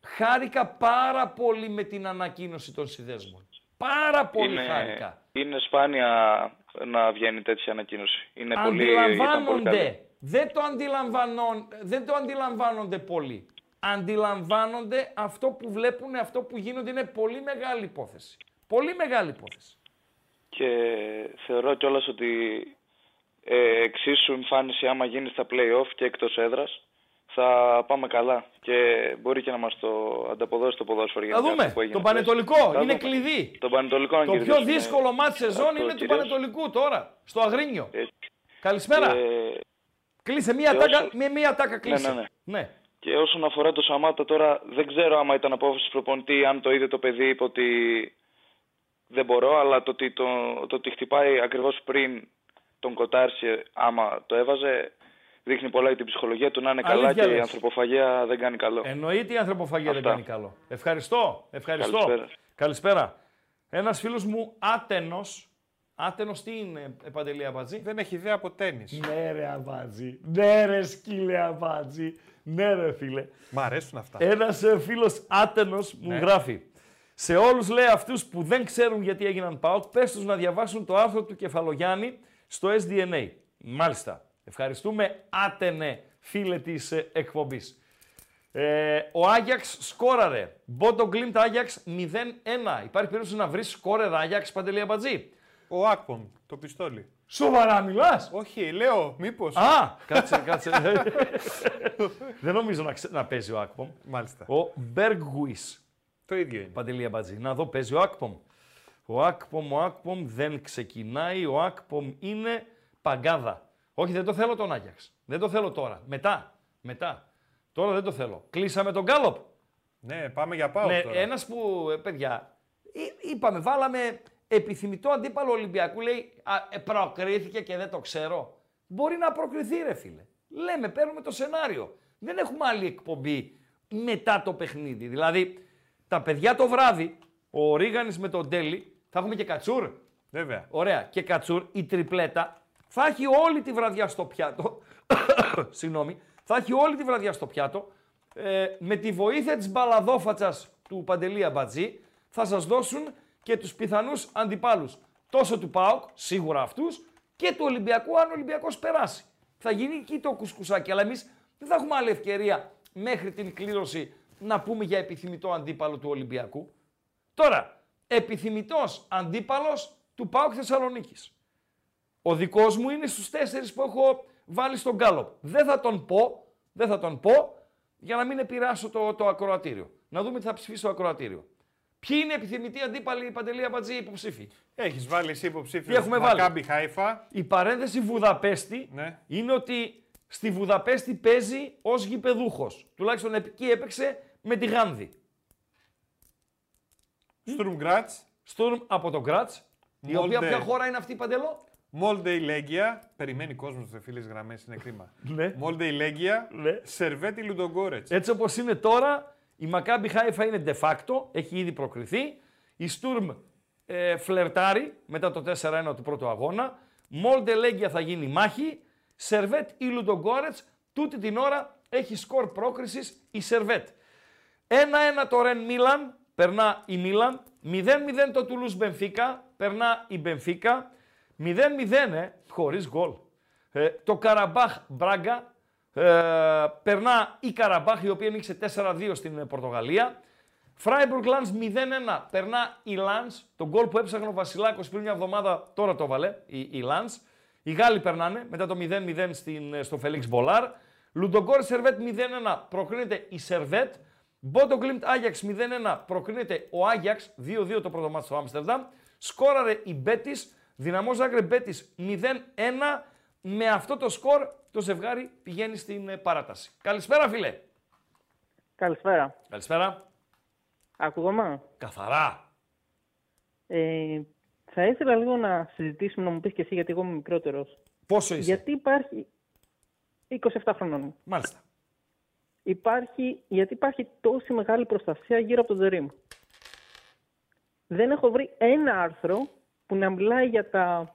χάρηκα πάρα πολύ με την ανακοίνωση των συνδέσμων. Πάρα πολύ χάρηκα. είναι σπάνια να βγαίνει τέτοια ανακοίνωση. Είναι πολύ, ήταν πολύ καλή. Αντιλαμβάνονται. Δεν το, αντιλαμβανόν, δεν το αντιλαμβάνονται πολύ. Αντιλαμβάνονται αυτό που βλέπουν, αυτό που γίνονται. Είναι πολύ μεγάλη υπόθεση. Πολύ μεγάλη υπόθεση. Και θεωρώ κιόλας ότι ε, εξίσου εμφάνιση άμα γίνει στα play-off και εκτός έδρας θα πάμε καλά και μπορεί και να μας το ανταποδώσει το ποδόσφαιρο Θα γενικά αυτό δούμε. που έγινε Το χθες. Πανετολικό Θα είναι δούμε. κλειδί. Το Πανετολικό να Το πιο κερδίσουμε. δύσκολο μάτι σεζόν αυτό είναι του κυρίως. Πανετολικού τώρα, στο Αγρίνιο. Έτσι. Καλησπέρα. Και- Κλείσε μία και τάκα, όσο- με μία τάκα κλείσε. ναι, ναι. ναι. Και όσον αφορά το Σαμάτα τώρα, δεν ξέρω άμα ήταν απόφαση προπονητής, αν το είδε το παιδί, είπε ότι δεν μπορώ, αλλά το ότι, το, το ότι χτυπάει ακριβώς πριν τον κοτάρσει, άμα το έβαζε, δείχνει πολλά για την ψυχολογία του να είναι καλά Αλήθεια και η λες. ανθρωποφαγία δεν κάνει καλό. Εννοείται η ανθρωποφαγία δεν Αυτά. κάνει καλό. Ευχαριστώ. Ευχαριστώ. Καλησπέρα. Καλησπέρα. Ένας φίλος μου άτενος. Άτενος τι είναι, ε, Παντελή Αμπατζή. Δεν έχει ιδέα από τέννη. Ναι, ρε Αμπατζή. Ναι, ρε σκύλε Αμπατζή. Ναι, ρε φίλε. Μ' αρέσουν αυτά. Ένας φίλος άτενος μου Ναι. γράφει. Σε όλους λέει αυτούς που δεν ξέρουν γιατί έγιναν ΠΑΟΚ, πες τους να διαβάσουν το άρθρο του Κεφαλογιάννη στο SDNA. Μάλιστα. Ευχαριστούμε άτενε φίλε της εκπομπής. Ε, ο Άγιαξ σκόραρε. Μπότο Γκλίντ Άγιαξ 0-1. Υπάρχει περίπτωση να βρεις σκόρερ Άγιαξ Παντελή Αμπατζή; Ο Άκπομ, το πιστόλι. Σοβαρά μιλάς; Όχι, λέω, μήπως. Α, κάτσε, κάτσε. Δεν νομίζω να, ξε- να παίζει ο Άκπομ. Μάλιστα. Ο Μπέργκουις. Το ίδιο είναι. Παντελή Αμπατζή. Να δω, παίζει ο Άκπομ. Ο Άκπομ, ο Άκπομ δεν ξεκινάει. Ο Άκπομ είναι παγκάδα. Όχι, δεν το θέλω τον Άγιαξ. Δεν το θέλω τώρα. Μετά. Μετά. Τώρα δεν το θέλω. Κλείσαμε τον Γκάλοπ. Ναι, πάμε για πάω Ναι, τώρα. ένας που, ε, παιδιά, εί- είπαμε, βάλαμε επιθυμητό αντίπαλο Ολυμπιακού, λέει, α, ε, προκρίθηκε και δεν το ξέρω. Μπορεί να προκριθεί, ρε φίλε. Λέμε, παίρνουμε το σενάριο. Δεν έχουμε άλλη εκπομπή μετά το παιχνίδι. Δηλαδή, τα παιδιά το βράδυ, ο Ρίγανης με τον Τέλη, θα έχουμε και κατσούρ. Βέβαια. Ωραία. Και κατσούρ, η τριπλέτα, θα έχει όλη τη βραδιά στο πιάτο. Συγγνώμη. Θα έχει όλη τη βραδιά στο πιάτο. Ε, με τη βοήθεια της μπαλαδόφατσας του Παντελή Αμπατζή θα σας δώσουν και τους πιθανούς αντιπάλους. Τόσο του ΠΑΟΚ, σίγουρα αυτούς, και του Ολυμπιακού, αν ο Ολυμπιακός περάσει. Θα γίνει εκεί το κουσκουσάκι, αλλά εμείς δεν θα έχουμε άλλη ευκαιρία μέχρι την κλήρωση να πούμε για επιθυμητό αντίπαλο του Ολυμπιακού. Τώρα, επιθυμητός αντίπαλος του ΠΑΟΚ Θεσσαλονίκης. Ο δικός μου είναι στους τέσσερις που έχω βάλει στον γκάλοπ. Δεν θα τον πω, δεν θα τον πω, για να μην επηρεάσω το, το ακροατήριο. Να δούμε τι θα ψηφίσει το ακροατήριο. Ποιοι είναι επιθυμητοί αντίπαλοι Παντελή Αμπατζή υποψήφοι. Έχεις βάλει εσύ υποψήφιος. Τι έχουμε βάλει; Μακάμπι Χάιφα. Η παρένθεση Βουδαπέστη Ναι. είναι ότι στη Βουδαπέστη παίζει ως γηπεδούχος. Τουλάχιστον εκεί έπαιξε με τη Γάνδη. Στουρμ Γκράτς. Στουρμ από το Γκράτς. Η Molde. οποία ποια χώρα είναι αυτή Παντελό. Μόλντε η Λέγκια. Περιμένει κόσμος σε φίλες γραμμές, είναι κρίμα. Ναι. Μόλντε η Λέγκια. Ναι. Σερβέτη Λουντογκόρετς. Έτσι όπως είναι τώρα, η Μακάμπι Χάιφα είναι de facto, έχει ήδη προκριθεί. Η Στουρμ ε, φλερτάρει μετά το 4-1 του πρώτου αγώνα. Μόλντε Λέγκια θα γίνει μάχη. Σερβέτ ή Λουντογκόρετς, τούτη την ώρα έχει σκορ πρόκρισης η Σερβέτ. 1-1 το Ρεν Μίλαν, περνά η Μίλαν. 0-0 το Τουλούς Μπενφίκα, περνά η Μπενφίκα. 0-0, ε, χωρίς γκολ. Ε, το Καραμπάχ Μπράγκα, ε, περνά η Καραμπάχ, η οποία νίκησε 4-2 στην ε, Πορτογαλία. Φράιμπουργκ Λάνς 0-1, περνά η Λάνς. Το γκολ που έψαχνε ο Βασιλάκος πριν μια εβδομάδα, τώρα το 'βαλε η, η Λάνς. Οι Γάλλοι περνάνε μετά το 0-0 στην, ε, στο Φελίξ Μπολάρ. Λουντογκόρ Σερβέτ 0-1, προκρίνεται η Σερβέτ. Μπόντο Γκλίμπτ Άγιαξ 0-1, προκρίνεται ο Άγιαξ, 2-2 το πρώτο μάτς στο Άμστερνταμ. Σκόραρε η Μπέτης, Δυναμό Ζάγκρε Μπέτης 0-1. Με αυτό το σκορ το ζευγάρι πηγαίνει στην ε, παράταση. Καλησπέρα φίλε. Καλησπέρα. Καλησπέρα. Ακούγομαι; Καθαρά. Ε, θα ήθελα λίγο να συζητήσουμε, να μου πεις και εσύ, γιατί εγώ είμαι μικρότερος. Πόσο είσαι; Γιατί υπάρχει... 27 χρονών. Μάλιστα. Υπάρχει... Γιατί υπάρχει τόση μεγάλη προστασία γύρω από τον Dream. Δεν έχω βρει ένα άρθρο που να μιλάει για, τα...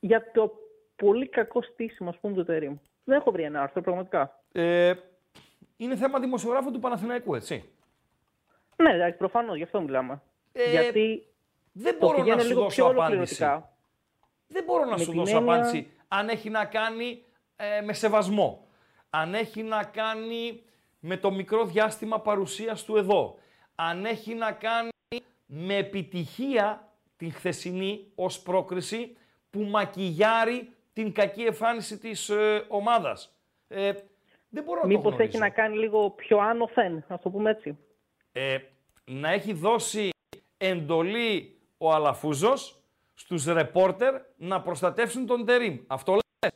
για το πολύ κακό στήσιμο, ας πούμε, του Dream. Δεν έχω βρει ένα άρθρο, πραγματικά. Ε, είναι θέμα δημοσιογράφου του Παναθηναϊκού, έτσι. Ναι, εντάξει, προφανώς, γι' αυτό μιλάμε. Ε, γιατί Δεν το μπορώ να πηγαίνω σου λίγο δώσω πιο απάντηση. ολοκληρωτικά. Δεν μπορώ να Με σου την δώσω έννοια- απάντηση αν έχει να κάνει ε, με σεβασμό. Αν έχει να κάνει με το μικρό διάστημα παρουσίας του εδώ. Αν έχει να κάνει με επιτυχία την χθεσινή ως πρόκριση που μακιγιάρει την κακή εμφάνιση της ε, ομάδας. Ε, δεν μπορώ να το Μήπως γνωρίζω. έχει να κάνει λίγο πιο άνωθεν, ας το πούμε έτσι. ε, να έχει δώσει εντολή ο Αλαφούζος στους ρεπόρτερ να προστατεύσουν τον Τερίμ. Αυτό λες;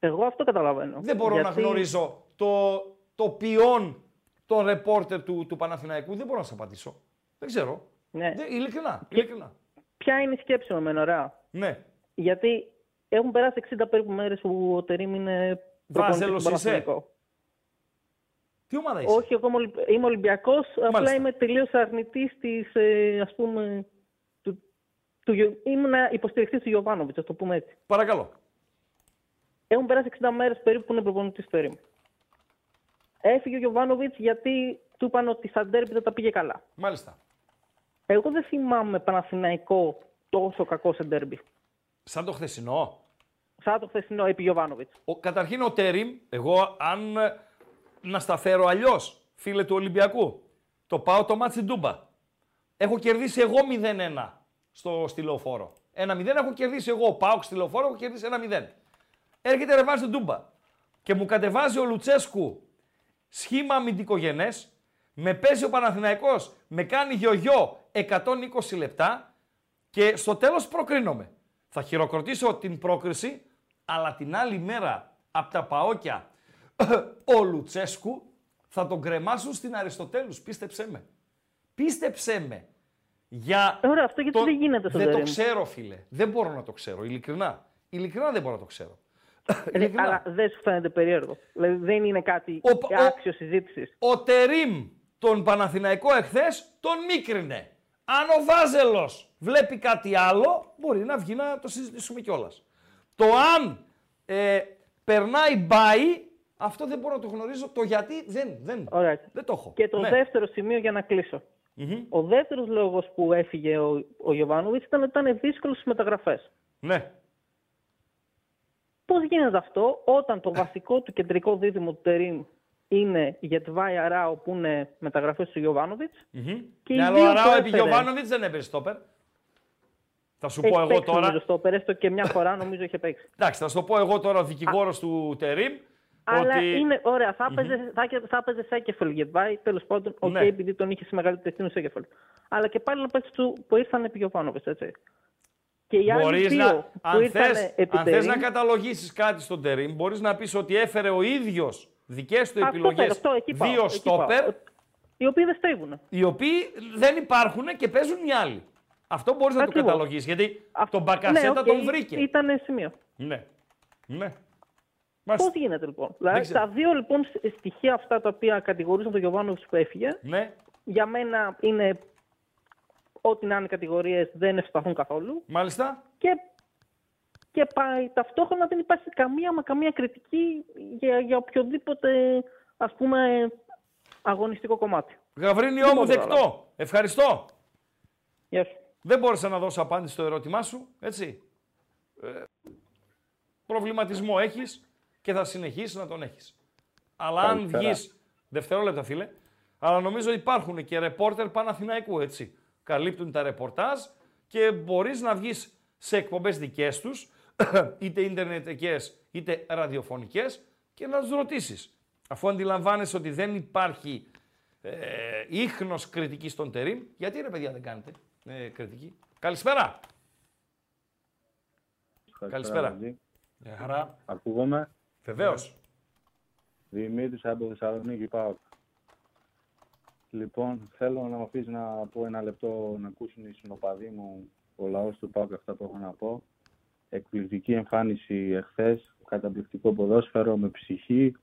Εγώ αυτό καταλαβαίνω. Δεν μπορώ να Γιατί- γνωρίζω το, το ποιόν των ρεπόρτερ του, του Παναθηναϊκού. Δεν μπορώ να σας απαντήσω. Δεν ξέρω. Ναι. Δεν, ειλικρινά, ειλικρινά. Ποια είναι η σκέψη μου εμένα, ωραία. Ναι. Γιατί έχουν περάσει 60 περίπου μέρες που ο Τερίμ είναι προπονητής Βάζελος στον είσαι; Παναθηναϊκό. Τι ομάδα είσαι; Όχι, εγώ είμαι Ολυμπ- είμαι Ολυμπιακός, απλά Μάλιστα. είμαι τελείως αρνητής της, ε, ας πούμε, του, του, Γιο- ήμουν υποστηρικτής του Γιωβάνοβιτς, ας το πούμε έτσι. Παρακαλώ. Έχουν περάσει 60 μέρες περίπου που είναι προπονητής ο Τερίμ. Έφυγε ο Γιωβάνοβιτς γιατί του είπαν ότι στα ντέρμπι δεν τα πήγε καλά. Μάλιστα. Εγώ δεν θυμάμαι Παναθηναϊκό τόσο κακό σε ντέρμπι. Σαν το χθεσινό. Σαν το χθεσινό επί Γιωβάνοβιτς. Ο, καταρχήν ο Τέριμ, εγώ αν ε, να στα φέρω αλλιώς, φίλε του Ολυμπιακού, το πάω το μάτς στη Τούμπα. Έχω κερδίσει εγώ 0-1 στο στη λεωφόρο. 1-0 έχω κερδίσει εγώ. Πάω στη λεωφόρο, έχω κερδίσει 1-0. Έρχεται ρεβάζει στην ντούμπα και μου κατεβάζει ο Λουτσέσκου σχήμα αμυντικογενές, με παίζει ο Παναθηναϊκός, με κάνει γιογιό 120 λεπτά και στο τέλος προκρίνομαι. Θα χειροκροτήσω την πρόκριση, αλλά την άλλη μέρα από τα παόκια ο Λουτσέσκου θα τον κρεμάσουν στην Αριστοτέλους. Πίστεψέ με. Πίστεψέ με. Για Ωραία, αυτό γιατί δεν γίνεται στον Δεν το Τερίμ. ξέρω, φίλε. Δεν μπορώ να το ξέρω. Ειλικρινά. Ειλικρινά δεν μπορώ να το ξέρω. Ε, αλλά δεν σου φαίνεται περίεργο. Δηλαδή δεν είναι κάτι άξιο συζήτησης. Ο Τερίμ τον Παναθηναϊκό εχθές τον μίκρινε. Αν ο Βάζελος βλέπει κάτι άλλο, μπορεί να βγει να το συζητήσουμε κιόλας. Το αν ε, περνάει μπάι, αυτό δεν μπορώ να το γνωρίζω. Το γιατί δεν, δεν, Ωραία. δεν το έχω. Και το Ναι. δεύτερο σημείο για να κλεισω Ο δεύτερος λόγος που έφυγε ο, ο Γιωβάνοβιτς ήταν ότι ήταν δύσκολο στις μεταγραφές. Ναι. Πώς γίνεται αυτό όταν το βασικό του κεντρικό δίδυμο του Τερίμ είναι η Γετβάη Αράο που είναι μεταγραφές του Γιωβάνοβιτς. Και οι Ναι, αλλά δύο ο Αράο που επί έφερε- Γιωβάνοβιτς δεν έπαιζε στόπερ. Θα σου Έχει πω εγώ παίξει, τώρα. Νομίζω, στο Περέστο και μια φορά νομίζω είχε παίξει. Εντάξει, θα σου το πω εγώ τώρα, ο δικηγόρος του Τερίμ. Αλλά ότι... είναι ωραία. Θα Μμμ. έπαιζε θα, θα έπαιζε Σένκεφελντ Γεντβάι, τέλος πάντων. Οκ, Ναι. επειδή τον είχε στη μεγαλύτερη ευθύνη ο Σένκεφελντ. Αλλά και πάλι να παίξει του που ήρθαν επί Γιωβάνοβιτς, έτσι. Και οι άλλοι Μπορείς δύο να, που αν, ήρθαν θες, επί αν θες να Τερίμ, καταλογίσεις κάτι στον Τερίμ, μπορείς να πεις ότι έφερε ο ίδιος δικές του Αυτό επιλογές θέλω, αυτό, εκεί πάω, δύο εκεί πάω. στόπερ, οι οποίοι δεν στέκουν. οι οποίοι δεν υπάρχουν και παίζουν οι άλλοι. Αυτό μπορείς να το Ακριβώς. καταλογίσεις, γιατί τον Μπακασέτα ναι, οκ, τον βρήκε. Ήταν σημείο. Ναι. Ναι. Πώς γίνεται λοιπόν; Δηλαδή, ξέρω. τα δύο λοιπόν σ- στοιχεία αυτά τα οποία κατηγορούσαν τον Γιωβάνοβιτ που έφυγε, Ναι. για μένα είναι ό,τι να είναι κατηγορίες δεν ευσταθούν καθόλου. Μάλιστα. Και, και πάει, ταυτόχρονα δεν υπάρχει καμία μα καμία κριτική για, για οποιοδήποτε ας πούμε αγωνιστικό κομμάτι. Γαβρίνιό Δεν μου μπορώ να δεκτό. Ευχαριστώ. Γεια σου. Δεν μπόρεσα να δώσω απάντηση στο ερώτημά σου, έτσι. Ε, προβληματισμό έχεις και θα συνεχίσεις να τον έχεις. Αλλά αν Καλησπέρα. βγεις, δευτερόλεπτα φίλε, αλλά νομίζω υπάρχουν και ρεπόρτερ Παναθηναϊκού, έτσι. Καλύπτουν τα ρεπορτάζ και μπορείς να βγεις σε εκπομπές δικές τους, είτε ιντερνετικές είτε ραδιοφωνικές και να τους ρωτήσεις. Αφού αντιλαμβάνεσαι ότι δεν υπάρχει ε, ίχνος κριτικής στον Τερίμ, γιατί ρε παιδιά δεν κάνετε ε, κριτική. Καλησπέρα. Καλησπέρα. Βαγγί. Γεια χαρά. Ακούγομαι; Βεβαίως. Δημήτρης από Θεσσαλονίκη, πάω. Λοιπόν, θέλω να μου αφήσει να πω ένα λεπτό να ακούσουν οι συνοπαδοί μου, ο λαός του ΠΑΟΚ αυτά που έχω να πω. Εκπληκτική εμφάνιση εχθές, καταπληκτικό ποδόσφαιρο με ψυχή.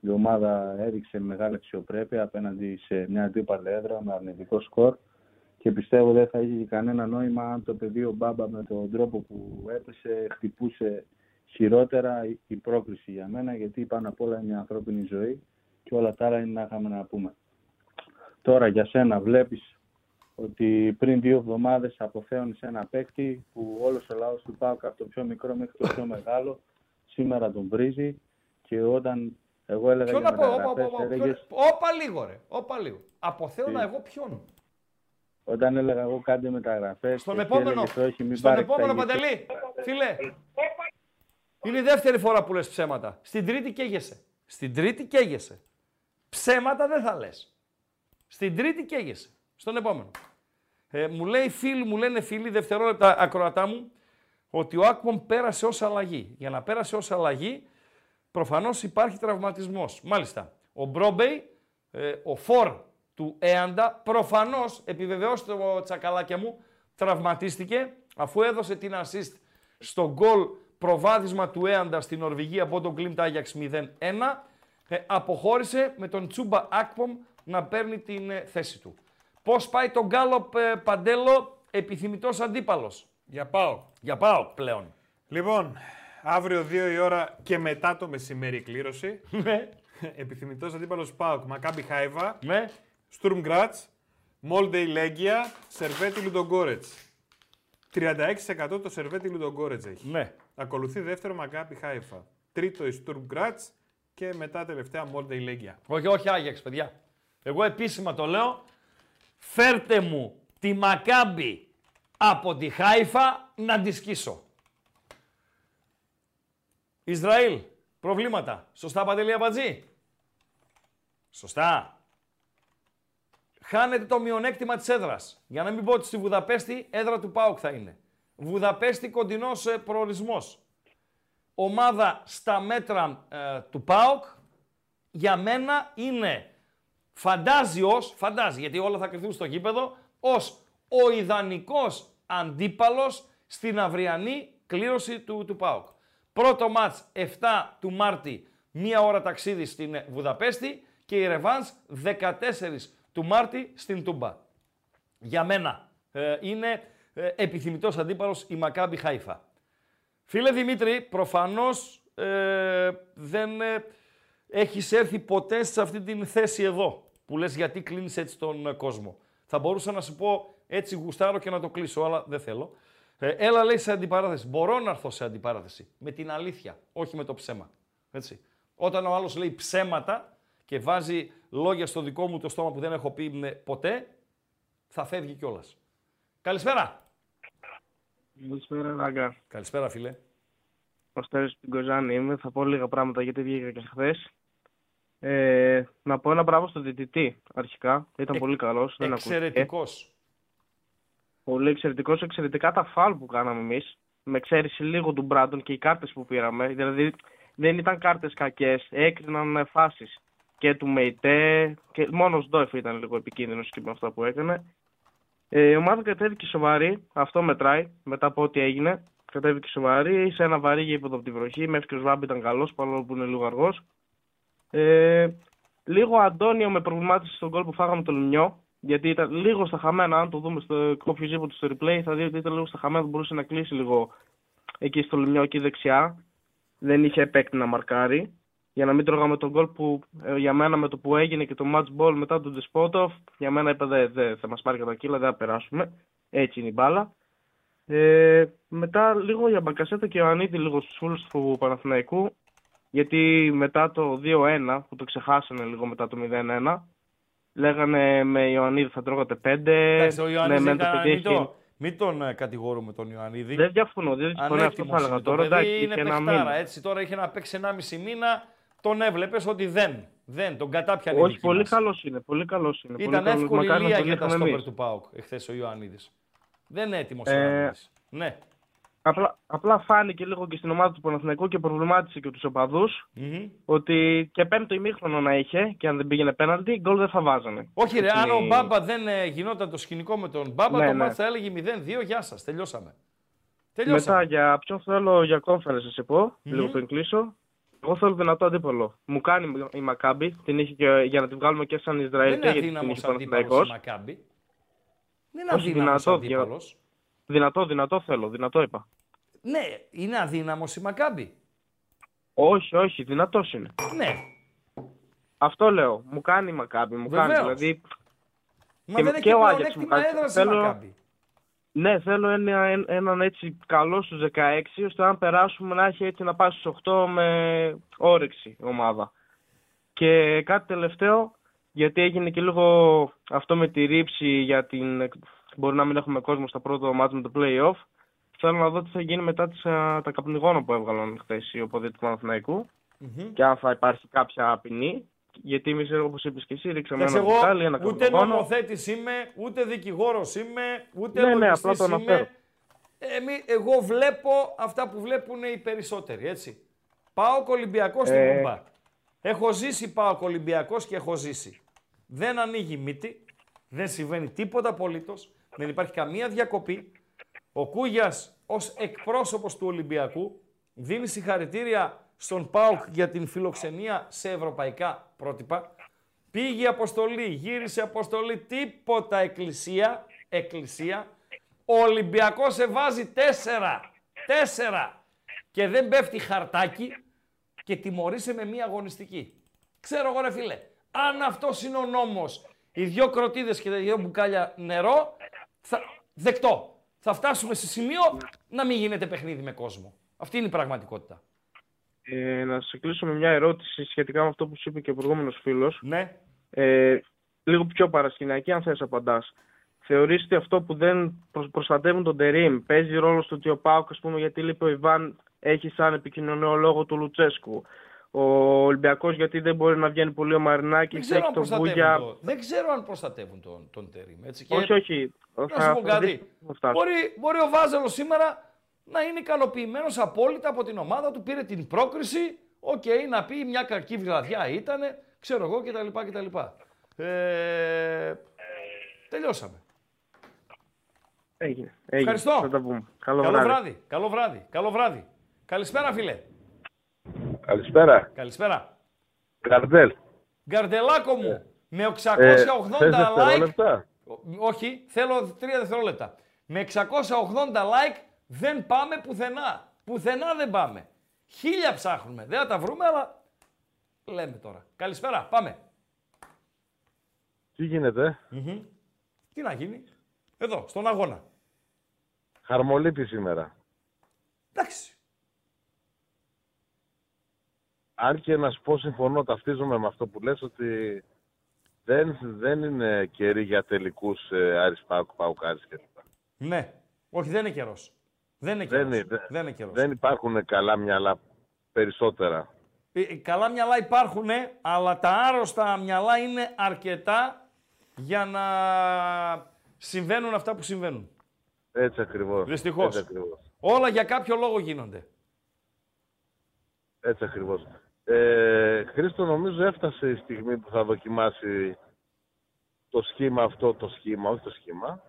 Η ομάδα έδειξε μεγάλη αξιοπρέπεια απέναντι σε μια αντίπαλη έδρα με αρνητικό σκορ και πιστεύω δεν θα είχε κανένα νόημα αν το παιδί ο Μπάμπα με τον τρόπο που έπεσε χτυπούσε χειρότερα η- η πρόκριση για μένα γιατί πάνω απ' όλα είναι μια ανθρώπινη ζωή και όλα τα άλλα είναι να είχαμε να πούμε. Τώρα για σένα βλέπεις ότι πριν δύο εβδομάδες αποθέωνες ένα παίκτη που όλος ο λαός του ΠΑΟΚ από το πιο μικρό μέχρι το πιο μεγάλο σήμερα τον βρίζει και όταν εγώ έλεγα Ποιο για να πω, όπα, μεταγραφές όπα, όπα, έλεγες ποιο- όπα λίγο ρε, όπα λίγο. Αποθέωνα Τι; εγώ ποιον. Όταν έλεγα εγώ κάντε μεταγραφές Στον και εσύ επόμενο, έλεγες, όχι μην στον πάρετε τα επόμενο ηγετικά». Παντελή, φίλε, είναι η δεύτερη φορά που λες ψέματα. Στην τρίτη καίγεσαι. Στην τρίτη καίγεσαι. Ψέματα δεν θα λες. Στην τρίτη καίγεσαι. Στον επόμενο. Ε, μου λέει φίλοι, μου λένε φίλοι, δευτερόλεπτα ακροατά μου, ότι ο Άκμον πέρασε ως αλλαγή. Για να πέρασε ως αλλαγή, προφανώς υπάρχει τραυματισμός. Μάλιστα, ο Μπρόμπεϊ, ε, ο Φορ του Έαντα, προφανώς, επιβεβαιώστε το τσακαλάκια μου, τραυματίστηκε, αφού έδωσε την assist στο γκολ προβάδισμα του Έαντα στην Νορβηγία από τον Κλίντ Άγιαξ 0-1, ε, αποχώρησε με τον Τσούμπα Άκπομ να παίρνει την ε, θέση του. Πώς πάει τον Γκάλοπ ε, Παντέλο, επιθυμητός αντίπαλος; Για πάω. Για πάω πλέον. Λοιπόν, αύριο 2 η ώρα και μετά το μεσημέρι η κλήρωση. Ναι. Επιθυμητός αντίπαλος Πάουκ, Μακάμπι Χάιβα. Ναι. Στουρμ Γκράτς. Μόλντεϊ Λέγκια. Σερβέτη Λουντογκόρετς. 36% το Σερβέτη Λουντογκόρετς έχει. Ναι. Ακολουθεί δεύτερο Μακάμπι Χάιφα. Τρίτο η Στουρμ Γκράτς και μετά τελευταία Μόλντεϊ Λέγκια. Όχι, όχι Άγιαξ, παιδιά. Εγώ επίσημα το λέω. Φέρτε μου τη Μακάμπη από τη Χάιφα να τη σκίσω. Ισραήλ, προβλήματα. Σωστά, Παντελή Αμπατζή. Σωστά. Χάνετε το μειονέκτημα της έδρας. Για να μην πω ότι στη Βουδαπέστη έδρα του ΠΑΟΚ θα είναι. Βουδαπέστη κοντινός ε, προορισμός. Ομάδα στα μέτρα ε, του ΠΑΟΚ για μένα είναι φαντάζει ως, φαντάζει γιατί όλα θα κρυθούν στο γήπεδο, ως ο ιδανικός αντίπαλος στην αυριανή κλήρωση του, του ΠΑΟΚ. Πρώτο μάτς 7 του Μάρτη, μία ώρα ταξίδι στην ε, Βουδαπέστη και η Ρεβάνς 14 του Μάρτη στην Τούμπα. Για μένα ε, είναι ε, επιθυμητός αντίπαλος η Μακάμπι Χάιφα. Φίλε Δημήτρη, προφανώς ε, δεν ε, έχεις έρθει ποτέ σε αυτή την θέση εδώ, που λες γιατί κλείνεις έτσι τον ε, κόσμο. Θα μπορούσα να σου πω έτσι γουστάρω και να το κλείσω, αλλά δεν θέλω. Ε, έλα λέει σε αντιπαράθεση. Μπορώ να έρθω σε αντιπαράθεση. Με την αλήθεια, όχι με το ψέμα. Έτσι. Όταν ο άλλος λέει ψέματα και βάζει λόγια στο δικό μου το στόμα που δεν έχω πει ε, ποτέ, θα φεύγει κιόλας. Καλησπέρα. Καλησπέρα, Ράγκα. Καλησπέρα, φίλε. Ο Στέρης στην Κοζάνη είμαι. Θα πω λίγα πράγματα γιατί βγήκα και χθες. Ε, να πω ένα μπράβο στον διαιτητή αρχικά. Ήταν πολύ καλός. Εξαιρετικός. Πολύ εξαιρετικός. Εξαιρετικά τα φάλ που κάναμε εμείς. Με εξαίρεση λίγο του Μπράντον και οι κάρτες που πήραμε. Δηλαδή δεν ήταν κάρτες κακές. Έκριναν φάσεις και του Μεϊτέ. Και μόνος ο Σντόεφ ήταν λίγο επικίνδυνος και με αυτά που έκανε. Ε, η ομάδα κατέβηκε σοβαρή. Αυτό μετράει μετά από ό,τι έγινε. Κατέβηκε σοβαρή σε ένα βαρύ γήπεδο από τη βροχή. Μέχρι και ο Σβάμπ ήταν καλός, παρόλο που είναι λίγο αργός. Ε, λίγο Αντώνιο με προβλημάτισε στον κόλ που φάγαμε το Λουμιό. Γιατί ήταν λίγο στα χαμένα. Αν το δούμε στο οποιοδήποτε στο replay, θα δείτε ότι ήταν λίγο στα χαμένα. Μπορούσε να κλείσει λίγο εκεί στο Λουμιό, εκεί δεξιά. Δεν είχε παίκτη να μαρκάρει. Για να μην τρώγαμε τον γκολ που ε, για μένα με το που έγινε και το match ball μετά τον Ντεσπότοφ, για μένα είπε δεν δε, θα μας πάρει κατά κύλα, δεν θα περάσουμε. Έτσι είναι η μπάλα. Ε, μετά λίγο για Μπακασέτα και Ιωαννίδη λίγο στους φούλους του Παναθηναϊκού γιατί μετά το 2-1 που το ξεχάσανε λίγο μετά το 0-1 λέγανε με Ιωαννίδη θα τρώγατε 5 Εντάξει, ο Ιωαννίδη ναι, ήταν, το παιδί μην, έχει- το, μην τον ε, κατηγορούμε τον Ιωαννίδη. Δεν διαφωνώ, δεν διαφωνώ, αυτό θα Ανέτοιμος έλεγα είναι το τώρα, παιδί, εντάξει, είναι και ένα παιχτάρα, μήνα. έτσι τώρα είχε να παίξει 1,5 μήνα, τον έβλεπες ότι δεν, δεν, τον κατάπιανε η Όχι, δική πολύ μας. καλός είναι. Πολύ καλός είναι. Ήταν πολύ καλός. εύκολη Μακάρι να λία τον για τα είχαμε στόπερ εμείς. του ΠΑΟΚ εχθές ο Ιωαννίδης. Δεν είναι έτοιμος ο Ε, Ιωαννίδης. Ναι. Απλά, απλά φάνηκε λίγο και στην ομάδα του Παναθηναϊκού και προβλημάτισε και τους οπαδους ότι και πέμπτο ημίχρονο να είχε και αν δεν πήγαινε πέναλτι, γκολ δεν θα βάζανε. Όχι ρε, Έτσι αν είναι ο η- Μπάμπα δεν ε, γινόταν το σκηνικό με τον Μπάμπα, Ναι, το ναι. μάτς θα έλεγε 0-2, γεια σας, τελειώσαμε. Τελειώσαμε. Μετά για ποιον θέλω για conference να σε πω, Μμμ. λίγο πριν κλείσω. Εγώ θέλω δυνατό αντίπολο. Μου κάνει η Μακάμπη, την είχε και για να την βγάλουμε και σαν Δεν Ισραήλ είναι γιατί την αδύναμος είχε αντίπαλος η Παναθηναϊκός. Μακάμπη. Δεν είναι Όχι, αδύναμος δυνατό, αντίπαλος. Δυνατό, δυνατό θέλω, δυνατό είπα. Ναι, είναι αδύναμος η Μακάμπη. Όχι, όχι, δυνατός είναι. Ναι. Αυτό λέω. Μου κάνει η Μακάμπη, μου κάνει. Βεβαίως. Δηλαδή. Μα και, δεν έχει και ο Άγιαξ πλεονέκτημα μου κάνει. έδρας η Θέλω- Μακάμπη. Ναι, θέλω ένα, ένα- έναν έτσι καλό στους 16, ώστε αν περάσουμε να έχει έτσι να πάει στους 8 με όρεξη η ομάδα. Και κάτι τελευταίο, γιατί έγινε και λίγο αυτό με τη ρήψη για την... Μπορεί να μην έχουμε κόσμο στα πρώτα μάτια με το play-off. Θέλω να δω τι θα γίνει μετά τις, α, τα καπνιγόνα που έβγαλαν χθες οι οπαδοί του Παναθηναϊκού Μμμ. και αν θα υπάρχει κάποια ποινή. Γιατί εμείς, όπως είπες και εσύ, ρίξαμε Εντάξει, ένα εγώ μπουκάλι, ένα ούτε καπνιγόνο. νομοθέτης είμαι, ούτε δικηγόρος είμαι, ούτε Ναι, ναι, λογιστής απλά το αναφέρω. είμαι. Εμεί, εγώ βλέπω αυτά που βλέπουν οι περισσότεροι, έτσι. Πάω Ολυμπιακός στην Ε. Κουμπά. Έχω ζήσει πάω Ολυμπιακός και έχω ζήσει. Δεν ανοίγει μύτη, δεν συμβαίνει τίποτα απολύτως, δεν υπάρχει καμία διακοπή. Ο Κούγιας ως εκπρόσωπος του Ολυμπιακού δίνει συγχαρητήρια στον ΠΑΟΚ για την φιλοξενία σε ευρωπαϊκά πρότυπα. Πήγε αποστολή, γύρισε αποστολή, τίποτα εκκλησία, εκκλησία. Ο Ολυμπιακός σε βάζει τέσσερα, τέσσερα και δεν πέφτει χαρτάκι και τιμωρείσαι με μία αγωνιστική. Ξέρω εγώ ρε φίλε, αν αυτός είναι ο νόμος, οι δυο κροτίδες και τα δυο μπουκάλια νερό, θα... δεκτό. Θα φτάσουμε σε σημείο να μην γίνεται παιχνίδι με κόσμο. Αυτή είναι η πραγματικότητα. Ε, να σε κλείσω με μια ερώτηση σχετικά με αυτό που σου είπε και ο προηγούμενος φίλος. Ναι. Ε, λίγο πιο παρασκηνιακή, αν θες απαντάς. Θεωρείς ότι αυτό που δεν προσ- προστατεύουν τον Τερίμ παίζει ρόλο στο ότι ο Πάουκ, ας πούμε, γιατί λείπει ο Ιβάν, έχει σαν επικοινωνιολόγο του Λουτσέσκου. Ο Ολυμπιακός γιατί δεν μπορεί να βγαίνει πολύ ο Δεν Μαρινάκης, ξέρω, έχει αν τον προστατεύουν Βούγια. το... δεν ξέρω αν προστατεύουν τον, τον Τερίμ. Έτσι. Και Όχι, όχι. Να Θα- σου πω θα δεις κάτι. που θα φτάσει. Μπορεί, μπορεί ο Βάζελος σήμερα να είναι ικανοποιημένος απόλυτα από την ομάδα του, πήρε την πρόκριση, οκ, να πει μια κακή βραδιά ήταν, ξέρω εγώ κτλ. κτλ. Ε, τελειώσαμε. Έγινε. έγινε. Ευχαριστώ. Θα τα πούμε. Καλό, Καλό βράδυ. βράδυ. Καλό βράδυ. Καλό βράδυ. Καλησπέρα, φίλε. Καλησπέρα. Καλησπέρα. Καρδέλ. Γκαρντελάκο μου, με 680 Ε, θες like. δευτερόλεπτα; Όχι, θέλω τρία δευτερόλεπτα. Με 680 like δεν πάμε πουθενά. Πουθενά δεν πάμε. Χίλια ψάχνουμε. Δεν θα τα βρούμε, αλλά λέμε τώρα. Καλησπέρα, πάμε. Τι γίνεται; Μμμ. Τι να γίνει; Εδώ, στον αγώνα. Χαρμολύπη σήμερα. Εντάξει. Αν και να σου πω συμφωνώ, ταυτίζομαι με αυτό που λες ότι δεν, δεν είναι καιρή για τελικούς ε, Άρης Πάουκ, Πάουκ Άρης κλπ. Ναι. Όχι, δεν είναι καιρός. Δεν είναι Δεν, καιρός. είναι- Δεν είναι καιρός. δεν υπάρχουν καλά μυαλά περισσότερα. Ε, Καλά μυαλά υπάρχουν, αλλά τα άρρωστα μυαλά είναι αρκετά για να συμβαίνουν αυτά που συμβαίνουν. Έτσι ακριβώς. Δυστυχώς. Έτσι ακριβώς. Όλα για κάποιο λόγο γίνονται. Έτσι ακριβώς. Ε, Χρήστο, νομίζω έφτασε η στιγμή που θα δοκιμάσει το σχήμα αυτό, το σχήμα, όχι το σχήμα,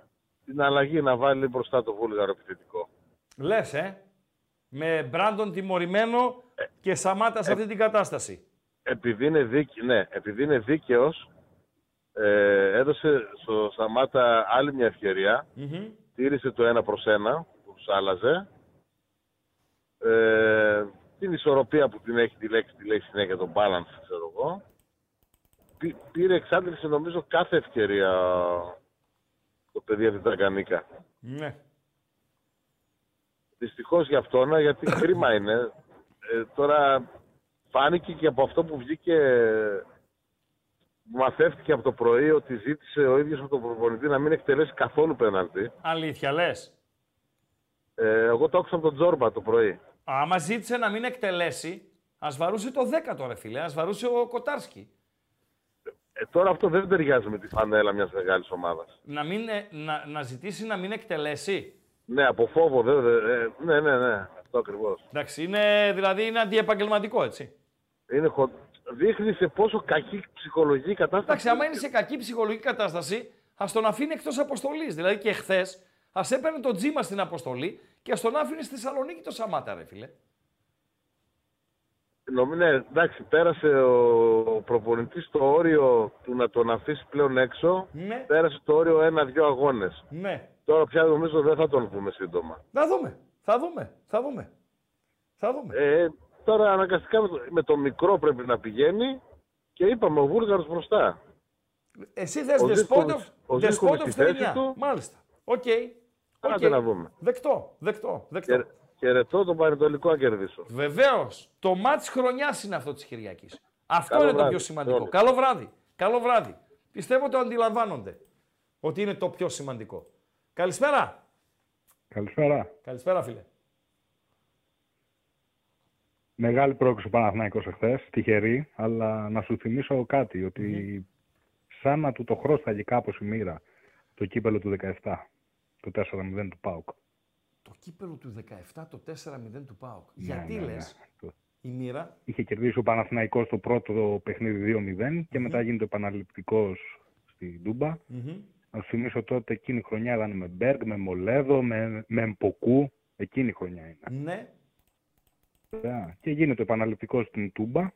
την αλλαγή να βάλει μπροστά το βούλγαρο επιθετικό. Λες, ε. Με Μπράντον τιμωρημένο και Σαμάτα σε αυτή την κατάσταση. επειδή είναι, δίκη, ναι, επειδή είναι δίκαιος, ε, έδωσε στο Σαμάτα άλλη μια ευκαιρία. Μμμ. Τήρησε το ένα προς ένα που τους άλλαζε. Ε, την ισορροπία που την έχει τη λέξη, τη λέει συνέχεια, το balance, ξέρω εγώ. Πή- Πήρε, εξάντλησε νομίζω κάθε ευκαιρία το παιδί από την Τραγκανίκα. Ναι. Δυστυχώς για αυτόν, γιατί κρίμα είναι. Ε, τώρα φάνηκε και από αυτό που βγήκε, που μαθεύτηκε από το πρωί ότι ζήτησε ο ίδιος από τον προπονητή να μην εκτελέσει καθόλου πέναλτι. Αλήθεια λες. Ε, εγώ το άκουσα από τον Τζόρμπα το πρωί. Άμα ζήτησε να μην εκτελέσει, ας βαρούσε το 10 ρε φίλε, ας βαρούσε ο Κοτάρσκι. Ε, τώρα αυτό δεν ταιριάζει με τη φανέλα μιας μεγάλης ομάδας. Να, μην, ε, να, να ζητήσει να μην εκτελέσει. Ναι, από φόβο, δε, δε, ε, ναι, ναι, ναι, αυτό ακριβώς. Εντάξει, είναι, δηλαδή είναι αντιεπαγγελματικό, έτσι. Είναι χο... Δείχνει σε πόσο κακή ψυχολογική κατάσταση. Εντάξει, άμα είναι σε κακή ψυχολογική κατάσταση, ας τον αφήνει εκτός αποστολής. Δηλαδή και χθες, ας έπαιρνε τον Τζίμα στην αποστολή και ας τον άφηνε στη Θεσσαλονίκη το Σαμάτα, ρε φίλε. Νομίζω, ναι, εντάξει, πέρασε ο προπονητής το όριο του να τον αφήσει πλέον έξω. Ναι. Πέρασε το όριο ένα-δυο αγώνες. Ναι. Τώρα πια νομίζω δεν θα τον πούμε σύντομα. Θα δούμε. Θα δούμε. Θα δούμε. Θα δούμε. Ε, τώρα αναγκαστικά με το, με το μικρό πρέπει να πηγαίνει και είπαμε ο Βούλγαρος μπροστά. Εσύ θες Ο Δεσπότοφ, Ζήσκοβιτς- ο Ζήσκοβιτς Δεσπότοφ στη θέση στα του. Μάλιστα. Οκ. Άντε Οκ. να δούμε. Δεκτό, δεκτό, δεκτό. Και, χαιρετώ τον Πανετολικό να κερδίσω. Βεβαίως. Το ματς χρονιάς είναι αυτό της Κυριακής. Αυτό Καλό είναι το βράδυ πιο σε σημαντικό. όλους. Καλό βράδυ. Καλό βράδυ. Πιστεύω το αντιλαμβάνονται ότι είναι το πιο σημαντικό. Καλησπέρα. Καλησπέρα. Καλησπέρα, φίλε. Μεγάλη πρόκριση ο Παναθηναϊκός εχθές, τυχερή, αλλά να σου θυμίσω κάτι, ότι σαν να του το χρώσταγε κάπως η μοίρα το κύπελο του 17, το 4-0 του ΠΑΟΚ. Το κύπελο του 17, το 4-0 του ΠΑΟΚ. Ναι, Γιατί ναι, ναι. λες η μοίρα; Είχε κερδίσει ο Παναθηναϊκός το πρώτο παιχνίδι 2-0 και μετά γίνεται επαναληπτικός στη Ντούμπα. Μμμ. Να σου θυμίσω τότε εκείνη η χρονιά ήταν με Μπέργκ, με Μολέδο, με, με Μποκού. Εκείνη η χρονιά είναι. Ναι. Ωραία. Και γίνεται επαναληπτικό στην Τούμπα.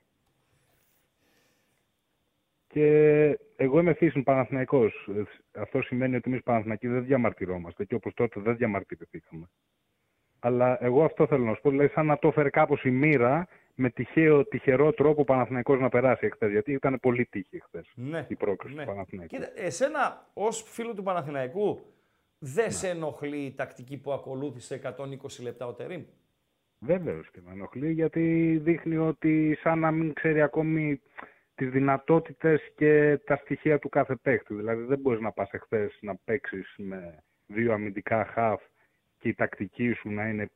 Και εγώ είμαι φύσιν Παναθηναϊκός. Ε, Αυτό σημαίνει ότι εμείς Παναθηναϊκοί δεν διαμαρτυρόμαστε και όπως τότε δεν διαμαρτυρηθήκαμε. Αλλά εγώ αυτό θέλω να σου πω, δηλαδή σαν να το έφερε κάπως η μοίρα με τυχαίο, τυχερό τρόπο ο Παναθηναϊκός να περάσει εχθές. Γιατί ήταν πολύ τύχη εχθές Ναι. η πρόκριση Ναι. του Παναθηναϊκού. Κοίτα, εσένα ως φίλο του Παναθηναϊκού δεν σε ενοχλεί η τακτική που ακολούθησε 120 λεπτά ο Τερίμ. Βέβαιω και με ενοχλεί γιατί δείχνει ότι σαν να μην ξέρει ακόμη τις δυνατότητες και τα στοιχεία του κάθε παίχτη. Δηλαδή δεν μπορείς να πας εχθές να παίξεις με δύο αμυντικά χαφ και η τακτική σου να είναι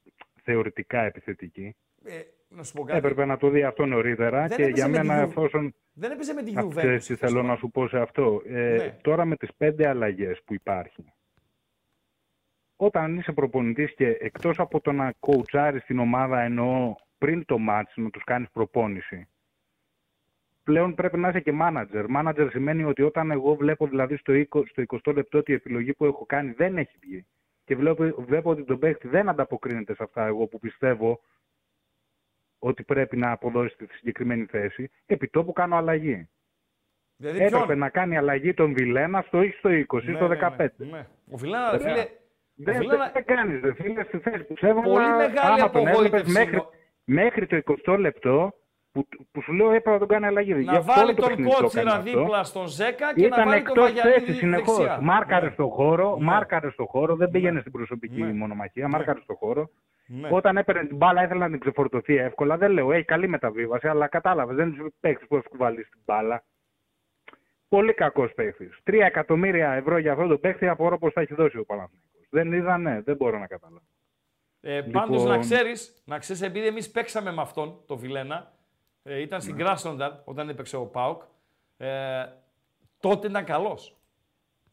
θεωρητικά επιθετική. Ε, να σου πω κάτι. Έπρεπε να το δει αυτό νωρίτερα Δεν και έπαιζε για με τη μένα Juve. εφόσον... Δεν έπαιζε με τη Α, Juventus. ξέρεις τι θέλω να σου πω σε αυτό. Ε, Ναι. Τώρα με τις πέντε αλλαγές που υπάρχει, όταν είσαι προπονητής και εκτός από το να κοουτσάρεις την ομάδα εννοώ πριν το μάτς, να τους κάνεις προπόνηση, πλέον πρέπει να είσαι και manager. Manager σημαίνει ότι όταν εγώ βλέπω δηλαδή στο 20, στο 20 λεπτό ότι η επιλογή που έχω κάνει δεν έχει βγει και βλέπω, βλέπω ότι τον παίχτη δεν ανταποκρίνεται σε αυτά εγώ που πιστεύω ότι πρέπει να αποδώσει στη συγκεκριμένη θέση, επί τόπου κάνω αλλαγή. Δηλαδή Έπρεπε ποιον; να κάνει αλλαγή τον Βιλένα στο ή στο 20 ή Ναι, στο ναι, 15. ναι, ναι. Ο Βιλένα, ρε Βέβαια. φίλε, Δεν, ο Βιλένα- δεν κάνεις, ρε φίλε, στη θέση που σε έβαλα, Πολύ μεγάλη άμα τον έβλεπες απογοήτευση μέχρι, είναι- μέχρι το 20 λεπτό που, που σου λέω έπρεπε να τον κάνει αλλαγή. Γι' να αυτό βάλει όλο το τον παιχνίδι το Κότσιρα έκανε αυτό. δίπλα στον Ζέκα και να Ήταν βάλει τον εκτός Βαγιανίδη θέσης συνεχώ. δεξιά. Μάρκαρε Ναι. στο χώρο, Ναι. μάρκαρε στο χώρο, δεν πήγαινε Ναι. στην προσωπική Ναι. μονομαχία, μάρκαρε στο χώρο. Ναι. Όταν έπαιρνε την μπάλα, ήθελε να την ξεφορτωθεί εύκολα. Δεν λέω, έχει καλή μεταβίβαση, αλλά κατάλαβες, δεν του παίχτη που έχει βάλει στην μπάλα. Πολύ κακός παίχτη. Τρία εκατομμύρια ευρώ για αυτόν τον παίχτη απορώ πώ θα έχει δώσει ο Παναθηναϊκός. Δεν είδα, ναι, δεν μπορώ να καταλάβω. Ε, Πάντως Λοιπόν- να ξέρεις, να ξέρεις, επειδή εμείς παίξαμε με αυτόν, το Βιλένα, ε, ήταν στην Κράσνονταρ όταν έπαιξε ο ΠΑΟΚ, ε, τότε ήταν καλός.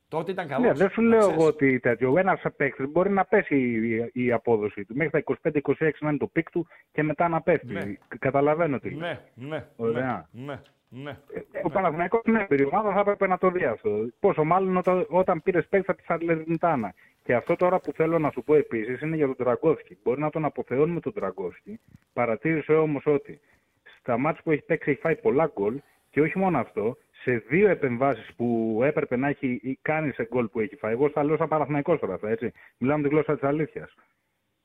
Τότε ήταν καλός. Ναι, δεν σου να λέω ξέρεις. εγώ ότι τέτοιο. Ένας παίχτης μπορεί να πέσει η, η απόδοση του. Μέχρι τα 25-26 να είναι το peak του και μετά να πέφτει. Ναι. Καταλαβαίνω τι. Ναι, ναι, Ωραία. ναι, ναι. Ο Παναθηναϊκός είναι περιομάδα, θα έπρεπε να το δει αυτό. Πόσο μάλλον όταν, όταν πήρες παίκτη από τη Σαλερνιτάνα. Και αυτό τώρα που θέλω να σου πω επίσης είναι για τον Τραγκόφσκι. Μπορεί να τον αποθεώνουμε τον Τραγκόφσκι. Παρατήρησε όμως ότι στα μάτια που έχει παίξει έχει φάει πολλά γκολ και όχι μόνο αυτό, σε δύο επεμβάσεις που έπρεπε να έχει κάνει σε γκολ που έχει φάει. Εγώ στα λέω σαν Παναθηναϊκός τώρα αυτά, έτσι. Μιλάμε τη γλώσσα της αλήθειας.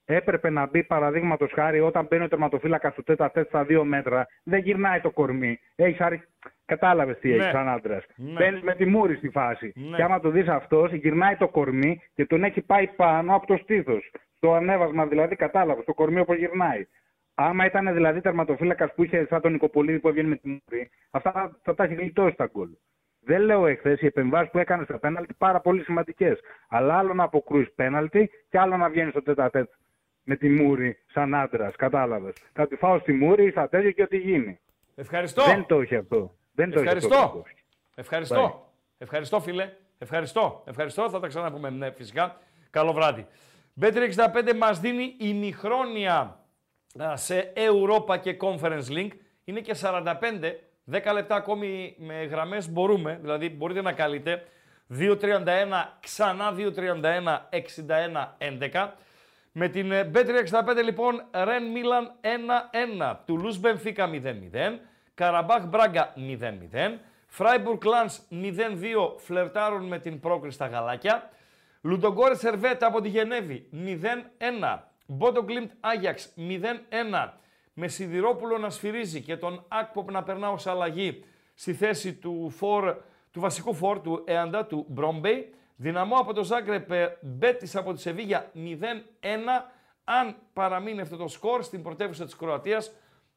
Έπρεπε να μπει παραδείγματος χάρη όταν μπαίνει ο τερματοφύλακα στο τέτα τέτα στα δύο μέτρα. Δεν γυρνάει το κορμί. Έχεις άρι... Κατάλαβες τι Ναι. έχει σαν άντρας. Ναι. Μπαίνεις με τη μούρη στη φάση. Ναι. Και άμα το δεις αυτός, γυρνάει το κορμί και τον έχει πάει πάνω από το στήθος. Στο ανέβασμα δηλαδή, κατάλαβες το κορμί όπως γυρνάει. Άμα ήταν δηλαδή τερματοφύλακας που είχε σαν τον Νικοπολίδη που έβγαινε με τη μούρη, αυτά θα, θα τα έχει γλιτώσει τα γκολ. Δεν λέω εχθές οι επεμβάσεις που έκανε στα πέναλτι πάρα πολύ σημαντικές. Αλλά άλλο να αποκρούεις πέναλτι και άλλο να βγαίνεις στο τέτα τέτ με τη μούρη σαν άντρας. Κατάλαβες. Θα τη φάω στη μούρη ή στα τέτοια και ό,τι γίνει. Ευχαριστώ. Δεν το έχει αυτό. Δεν το έχει αυτό. Ευχαριστώ. Ευχαριστώ. Bye. Ευχαριστώ, φίλε. Ευχαριστώ. Ευχαριστώ. Θα τα ξαναπούμε, ναι, φυσικά. Καλό βράδυ. Bet365 μας δίνει ημιχρόνια α, σε Europa και Conference Link. Είναι και 45, 10 λεπτά ακόμη με γραμμές μπορούμε, δηλαδή μπορείτε να καλείτε. 2.31, ξανά 2.31, 61, 11. Με την ε, Bet365 λοιπόν, Ρεν Μίλαν 1-1, Τουλούς Μπενφίκα 0-0, Καραμπάχ Μπράγκα 0-0, Φράιμπουργκ Λάνς 0-2, φλερτάρουν με την πρόκριση στα γαλάκια, Λουντογκόρε Σερβέτα από τη Γενέβη 0-1, Μπότο Γκλίμπτ Άγιαξ 0-1, με Σιδηρόπουλο να σφυρίζει και τον Ακποπ να περνά ως αλλαγή στη θέση του, φορ, του βασικού φόρ του Εαντά του Μπρόμπεϊ. Δυναμό από το Ζάγκρεπ, Μπέτης από τη Σεβίγια 0-1. Αν παραμείνει αυτό το σκορ στην πρωτεύουσα της Κροατίας,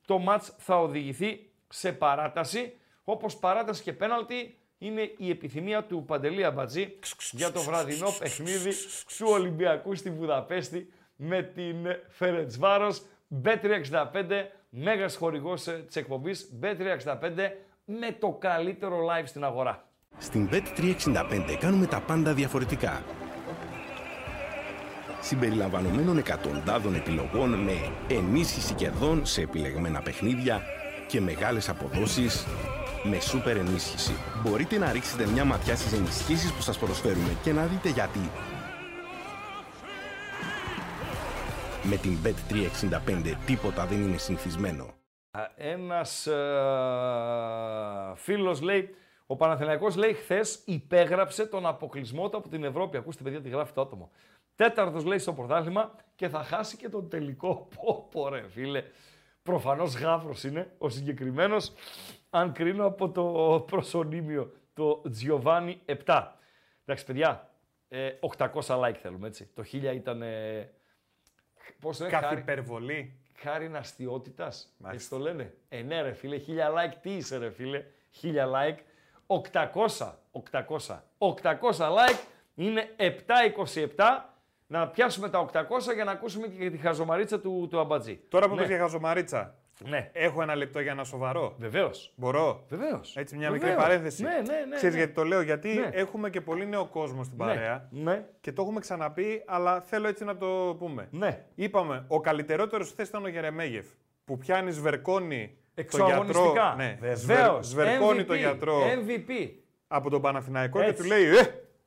το μάτς θα οδηγηθεί σε παράταση. Όπως παράταση και πέναλτι είναι η επιθυμία του Παντελή Αμπατζή για το βραδινό παιχνίδι του Ολυμπιακού στη Βουδαπέστη με την Φερετσβάρος. Bet365, μέγας χορηγός ε, της εκπομπής. Bet365 με το καλύτερο live στην αγορά. Στην Bet365 κάνουμε τα πάντα διαφορετικά. Συμπεριλαμβανομένων εκατοντάδων επιλογών με ενίσχυση κερδών σε επιλεγμένα παιχνίδια και μεγάλες αποδόσεις με σούπερ ενίσχυση. Μπορείτε να ρίξετε μια ματιά στις ενισχύσεις που σας προσφέρουμε και να δείτε γιατί. Με την Bet365 τίποτα δεν είναι συνηθισμένο. Ένας ε, φίλος λέει, ο Παναθηναϊκός λέει χθες υπέγραψε τον αποκλεισμό του από την Ευρώπη. Ακούστε παιδιά τι γράφει το άτομο. Τέταρτος λέει στο πρωτάθλημα και θα χάσει και τον τελικό. Πω πω ρε φίλε. Προφανώς γάφρος είναι ο συγκεκριμένος, αν κρίνω από το προσωνύμιο, το Giovanni 7. Εντάξει παιδιά, ε, 800 like θέλουμε έτσι. Το 1000 ήταν... Ε, πώς είναι, Κάθε χάρη- υπερβολή. Χάρη αστείωτητας. Έτσι το λένε. Ε, ναι, ρε φίλε, 1000 like. Τι είσαι, ρε φίλε, 1000 like. 800, 800, 800 like είναι 727. Να πιάσουμε τα 800 για να ακούσουμε και τη χαζομαρίτσα του, του Αμπατζή. Τώρα που ναι. ναι. για χαζομαρίτσα, Ναι. έχω ένα λεπτό για ένα σοβαρό. Βεβαίως. Μπορώ. Βεβαίως. Έτσι, μια Βεβαίως. μικρή παρένθεση. Ναι, ναι, ναι, Ξέρεις ναι. γιατί το λέω, γιατί Ναι. έχουμε και πολύ νέο κόσμο στην Ναι, παρέα. ναι. Και το έχουμε ξαναπεί, αλλά θέλω έτσι να το πούμε. Ναι. Είπαμε, ο καλύτερότερος χθε ήταν ο Γερεμέγεφ. Που πιάνει σβερκώνει το γιατρό. Εξωαγωνιστικά. Ναι, Βεβαίως. σβερκώνει MVP, το γιατρό MVP. από τον Παναθηναϊκό και Έτσι. του λέει: Ε,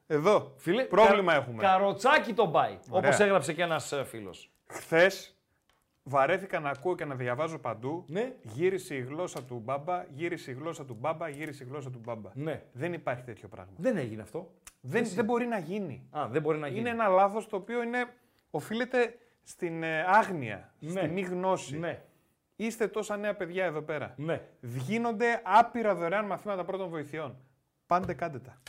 εδώ. Φίλε, πρόβλημα κα- έχουμε. Καροτσάκι τον πάει. Ωραία. Όπως έγραψε και ένας φίλος. Χθες βαρέθηκα να ακούω και να διαβάζω παντού. Ναι. Γύρισε η γλώσσα του μπάμπα, γύρισε η γλώσσα του μπάμπα, γύρισε η γλώσσα του μπάμπα. Ναι. Δεν υπάρχει τέτοιο πράγμα. Δεν έγινε αυτό. Δεν, Εσύ. δεν μπορεί να γίνει. Α, δεν μπορεί να γίνει. Είναι ένα λάθος το οποίο είναι, οφείλεται στην ε, άγνοια, Ναι. στη μη γνώση. Ναι. Είστε τόσα νέα παιδιά εδώ πέρα. Ναι. Γίνονται άπειρα δωρεάν μαθήματα πρώτων βοηθειών. Πάντε κάντε τα.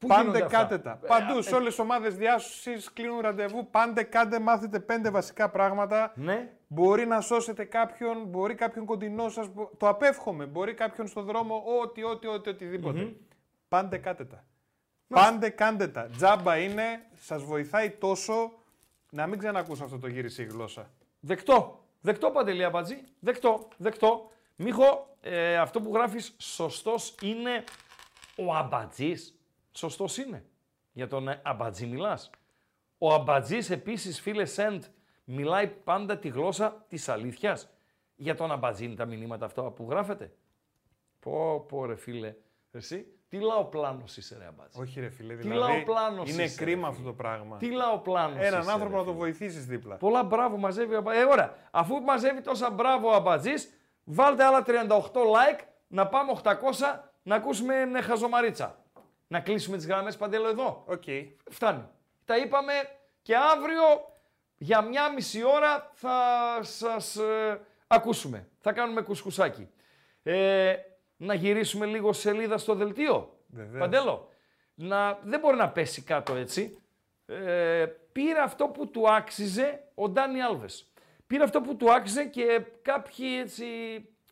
Πού Πάντε γίνονται αυτά; κάντε τα. Ε, Παντού, ε, σε όλες τις ομάδες διάσωσης κλείνουν ραντεβού. Πάντε κάντε, μάθετε πέντε βασικά πράγματα. Ναι. Μπορεί να σώσετε κάποιον, μπορεί κάποιον κοντινό σας. Το απέφχομαι. Μπορεί κάποιον στον δρόμο, ό,τι, ό,τι, ό,τι, οτιδήποτε. Πάντε κάντε τα. Πάντε κάντε τα. Τζάμπα είναι, σας βοηθάει τόσο να μην ξανακούσω αυτό το γύρισε η γλώσσα. Δεκτό. Δεκτό, Παντελή Αμπατζή. Δεκτό. Δεκτό. Μίχο, ε, αυτό που γράφεις σωστός είναι ο Αμπατζής. Σωστός είναι. Για τον ε, Αμπατζή μιλάς. Ο Αμπατζής επίσης, φίλε Σεντ, μιλάει πάντα τη γλώσσα της αλήθειας. Για τον Αμπατζή είναι τα μηνύματα αυτά που γράφετε. Πω, πω ρε φίλε. Εσύ, τι λαοπλάνος είσαι ρε Αμπατζή. Όχι, ρε φίλε, Τι δηλαδή. λαοπλάνος είναι είσαι, ρε, κρίμα φίλε. αυτό το πράγμα. Τι λαοπλάνος Έναν είσαι, άνθρωπο ρε, να το φίλε. βοηθήσεις δίπλα. Πολλά μπράβο μαζεύει ο Αμπατζής. Ε, ωραία. Αφού μαζεύει τόσα μπράβο ο Αμπατζής, βάλτε άλλα 38 like, να πάμε 800 να ακούσουμε ε, χαζομαρίτσα. Να κλείσουμε τις γραμμές παντέλο εδώ. Οκ. Φτάνει. Τα είπαμε και αύριο για μια μισή ώρα θα σας ε, ακούσουμε. Θα κάνουμε κουσκουσάκι. Ε, να γυρίσουμε λίγο σελίδα στο δελτίο. Βεβαίως. Παντέλο. Να, δεν μπορεί να πέσει κάτω έτσι. Ε, πήρε αυτό που του άξιζε ο Ντάνι Άλβες. Πήρε αυτό που του άξιζε και κάποιοι έτσι,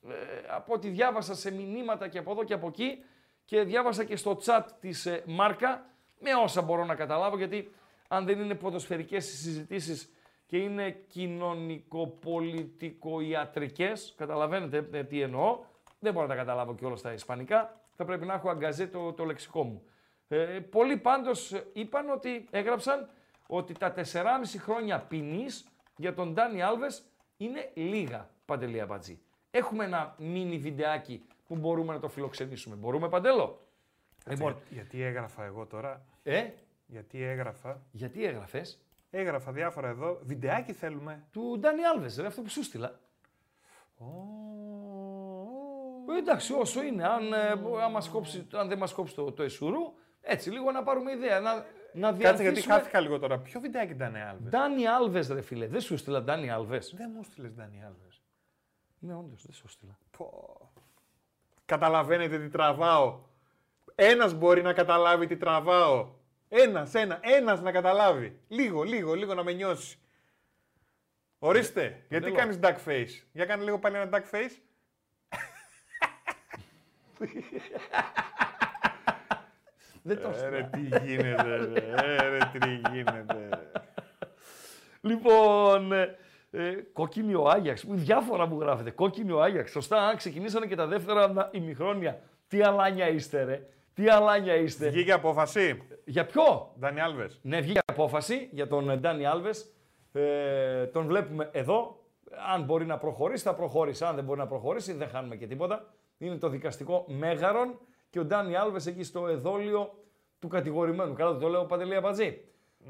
ε, από ό,τι διάβασα σε μηνύματα και από εδώ και από εκεί και διάβασα και στο chat της ε, Μάρκα, με όσα μπορώ να καταλάβω, γιατί αν δεν είναι ποδοσφαιρικές οι συζητήσεις και είναι κοινωνικοπολιτικο-ιατρικές, καταλαβαίνετε ε, τι εννοώ, δεν μπορώ να τα καταλάβω και όλα στα ισπανικά, θα πρέπει να έχω αγκαζέ το, το λεξικό μου. Ε, πολλοί πάντως είπαν ότι έγραψαν ότι τα 4,5 χρόνια ποινής για τον Ντάνι Άλβες είναι λίγα, Παντελή Αμπατζή. Έχουμε ένα μίνι βιντεάκι που μπορούμε να το φιλοξενήσουμε. Μπορούμε, Παντέλο; Λοιπόν, Για- γιατί έγραφα εγώ τώρα; ε, Γιατί έγραφα; γιατί έγραφες; Έγραφα διάφορα εδώ. Βιντεάκι θέλουμε. του Ντάνι Άλβες, ρε, αυτό που σου στείλα. Ε, εντάξει, όσο είναι. Αν, ε, μπο- αν, μας κόψει, αν δεν μας κόψει το, το εσουρού, έτσι λίγο να πάρουμε ιδέα. Να, να Κάτσε γιατί διαρθίσουμε- χάθηκα λίγο τώρα. Ποιο βιντεάκι ήταν Άλβες; Ντάνι Άλβες, ρε φίλε. Δεν σου στείλα Ντάνι Άλβες. Δεν μου στείλε Ντάνι Άλβες. Ναι, όντως, δεν σου στείλα. Καταλαβαίνετε τι τραβάω. Ένας μπορεί να καταλάβει τι τραβάω. Ένας, ένα, ένας να καταλάβει. Λίγο, λίγο, λίγο να με νιώσει. Ορίστε, γιατί θέλω. κάνεις duck face; Για κάνε λίγο πάλι ένα duck face. Δεν το Ε, ρε, στείλα. τι γίνεται, ρε, ε, ρε, τι γίνεται. Λοιπόν, ε, ε, κόκκινη ο Άγιαξ. Διάφορα μου γράφετε. Κόκκινη ο Άγιαξ. Σωστά, ξεκινήσανε και τα δεύτερα να- ημιχρόνια. Τι αλάνια είστε, ρε. Τι αλάνια είστε. Βγήκε απόφαση. Για ποιο; Ντάνι Άλβες. Ναι, βγήκε απόφαση για τον ε, Ντάνι Άλβες. Ε, τον βλέπουμε εδώ. Αν μπορεί να προχωρήσει, θα προχωρήσει. Αν δεν μπορεί να προχωρήσει, δεν χάνουμε και τίποτα. Είναι το δικαστικό Μέγαρον και ο Ντάνι Άλβες εκεί στο εδόλιο του κατηγορημένου. Καλά, δεν το λέω Παντελή Αμπατζή.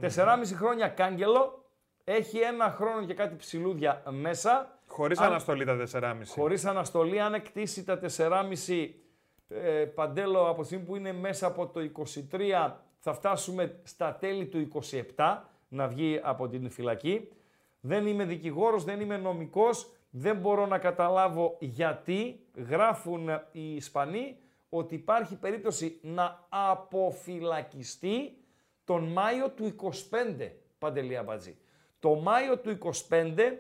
4,5 χρόνια κάγκελο. Έχει ένα χρόνο και κάτι ψηλούδια μέσα. Χωρίς Αν- αναστολή τα 4,5. Χωρίς αναστολή, αν εκτίσει τα 4,5 ε, παντέλο από τη στιγμή που είναι μέσα από το 23, θα φτάσουμε στα τέλη του 27 να βγει από την φυλακή. Δεν είμαι δικηγόρος, δεν είμαι νομικός, δεν μπορώ να καταλάβω γιατί γράφουν οι Ισπανοί ότι υπάρχει περίπτωση να αποφυλακιστεί τον Μάιο του 25, Παντελή Αμπατζή. Το Μάιο του 25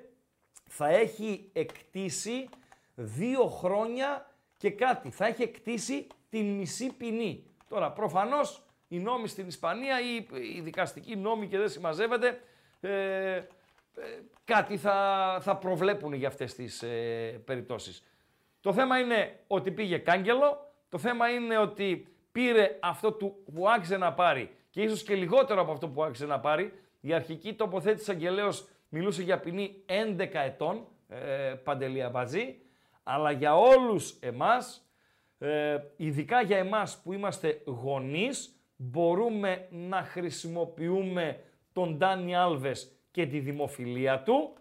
θα έχει εκτίσει δύο χρόνια και κάτι. Θα έχει εκτίσει την μισή ποινή. Τώρα, προφανώς, οι νόμοι στην Ισπανία ή οι δικαστικοί νόμοι και δεν συμμαζεύεται, ε, ε, κάτι θα, θα προβλέπουν για αυτές τις ε, περιπτώσεις. Το θέμα είναι ότι πήγε κάγκελο, το θέμα είναι ότι πήρε αυτό του που άξιζε να πάρει και ίσως και λιγότερο από αυτό που άξιζε να πάρει. Η αρχική τοποθέτηση αγγελέως μιλούσε για ποινή 11 ετών, ε, Παντελή Αμπατζή, αλλά για όλους εμάς, ε, ειδικά για εμάς που είμαστε γονείς, μπορούμε να χρησιμοποιούμε τον Ντάνι Άλβες και τη δημοφιλία του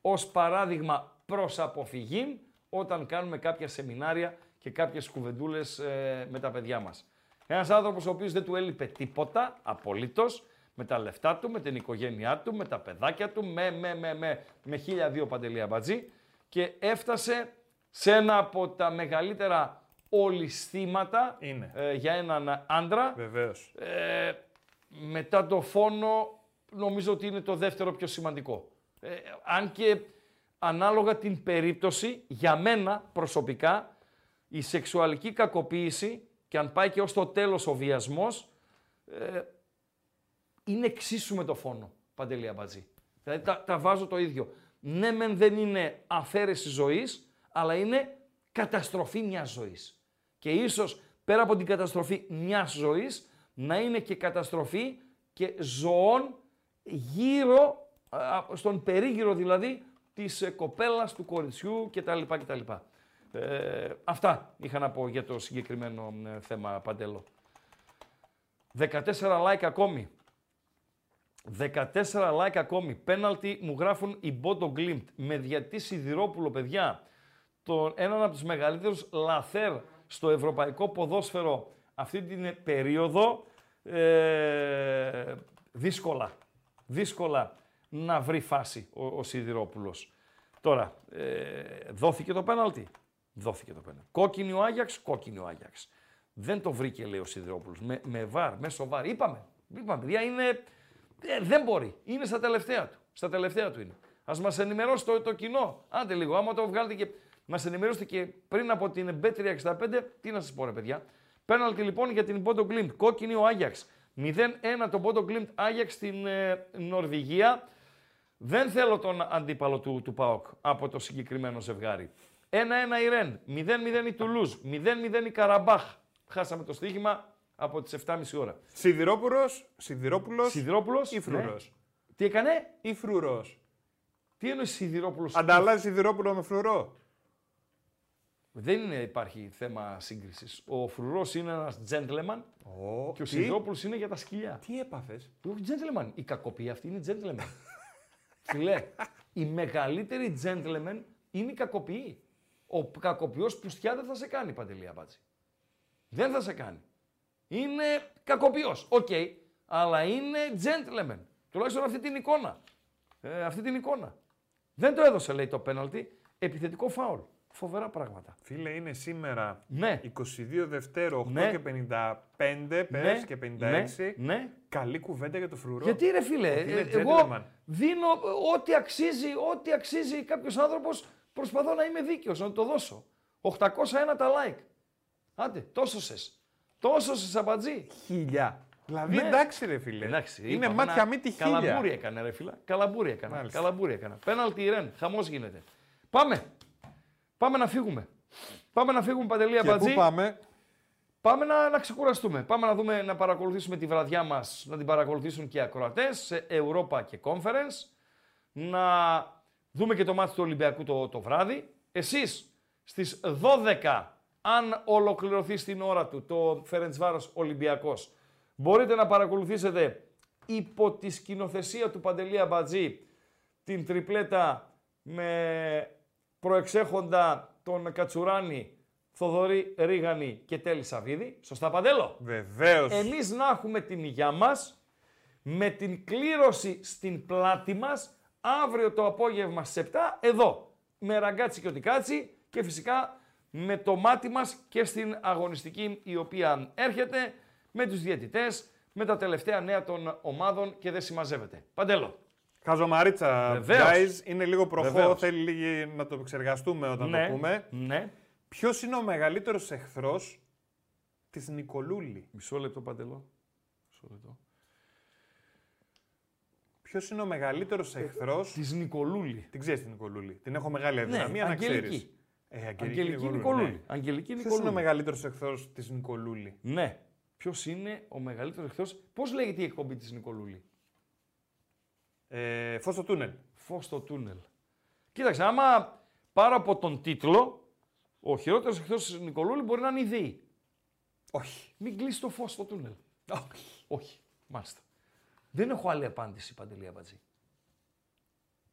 ως παράδειγμα προς αποφυγή όταν κάνουμε κάποια σεμινάρια και κάποιες κουβεντούλες ε, με τα παιδιά μας. Ένας άνθρωπος ο οποίος δεν του έλειπε τίποτα, απολύτως, με τα λεφτά του, με την οικογένειά του, με τα παιδάκια του, με, με, με, με, με χίλια δύο παντελία μπατζή και έφτασε σε ένα από τα μεγαλύτερα ολισθήματα ε, για έναν άντρα. Βεβαίως. Ε, μετά το φόνο νομίζω ότι είναι το δεύτερο πιο σημαντικό. Ε, αν και ανάλογα την περίπτωση, για μένα προσωπικά, η σεξουαλική κακοποίηση και αν πάει και ως το τέλος ο βιασμός, ε, είναι εξίσου με το φόνο, Παντελή Αμπατζή. Δηλαδή τα, τα βάζω το ίδιο. Ναι μεν δεν είναι αφαίρεση ζωής, αλλά είναι καταστροφή μιας ζωής. Και ίσως πέρα από την καταστροφή μιας ζωής, να είναι και καταστροφή και ζωών γύρω, α, στον περίγυρο δηλαδή, της ε, κοπέλας, του κοριτσιού κτλ. κτλ. Ε, αυτά είχα να πω για το συγκεκριμένο ε, θέμα, Παντέλο. 14 like ακόμη. 14 like ακόμη. Πέναλτι μου γράφουν οι Bodo Glimt. Με διατή Σιδηρόπουλο, παιδιά. Τον, έναν από τους μεγαλύτερους λαθέρ στο ευρωπαϊκό ποδόσφαιρο αυτή την περίοδο. Ε, δύσκολα. Δύσκολα να βρει φάση ο, ο Σιδηρόπουλος. Τώρα, ε, δόθηκε το πέναλτι. Δόθηκε το πέναλτι. Κόκκινη ο Άγιαξ, κόκκινη ο Άγιαξ. Δεν το βρήκε, λέει ο Σιδηρόπουλος. Με, με βαρ, μέσω βαρ. Είπαμε. Είπαμε, παιδιά, είναι... Ε, δεν μπορεί. Είναι στα τελευταία του. Στα τελευταία του είναι. Α μας ενημερώσει το, το κοινό. Άντε λίγο, άμα το βγάλετε και μας ενημερώσετε και πριν από την B365, τι να σας πω, ρε παιδιά. Πέναλτι λοιπόν για την Bodo Glimt. Κόκκινη ο Άγιαξ. 0-1 το Bodo Glimt Άγιαξ στην ε, Νορβηγία. Δεν θέλω τον αντίπαλο του, του ΠΑΟΚ από το συγκεκριμένο ζευγάρι. 1-1 η Ρεν, 0-0 η Τουλούζ, 0-0 η Καραμπάχ. Χάσαμε το στοίχημα, από τις 7.30 ώρα. Σιδηρόπουλος, Σιδηρόπουλος Σιδηρόπουλος ή Φρούρος. ναι. Τι έκανε, Ή Φρούρος. τι εννοείς Σιδηρόπουλος; Ανταλλάσσει Σιδηρόπουλο με Φρουρό. Δεν είναι, υπάρχει θέμα σύγκρισης. Ο Φρουρός είναι ένας gentleman και ο τι; Σιδηρόπουλος είναι για τα σκυλιά. Τι έπαθες; Όχι gentleman. Οι κακοποιοί αυτοί είναι gentleman. Φίλε, οι μεγαλύτεροι gentleman είναι οι κακοποιοί. Ο κακοποιός πουστιά δεν θα σε κάνει, Παντελή Αμπάτση. Δεν θα σε κάνει. Είναι κακοποιός. Οκ. Αλλά είναι gentleman. Τουλάχιστον αυτή την εικόνα. Ε, αυτή την εικόνα. Δεν το έδωσε, λέει, το πέναλτι. Επιθετικό φάουλ. Φοβερά πράγματα. Φίλε, είναι σήμερα Ναι. 22 Δευτέρου, 8 Ναι. και 55, πες και 56. Ναι, ναι. Καλή κουβέντα για το φρουρό. Γιατί ρε φίλε, Ότι είναι ε, gentleman. εγώ δίνω ε, ό,τι αξίζει, ό,τι αξίζει κάποιος άνθρωπος, προσπαθώ να είμαι δίκαιος, να το δώσω. 801 τα like. Άντε, τόσο σες. Τόσο σες αμπατζή. Χίλια. Δηλαδή, Ναι. εντάξει ρε φίλε. Εντάξει, είναι είπαμε μάτια να- μύτη χίλια. Καλαμπούρι έκανε ρε φίλε. Καλαμπούρι έκανε. Μάλιστα. Καλαμπούρι έκανε. Πέναλτι Ρεν. Χαμός γίνεται. Πάμε. Πάμε να φύγουμε. Πάμε να φύγουμε Παντελή Και Αμπατζή. πού πάμε; Πάμε να, να ξεκουραστούμε. Πάμε να δούμε, να παρακολουθήσουμε τη βραδιά μας, να την παρακολουθήσουν και οι ακροατές σε Europa και Conference. Να δούμε και το μάτι του Ολυμπιακού το, το βράδυ. Εσείς στις 12, αν ολοκληρωθεί στην ώρα του το Φερεντσβάρος Ολυμπιακός, μπορείτε να παρακολουθήσετε υπό τη σκηνοθεσία του Παντελή Αμπατζή την τριπλέτα με προεξέχοντα τον Κατσουράνη, Θοδωρή Ρίγανη και Τέλη Σαββίδη. Σωστά Παντέλο; Βεβαίως. Εμείς να έχουμε την υγειά μας, με την κλήρωση στην πλάτη μας, αύριο το απόγευμα στις 7, εδώ, με ραγκάτσι και οτικάτσι και φυσικά με το μάτι μας και στην αγωνιστική η οποία έρχεται, με τους διαιτητές, με τα τελευταία νέα των ομάδων και δεν συμμαζεύεται. Παντέλο. Χαζομαρίτσα, Βεβαίως. guys. Είναι λίγο προχώ, Βεβαίως. θέλει λίγη να το εξεργαστούμε όταν Ναι, το πούμε. Ναι. Ποιος είναι ο μεγαλύτερος εχθρός της Νικολούλη; Μισό λεπτό, Παντελό. Μισό λεπτό. Ποιος είναι ο μεγαλύτερος εχθρός της Νικολούλη. Την ξέρεις την Νικολούλη. Την έχω μεγάλη αδυναμία Ναι, να ξέρεις. Αγγελική. Ε, Αγγελική Νικολούλη. Αγγελική Ποιος είναι Νικολούλη. ο μεγαλύτερος εχθρός της Νικολούλη; Ναι. Ποιος είναι ο μεγαλύτερος εχθρός; Πώς λέγεται η εκπομπή της Νικολούλη; Ε, Φως στο τούνελ. Φως στο τούνελ. Κοίταξε, άμα πάρω από τον τίτλο, ο χειρότερος εχθρός της Νικολούλη μπορεί να είναι η ΔΕΗ. Όχι. Μην κλείσει το φως στο τούνελ. Όχι. Όχι. Μάλιστα. Δεν έχω άλλη απάντηση, Παντελή Αμπατζή.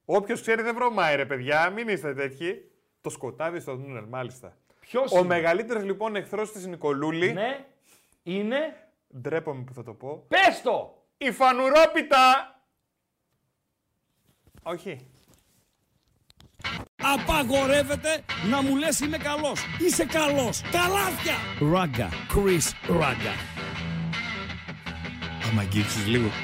Όποιος ξέρει δεν βρωμάει, ρε παιδιά, μην είστε τέτοιοι. Το σκοτάδι στο τούνελ, μάλιστα. Ποιος Ο είναι; μεγαλύτερος λοιπόν εχθρός της Νικολούλη. Ναι, είναι; Ντρέπομαι που θα το πω. Πες το! Η φανουρόπιτα! Όχι. Απαγορεύεται να μου λες είμαι καλός. Είσαι καλός. Τα λάθια. Ράγκα. Chris Ράγκα. Άμα αγγίξεις λίγο.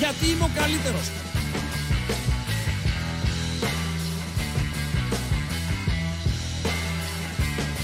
Γιατί είμαι ο καλύτερος.